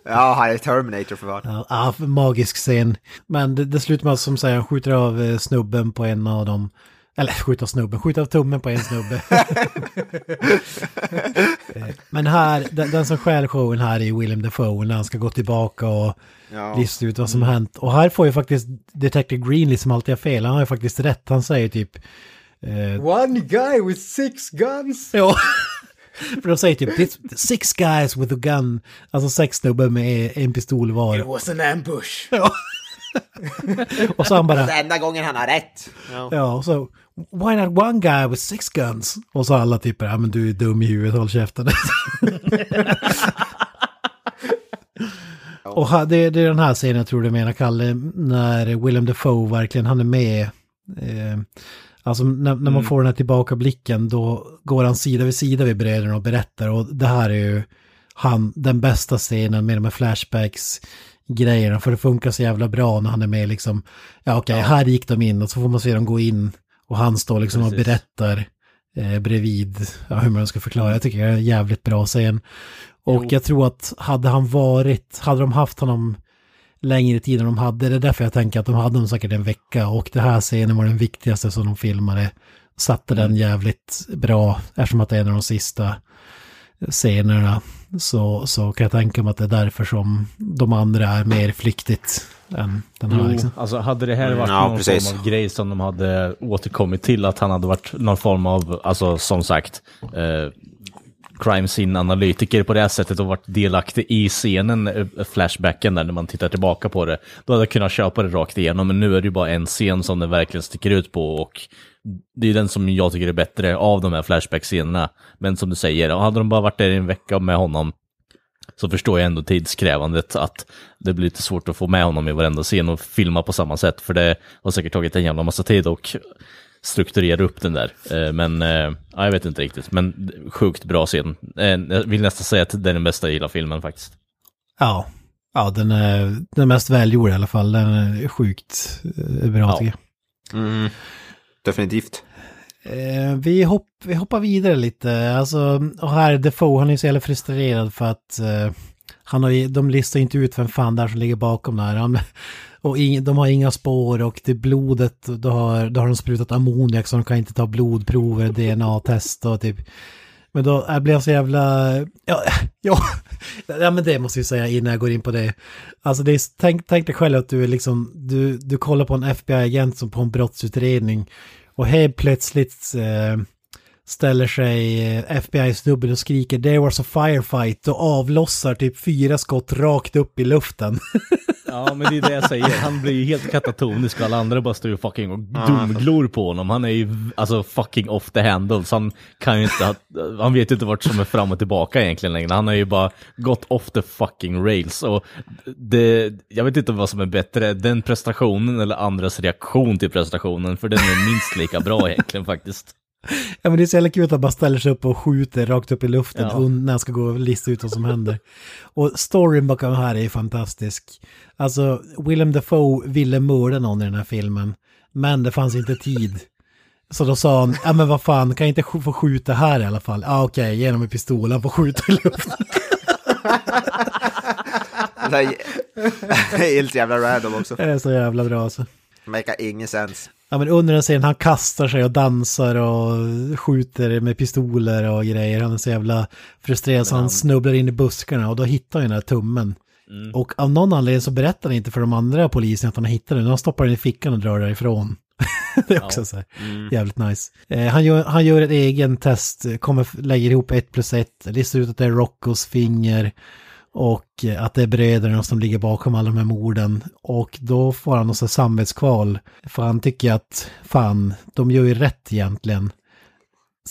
Ja, han är Terminator för fan. Ja, ja, magisk scen. Men det, det slutar med att som säger, han skjuter av eh, snubben på en av dem. Eller skjuter av snubben, skjuter av tummen på en snubbe. Men här, den, den som stjäl showen här är William Dafoe när han ska gå tillbaka och Ja. lista ut vad som har hänt. Och här får ju faktiskt Detective Greenlee som alltid har fel, han har ju faktiskt rätt. Han säger typ... Eh, One guy with six guns. ja. För de säger typ "This- six guys with a gun. Alltså sex snubbar med en pistol var. It was an ambush. Och så han bara... Det enda gången han har rätt. Ja. Ja, och så why not one guy with six guns? Och så alla typer, ja men du är dum i huvudet, håll käften. och det, är den här scenen jag tror du menar, Kalle, när Willem Dafoe verkligen, han är med. Eh, alltså när, när man får den här tillbakablicken då går han sida vid sida vid bröderna och berättar och det här är ju han, den bästa scenen med de här flashbacks grejerna för det funkar så jävla bra när han är med liksom, ja okej, här gick de in och så får man se dem gå in och han står liksom och Precis. berättar eh, bredvid, ja, hur man ska förklara, jag tycker det är en jävligt bra scen. Och jag tror att hade han varit, hade de haft honom längre tid än de hade, det är därför jag tänker att de hade honom säkert en vecka och det här scenen var den viktigaste som de filmade. Satte den jävligt bra eftersom att det är en av de sista scenerna. Så, så kan jag tänka mig att det är därför som de andra är mer flyktigt än den här. Jo, Liksom. alltså hade det här varit Ja, någon precis. form av grej som de hade återkommit till, att han hade varit någon form av, alltså som sagt, eh, crime scene-analytiker på det här sättet och varit delaktig i scenen, eh, flashbacken där när man tittar tillbaka på det, då hade jag kunnat köpa det rakt igenom, men nu är det ju bara en scen som den verkligen sticker ut på och det är den som jag tycker är bättre av de här flashback-scenerna. Men som du säger, hade de bara varit där i en vecka med honom så förstår jag ändå tidskrävandet att det blir lite svårt att få med honom i varenda scen och filma på samma sätt, för det har säkert tagit en jävla massa tid och strukturera upp den där. Eh, Men eh, ja, jag vet inte riktigt, men sjukt bra scen. Eh, Jag vill nästan säga att det är den bästa i hela filmen faktiskt. Ja, ja den är den mest välgjord i alla fall. Den är sjukt bra Ja. tycker jag. Mm. Definitivt. Eh, vi, hopp, vi hoppar vidare lite. Alltså, och här Defoe, han är så jävla frustrerad för att eh, han har, de listar inte ut vem fan där som ligger bakom det här. Han, och in, de har inga spår och det blodet, då har, då har de sprutat ammoniak så de kan inte ta blodprover, DNA-test och typ. Men då äh, blir jag så jävla... Ja, ja, ja, men det måste jag säga innan jag går in på det. Alltså det är, tänk, tänk dig själv att du är liksom, du, du kollar på en FBI-agent som på en brottsutredning och helt plötsligt eh, ställer sig eh, FBI's FBI-snubben och skriker “There was a firefight” och avlossar typ fyra skott rakt upp i luften. Ja, men det är det jag säger. Han blir ju helt katatonisk och alla andra bara står ju fucking och dumglor på honom. Han är ju alltså fucking off the handles. Han kan ju inte, ha- han vet ju inte vart som är fram och tillbaka egentligen längre. Han har ju bara gått off the fucking rails. Och det, jag vet inte vad som är bättre, den prestationen eller andras reaktion till prestationen. För den är minst lika bra egentligen faktiskt. Ja men det är så jävla kul att han bara ställer sig upp och skjuter rakt upp i luften Ja. när han ska gå och lista ut vad som händer. Och storyn bakom det här är ju fantastisk. Alltså, Willem Dafoe ville mörda någon i den här filmen, men det fanns inte tid. Så då sa han, ja men vad fan, kan jag inte få skjuta här i alla fall? Ja okej, ge honom en pistol, han får skjuta i luften. Det är helt jävla random också. Det är så jävla bra alltså. Make ingen sens. Ja men under den scenen han kastar sig och dansar och skjuter med pistoler och grejer. Han är så jävla frustrerad så han snubblar in i buskarna och då hittar han den här tummen. Och av någon anledning så berättar han inte för de andra poliserna att han hittat den. De stoppar den i fickan och drar därifrån. det är också så här jävligt nice. Eh, han, gör, han gör ett egen test, kommer, lägger ihop ett plus ett, listar ut att det är Roccos finger och eh, att det är bröderna som ligger bakom alla de här morden. Och då får han också samvetskval. För han tycker att fan, de gör ju rätt egentligen.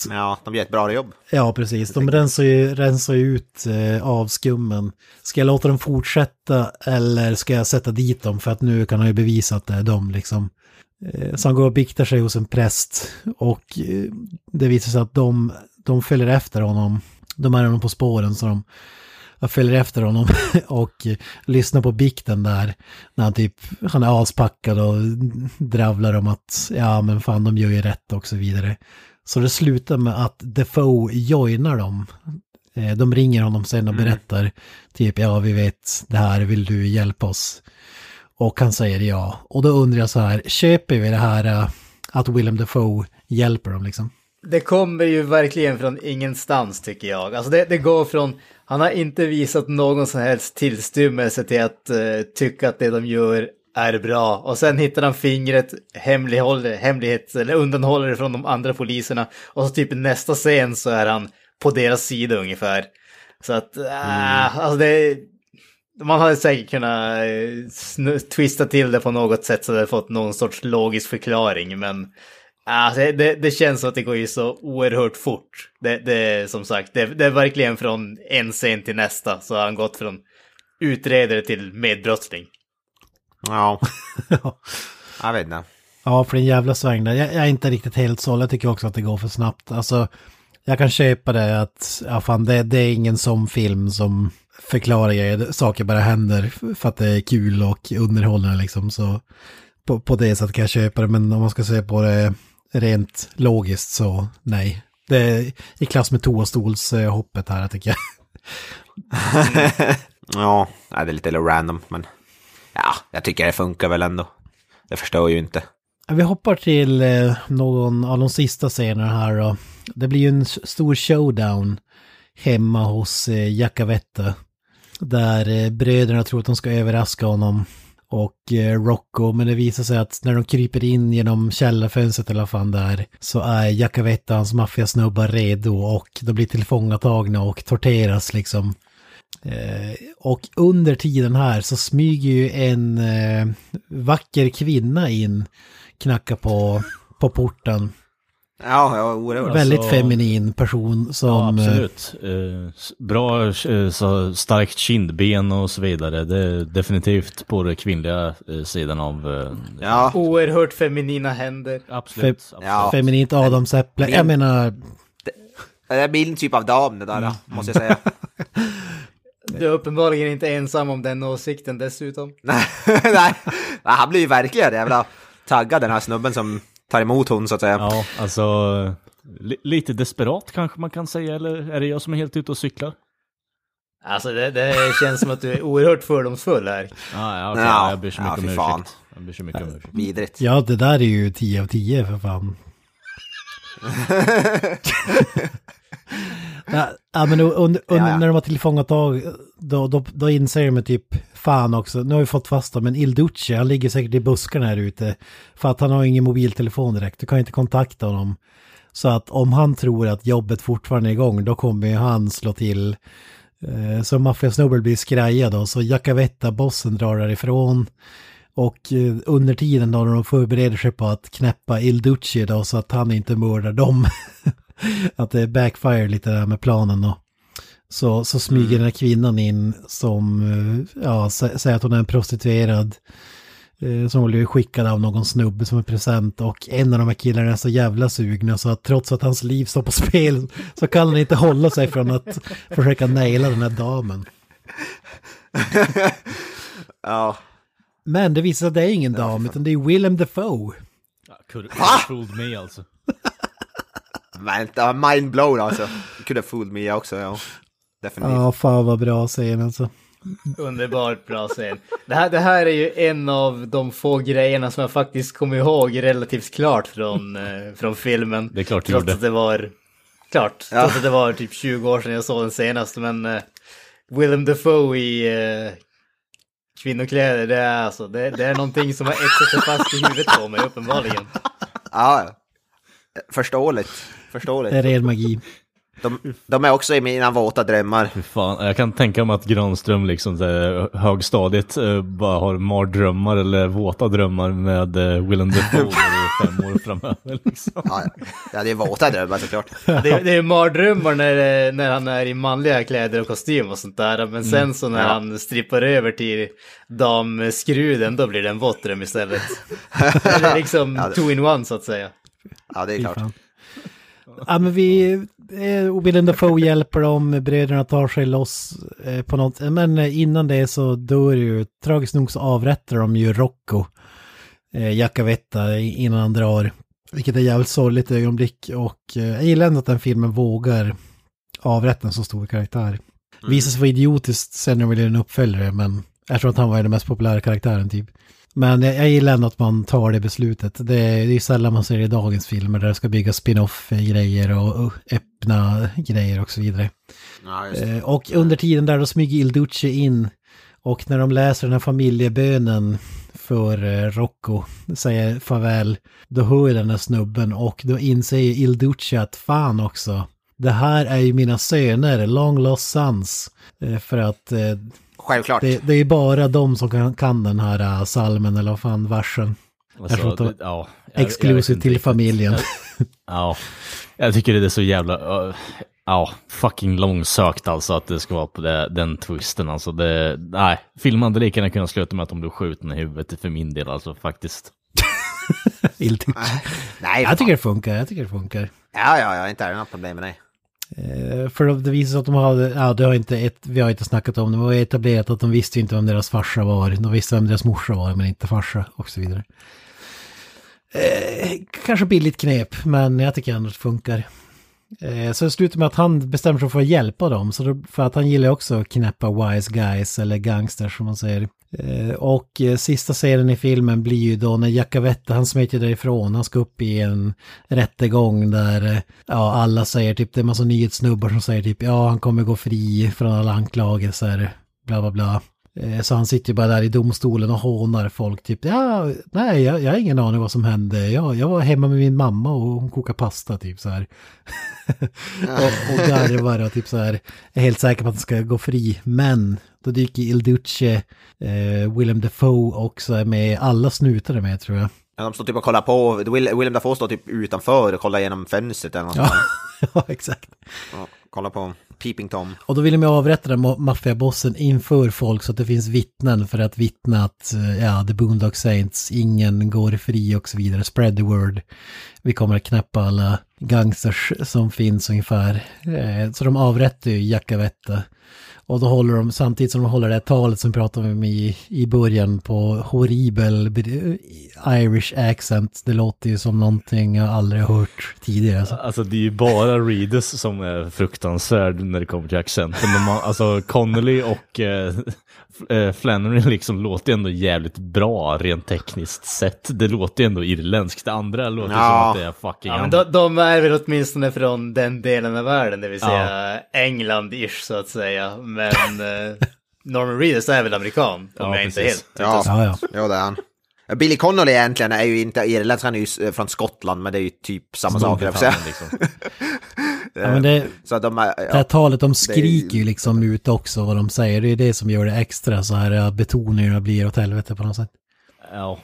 Ja, de gör ett bra jobb. Ja, precis. De rensar ju, rensar ju ut eh, avskummen. Ska jag låta dem fortsätta eller ska jag sätta dit dem? För att nu kan han ju bevisa att det är dem liksom. Eh, så han går och biktar sig hos en präst. Och eh, det visar sig att de, de följer efter honom. De är honom på spåren så de jag följer efter honom och lyssnar på bikten där. När han typ, han är aspackad och dravlar om att ja men fan de gör ju rätt och så vidare. Så det slutar med att Defoe joinar dem. Eh, De ringer honom sen och berättar typ ja vi vet det här, vill du hjälpa oss? Och han säger ja. Och då undrar jag så här, köper vi det här eh, att Willem Defoe hjälper dem liksom? Det kommer ju verkligen från ingenstans tycker jag. Alltså det, det går från, han har inte visat någon som helst tillstymmelse till att eh, tycka att det de gör är bra. Och sen hittar han fingret, hemlighåller, hemlighet, eller undanhåller det från de andra poliserna. Och så typ nästa scen så är han på deras sida ungefär. Så att, äh, alltså det... Man hade säkert kunnat eh, twista till det på något sätt så det hade fått någon sorts logisk förklaring. Men Alltså, det, det känns som att det går ju så oerhört fort. Det, det som sagt, det, det är verkligen från en scen till nästa så har han gått från utredare till medbrottsling. Ja. Jag vet inte. Ja, för en jävla sväng där. Jag, jag är inte riktigt helt såld. Jag tycker också att det går för snabbt. Alltså, jag kan köpa det att, ja fan, det, det är ingen sån film som förklarar grejer. Saker bara händer för att det är kul och underhållande liksom. Så på, på det sättet kan jag köpa det. Men om man ska se på det rent logiskt så nej. Det är i klass med toastolshoppet här tycker jag. ja, det är lite random, men ja, jag tycker det funkar väl ändå. Det förstår ju inte. Vi hoppar till eh, någon av de sista scenerna här då. Det blir ju en stor showdown hemma hos eh, Jacavetta. Där eh, bröderna tror att de ska överraska honom. Och eh, Rocco, men det visar sig att när de kryper in genom källarfönstret eller vad fan det är, så är Jacavetta och hans maffiasnubbar redo och de blir tillfångatagna och torteras liksom. Eh, och under tiden här så smyger ju en eh, vacker kvinna in, knackar på, på porten. Ja, ja, oerhört. Väldigt Alltså- feminin person Ja, som... eh, absolut. Eh, bra, eh, så starkt kindben och så vidare. Det är definitivt på den kvinnliga eh, sidan av... eh, Ja, Oerhört feminina händer. Absolut. Fe- absolut. Ja. Feminint adamsäpple. Jag menar, det är min typ av dam det där, måste jag säga. Du är uppenbarligen inte ensam om den åsikten dessutom. nej, nej, han blir ju verkligen jävla taggad den här snubben som tar emot hon så att säga. Ja, alltså li lite desperat kanske man kan säga, eller är det jag som är helt ute och cyklar? Alltså det, det känns som att du är oerhört fördomsfull här. Ah, ja, okej, Ja, jag ber så ja, mycket fy om fan. ursäkt. Jag ber så mycket om ursäkt. Vidrigt. ja det där är ju 10 av 10 för fan. Ja, men under, under, när de har tillfångatag, då, då, då inser de typ, fan också, nu har vi fått fast dem, men Il Duce, han ligger säkert i buskarna här ute. För att han har ingen mobiltelefon direkt, du kan inte kontakta honom. Så att om han tror att jobbet fortfarande är igång, då kommer ju han slå till. Eh, Så maffiasnubben blir skrajad och så Jacavetta, bossen, drar därifrån. Och under tiden då de förbereder sig på att knäppa Il Duce då så att han inte mördar dem. att det backfire lite där med planen då. Så, så smyger den här kvinnan in som, eh, ja, sä- säger att hon är en prostituerad. eh, Som blev skickad av någon snubbe som en present och en av de här killarna är så jävla sugna så att trots att hans liv står på spel så kan han inte hålla sig från att försöka naila den här damen. Ja. Men det visar sig att det är ingen dam utan det är Willem Dafoe. Could have fooled me alltså. Vänta, mind blown alltså. Have fooled me också, ja. Definitivt. Ja, fan vad bra scen alltså. Underbart bra scen. Det här, det här är ju en av de få grejerna som jag faktiskt kommer ihåg relativt klart från, eh, från filmen. Det är klart du Trots gjorde. att det var... Klart, Ja. trots att det var typ 20 år sedan jag såg den senast. Men uh, Willem Dafoe i uh, kvinnokläder, det är alltså, det, det är någonting som har etsat sig fast i huvudet på mig uppenbarligen. Ja, ja. Förståeligt. Förståeligt. Det är ren magi. De, de är också i mina våta drömmar. Fan, jag kan tänka mig att Granström liksom här, högstadiet eh, bara har mardrömmar eller våta drömmar med eh, Willem Dafoe i fem år framöver. Liksom. Ja, ja, det är våta drömmar såklart. Det, det är mardrömmar när, eh, när han är i manliga kläder och kostym och sånt där. Men sen så när Ja. han strippar över till damskruden, då blir det en våt dröm istället. det är liksom Ja, det- two in one så att säga. Ja, det är klart. Ja men vi, eh, Willem Dafoe hjälper dem, bröderna tar sig loss eh, på något, men eh, innan det så dör ju, tragiskt nog så avrättar de ju Rocco, eh, Jacavetta innan han drar. Vilket är jävligt sorgligt ögonblick och eh, jag gillar ändå att den filmen vågar avrätta en så stor karaktär. Visar sig vara idiotiskt sen när de vill göra en uppföljare men jag tror att han var den mest populära karaktären typ. Men jag, jag gillar ändå att man tar det beslutet. Det är, är sällan man ser det i dagens filmer där det ska byggas spin-off-grejer och, och öppna grejer och så vidare. Ja. Eh, Och under tiden där då smyger Il Duce in och när de läser den här familjebönen för eh, Rocco, säger farväl, då hör jag den här snubben och då inser Il Duce att fan också, det här är ju mina söner, long lost sons. Eh, För att Självklart. det, det är bara de som kan, kan den här uh, salmen eller vad fan, versen. Alltså, det- ja, jag- Exclusive till riktigt. familjen. Ja, jag tycker det är så jävla, uh, ja, fucking långsökt alltså att det ska vara på det, den twisten alltså. Det, nej, filmen hade lika gärna kunnat sluta med att de blev skjutna i huvudet för min del alltså faktiskt. Nej, Jag tycker det funkar, jag tycker det funkar. Ja, ja, ja, inte är det något problem med det. Eh, för det visar sig att de hade, ja det har inte, ett, vi har inte snackat om det, men det var etablerat att de visste inte vem deras farsa var. De visste vem deras morsa var, men inte farsa och så vidare. Eh, kanske billigt knep, men jag tycker ändå att det funkar. Eh, så det slutar med att han bestämmer sig för att hjälpa dem, så då, för att han gillar också att knäppa wise guys eller gangsters som man säger. Eh, och eh, sista scenen i filmen blir ju då när Jacavetta, han smiter därifrån, han ska upp i en rättegång där eh, ja, alla säger typ, det är massa nyhetssnubbar som säger typ, ja han kommer gå fri från alla anklagelser, bla bla bla. Eh, Så han sitter ju bara där i domstolen och hånar folk typ, ja, nej, jag, jag har ingen aning vad som hände. Jag, jag var hemma med min mamma och hon kokade pasta typ så här. och, och garvar och typ så här, är helt säker på att han ska gå fri. Men då dyker Il Duce, eh, Willem Dafoe också är med, alla snutar är med tror jag. Ja, de står typ och kollar på, Will, Willem Dafoe står typ utanför och kollar genom fönstret eller något Ja. ja exakt. Ja, kolla på Peeping Tom. Och då vill de ju avrätta den ma- maffiabossen inför folk så att det finns vittnen för att vittna att, eh, ja, The Boondock Saints, ingen går fri och så vidare. Spread the word. Vi kommer att knäppa alla gangsters som finns ungefär. Eh, Så de avrättar ju Jacavetta. Och då håller de, samtidigt som de håller det här talet som vi pratade om i, i början på horribel Irish accent. Det låter ju som någonting jag aldrig hört tidigare. Alltså. Alltså det är ju bara Reedus som är fruktansvärd när det kommer till accenten. Man, alltså Connolly och eh, Flannery liksom låter ändå jävligt bra rent tekniskt sett. Det låter ändå irländskt. Det andra låter Ja. som att det är fucking... Ja, men de, de är väl åtminstone från den delen av världen, det vill säga England-ish så att säga. Men eh, Norman Reedus är väl amerikan, om Ja, jag inte precis. helt... Ja, Ja, ja. ja. det är han. Billy Connolly egentligen är ju inte irländsk, han är ju eh, från Skottland, men det är ju typ samma sak. liksom. Ja, men det, Så att de är, det här ja. talet, de skriker ju liksom ut också vad de säger. Det är det som gör det extra så här att betoningarna blir åt helvete på något sätt. Ja.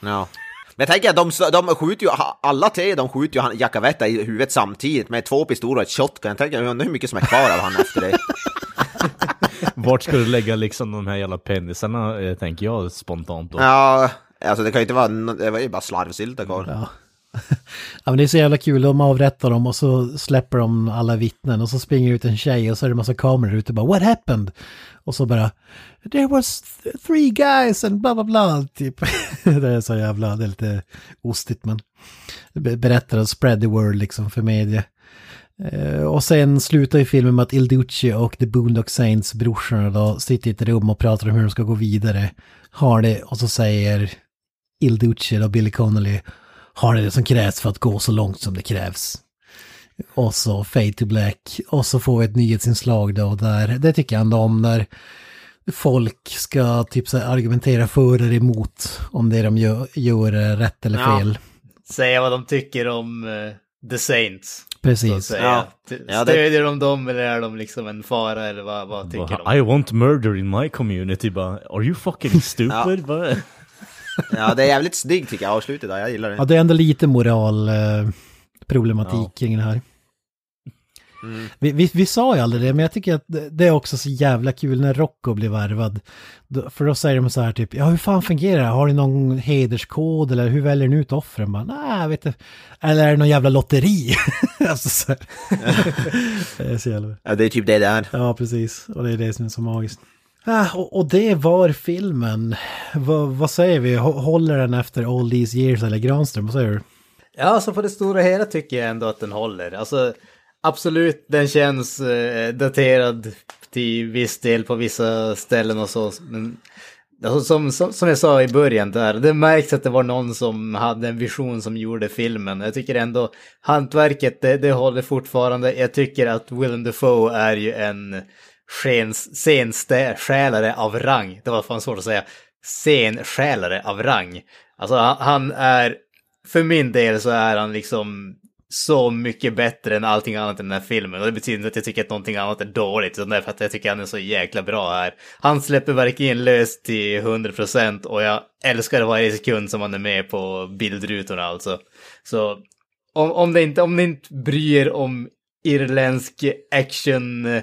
ja. Men jag tänker att de, de skjuter ju, alla tre de skjuter ju Jakavetta i huvudet samtidigt med två pistoler och ett shotgun. Jag tänker, jag undrar hur mycket som är kvar av han efter det. Vart ska du lägga liksom de här jävla pennisarna, eh, tänker jag spontant då. Ja, alltså det kan ju inte vara, det var ju bara slarvsylta kvar. Ja. ja men det är så jävla kul, de avrättar dem och så släpper de alla vittnen och så springer ut en tjej och så är det en massa kameror ute och bara What happened? Och så bara There was th- three guys and bla bla bla typ. det är så jävla, det är lite ostigt men berättar och spread the word liksom för media. Eh, och sen slutar ju filmen med att Il Duce och The Boondock Saints brorsorna då sitter i ett rum och pratar om hur de ska gå vidare. Har det och så säger Il Duce och Billy Connolly har det som krävs för att gå så långt som det krävs. Och så Fade to Black. Och så får vi ett nyhetsinslag då där, det tycker jag ändå om när folk ska typ så argumentera för eller emot om det de gör, gör är rätt eller Ja. fel. Säga vad de tycker om eh, The Saints. Precis. Ja. T- Ja, det- Stödjer de dem eller är de liksom en fara eller vad, vad tycker de? I want murder in my community, bara, are you fucking stupid? Ja, det är jävligt snyggt tycker jag, avslutet där, jag gillar det. Ja, det är ändå lite moral eh, problematik kring det här. Mm. Vi, vi, vi sa ju aldrig det, men jag tycker att det, är också så jävla kul när Rocco blir värvad. För då säger de så här typ, ja hur fan fungerar det? Har ni någon hederskod eller hur väljer ni ut offren? Bara, Nej, vet inte. Eller är det någon jävla lotteri? alltså så här. det är så jävla... Ja, det är typ det det är. Ja, precis. Och det är det som är så magiskt. Ah, och, och det var filmen. Vad, vad säger vi? Håller den efter all these years eller Granström? Vad säger du? Ja, alltså på det stora hela tycker jag ändå att den håller. Alltså absolut, den känns eh, daterad till viss del på vissa ställen och så. Men alltså, som, som, som jag sa i början där, det märks att det var någon som hade en vision som gjorde filmen. Jag tycker ändå hantverket, det, det håller fortfarande. Jag tycker att Willem Dafoe är ju en skens- scenstjälare av rang. Det var fan svårt att säga. Scensjälare av rang. Alltså han, är, för min del så är han liksom så mycket bättre än allting annat i den här filmen. Och det betyder inte att jag tycker att någonting annat är dåligt, utan det är för att jag tycker att han är så jäkla bra här. Han släpper verkligen lös till 100% och jag älskar varje sekund som han är med på bildrutorna alltså. Så om, om, det inte, om ni inte bryr er om irländsk action, eh,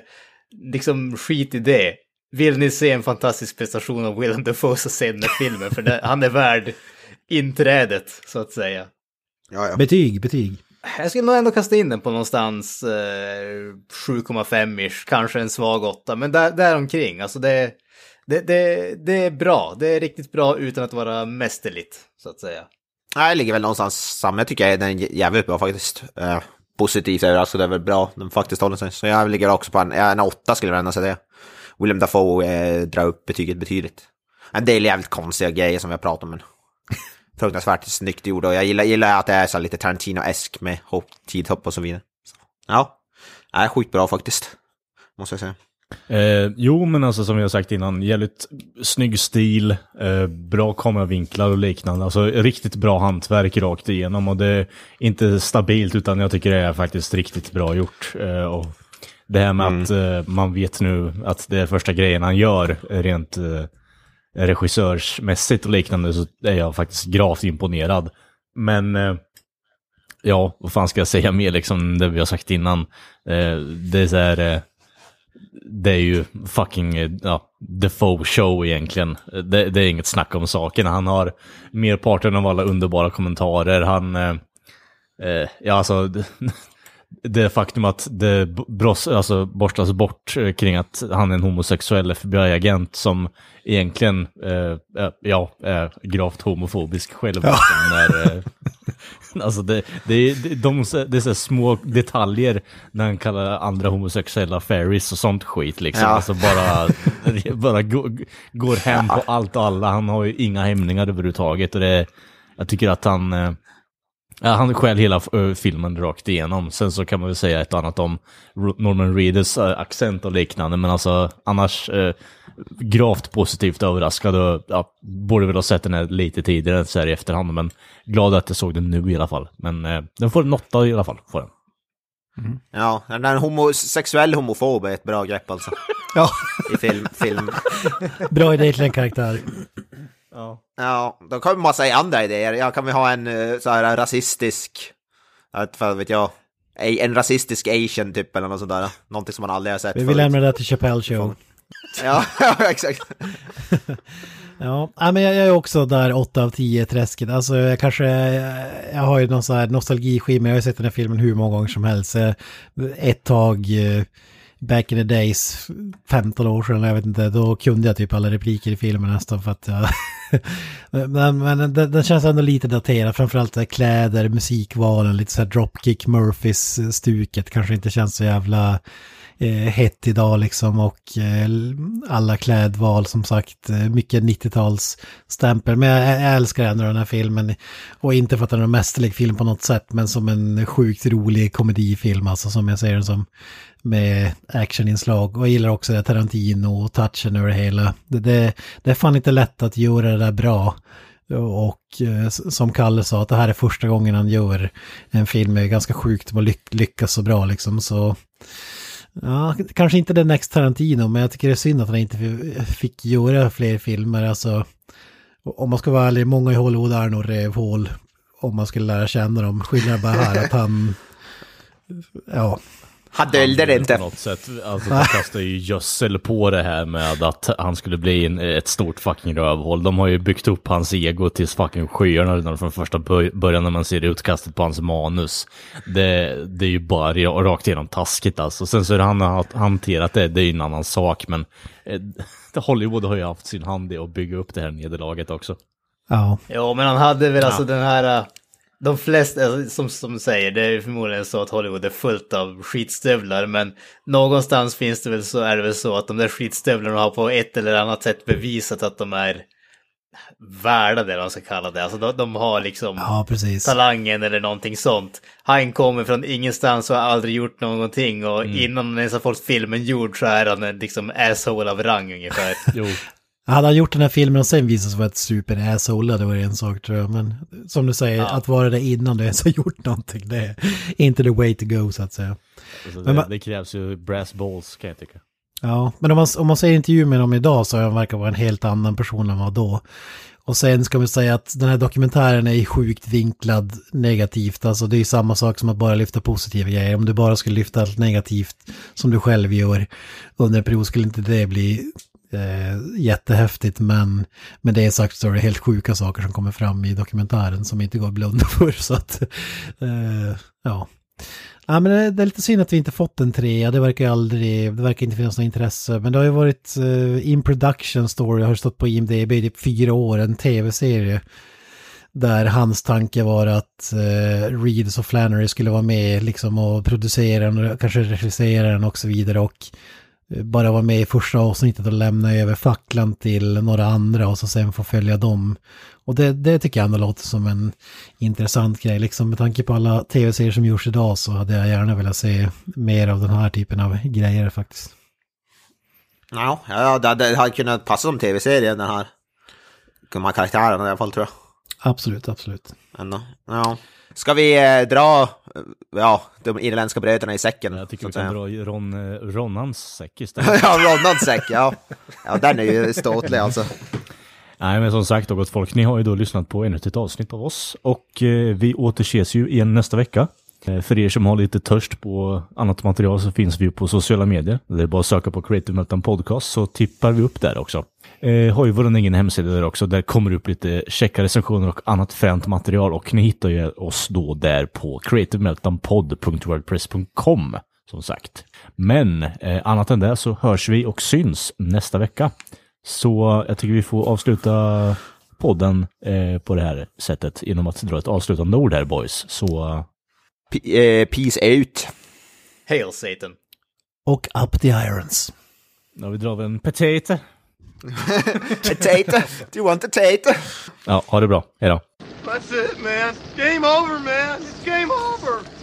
liksom skit i det. Vill ni se en fantastisk prestation av Willem Dafoe så se den här filmen, för det, han är värd inträdet, så att säga. Ja, ja. Betyg, betyg. Jag skulle nog ändå kasta in den på någonstans eh, 7,5-ish, kanske en svag 8, men där, där omkring. Alltså det, det, det, det är bra, det är riktigt bra utan att vara mästerligt, så att säga. Nej, det ligger väl någonstans samma. Jag tycker den är jävligt bra faktiskt. Eh, positivt överraskad, över alltså är väl bra. de faktiskt håller sig. Så jag ligger också på en, en åtta skulle jag ändå säga det. William Dafoe eh, drar upp betyget betydligt. En del jävligt konstiga grejer som vi har pratat om, men fruktansvärt snyggt gjort. Och jag gillar, gillar att det är så lite Tarantino-esk med hopp, tidhopp och så vidare. Så, ja, det är skitbra faktiskt. Måste jag säga. Eh, jo, men alltså som har sagt innan, jävligt snygg stil, eh, bra kameravinklar och liknande. Alltså riktigt bra hantverk rakt igenom och det är inte stabilt utan jag tycker det är faktiskt riktigt bra gjort. Eh, och det här med att eh, man vet nu att det är första grejen han gör rent eh, regissörsmässigt och liknande så är jag faktiskt gravt imponerad. Men eh, ja, vad fan ska jag säga mer liksom det vi har sagt innan. Eh, det är så här, eh, det är ju fucking eh, ja, Defoe show egentligen. Det, det är inget snack om saken. Han har merparten av alla underbara kommentarer. Han, eh, eh, ja alltså, det, det faktum att det bros, alltså, borstas bort eh, kring att han är en homosexuell FBI-agent som egentligen, eh, ja, är gravt homofobisk själv. När, eh, Alltså det, det, är- det, de, det är så små detaljer när han kallar andra homosexuella fairies och sånt skit liksom. Ja. Alltså bara, bara går, går hem på allt och alla. Han har ju inga hämningar överhuvudtaget. Och det, jag tycker att han, ja, han skäl hela eh, filmen rakt igenom. Sen så kan man väl säga ett annat om Norman Reedus eh, accent och liknande. Men alltså annars gravt positivt överraskad och ja, borde väl ha sett den här lite tidigare så här i efterhand. Men glad att jag såg den nu i alla fall. Men eh, den får en åtta i alla fall. Får den. Ja, den där homosexuell homofob är ett bra grepp alltså. Ja, I film. film. bra idé till en karaktär. Ja, då kommer massa andra idéer. Ja, kan vi ha en eh, så här rasistisk, jag vet, vad vet jag, en rasistisk asian typ eller något sånt där. Någonting som man aldrig har sett Vi förut. lämnar det till Chappelle show. Ja, ja, exakt. Ja, men jag är också där 8 av 10 träsket. Alltså jag kanske, jag har ju någon sån här nostalgiskimmer, jag har ju sett den här filmen hur många gånger som helst. Eh, ett tag, eh, back in the days, 15 år sedan, jag vet inte, då kunde jag typ alla repliker i filmen nästan för att jag... men men den, den känns ändå lite daterad, framförallt kläder, musikvalen, lite så här Dropkick Murphys-stuket kanske inte känns så jävla eh, hett idag liksom och eh, alla klädval som sagt, eh, mycket 90-talsstämpel. Men jag, jag älskar ändå den här filmen och inte för att den är en mästerlig film på något sätt men som en sjukt rolig komedifilm alltså som jag ser den som med actioninslag och jag gillar också det Tarantino och touchen över det hela. Det, det, det är fan inte lätt att göra det där bra. Och eh, som Kalle sa, att det här är första gången han gör en film med ganska sjukt att lyck- lyckas så bra liksom. Så Ja, kanske inte den Next Tarantino, men jag tycker det är synd att han inte fick göra fler filmer. Alltså, om man ska vara ärlig, många i Hollywood är nog rövhål om man skulle lära känna dem. Skillnaden bara här att han... Ja, Han döljde det På inte. något sätt. Alltså de kastar ju gödsel på det här med att han skulle bli en, ett stort fucking rövhål. De har ju byggt upp hans ego tills fucking skyarna redan från första början när man ser utkastet på hans manus. Det, det är ju bara ra- rakt igenom taskigt alltså. Sen så är det han har hanterat det, det är ju en annan sak. Men eh, Hollywood har ju haft sin hand i att bygga upp det här nederlaget också. ja. Ja, men han hade väl alltså den här... De flesta, alltså, som, som du säger, det är förmodligen så att Hollywood är fullt av skitstövlar, men någonstans finns det väl så, är det väl så att de där skitstövlarna har på ett eller annat sätt bevisat att de är värda det man ska kalla det. Alltså de, de har liksom ja talangen eller någonting sånt. Han kommer från ingenstans och har aldrig gjort någonting och innan han ens har fått filmen gjord så är han en liksom asshole av rang ungefär. Jo. Hade han gjort den här filmen och sen visat sig vara ett super asshole, det var en sak tror jag. Men som du säger, att vara det innan du ens har gjort någonting, det är inte the way to go så att säga. Alltså, det, man- det krävs ju brass balls kan jag tycka. Ja, men om man, om man ser intervju med honom idag så han verkar vara en helt annan person än vad då. Och sen ska man säga att den här dokumentären är sjukt vinklad negativt. Alltså det är samma sak som att bara lyfta positiva grejer. Om du bara skulle lyfta allt negativt som du själv gör under en period skulle inte det bli eh, jättehäftigt. Men med det sagt så är det helt sjuka saker som kommer fram i dokumentären som inte går att blunda för. Så att, eh, ja. Ja, men det, det är lite synd att vi inte fått en trea. Det verkar ju aldrig, det verkar inte finnas något intresse. Men det har ju varit eh, in production story, har stått på IMDB i typ fyra år, en tv-serie. Där hans tanke var att eh, Reeves och Flannery skulle vara med liksom och producera den och kanske regissera den och så vidare. Och bara vara med i första avsnittet och lämna över facklan till några andra och så sen få följa dem. Och det, det tycker jag ändå låter som en intressant grej. Liksom med tanke på alla tv-serier som görs idag så hade jag gärna velat se mer av den här typen av grejer faktiskt. Ja, ja det, det hade kunnat passa som tv-serie den här. De här karaktärerna i alla fall tror jag. Absolut, absolut. Ändå. Ja. Ska vi eh, dra eh, ja, de irländska bröderna i säcken? Jag tycker vi kan dra Ron, eh, Ronnans säck istället. ja, Ronnans säck, ja. Ja, den är ju ståtlig alltså. Nej, men som sagt, gott folk, ni har ju då lyssnat på ännu ett avsnitt av oss och eh, vi återses ju igen nästa vecka. Eh, för er som har lite törst på annat material så finns vi ju på sociala medier. Det är bara att söka på Creative Meltdown Podcast så tippar vi upp där också. Eh, har ju vår egen hemsida där också, där kommer det upp lite checka recensioner och annat fränt material och ni hittar ju oss då där på creativemeltdownpod.wordpress.com som sagt. Men eh, annat än det så hörs vi och syns nästa vecka. Så jag tycker vi får avsluta podden eh, på det här sättet genom att dra ett avslutande ord här boys. Så P- eh, peace out. Hail Satan. Och Up the Irons. ja, vi drar väl en potato. Potato. Do you want a potato? Ja, ha det bra. Hej då. That's it, man. Game over, man. It's game over.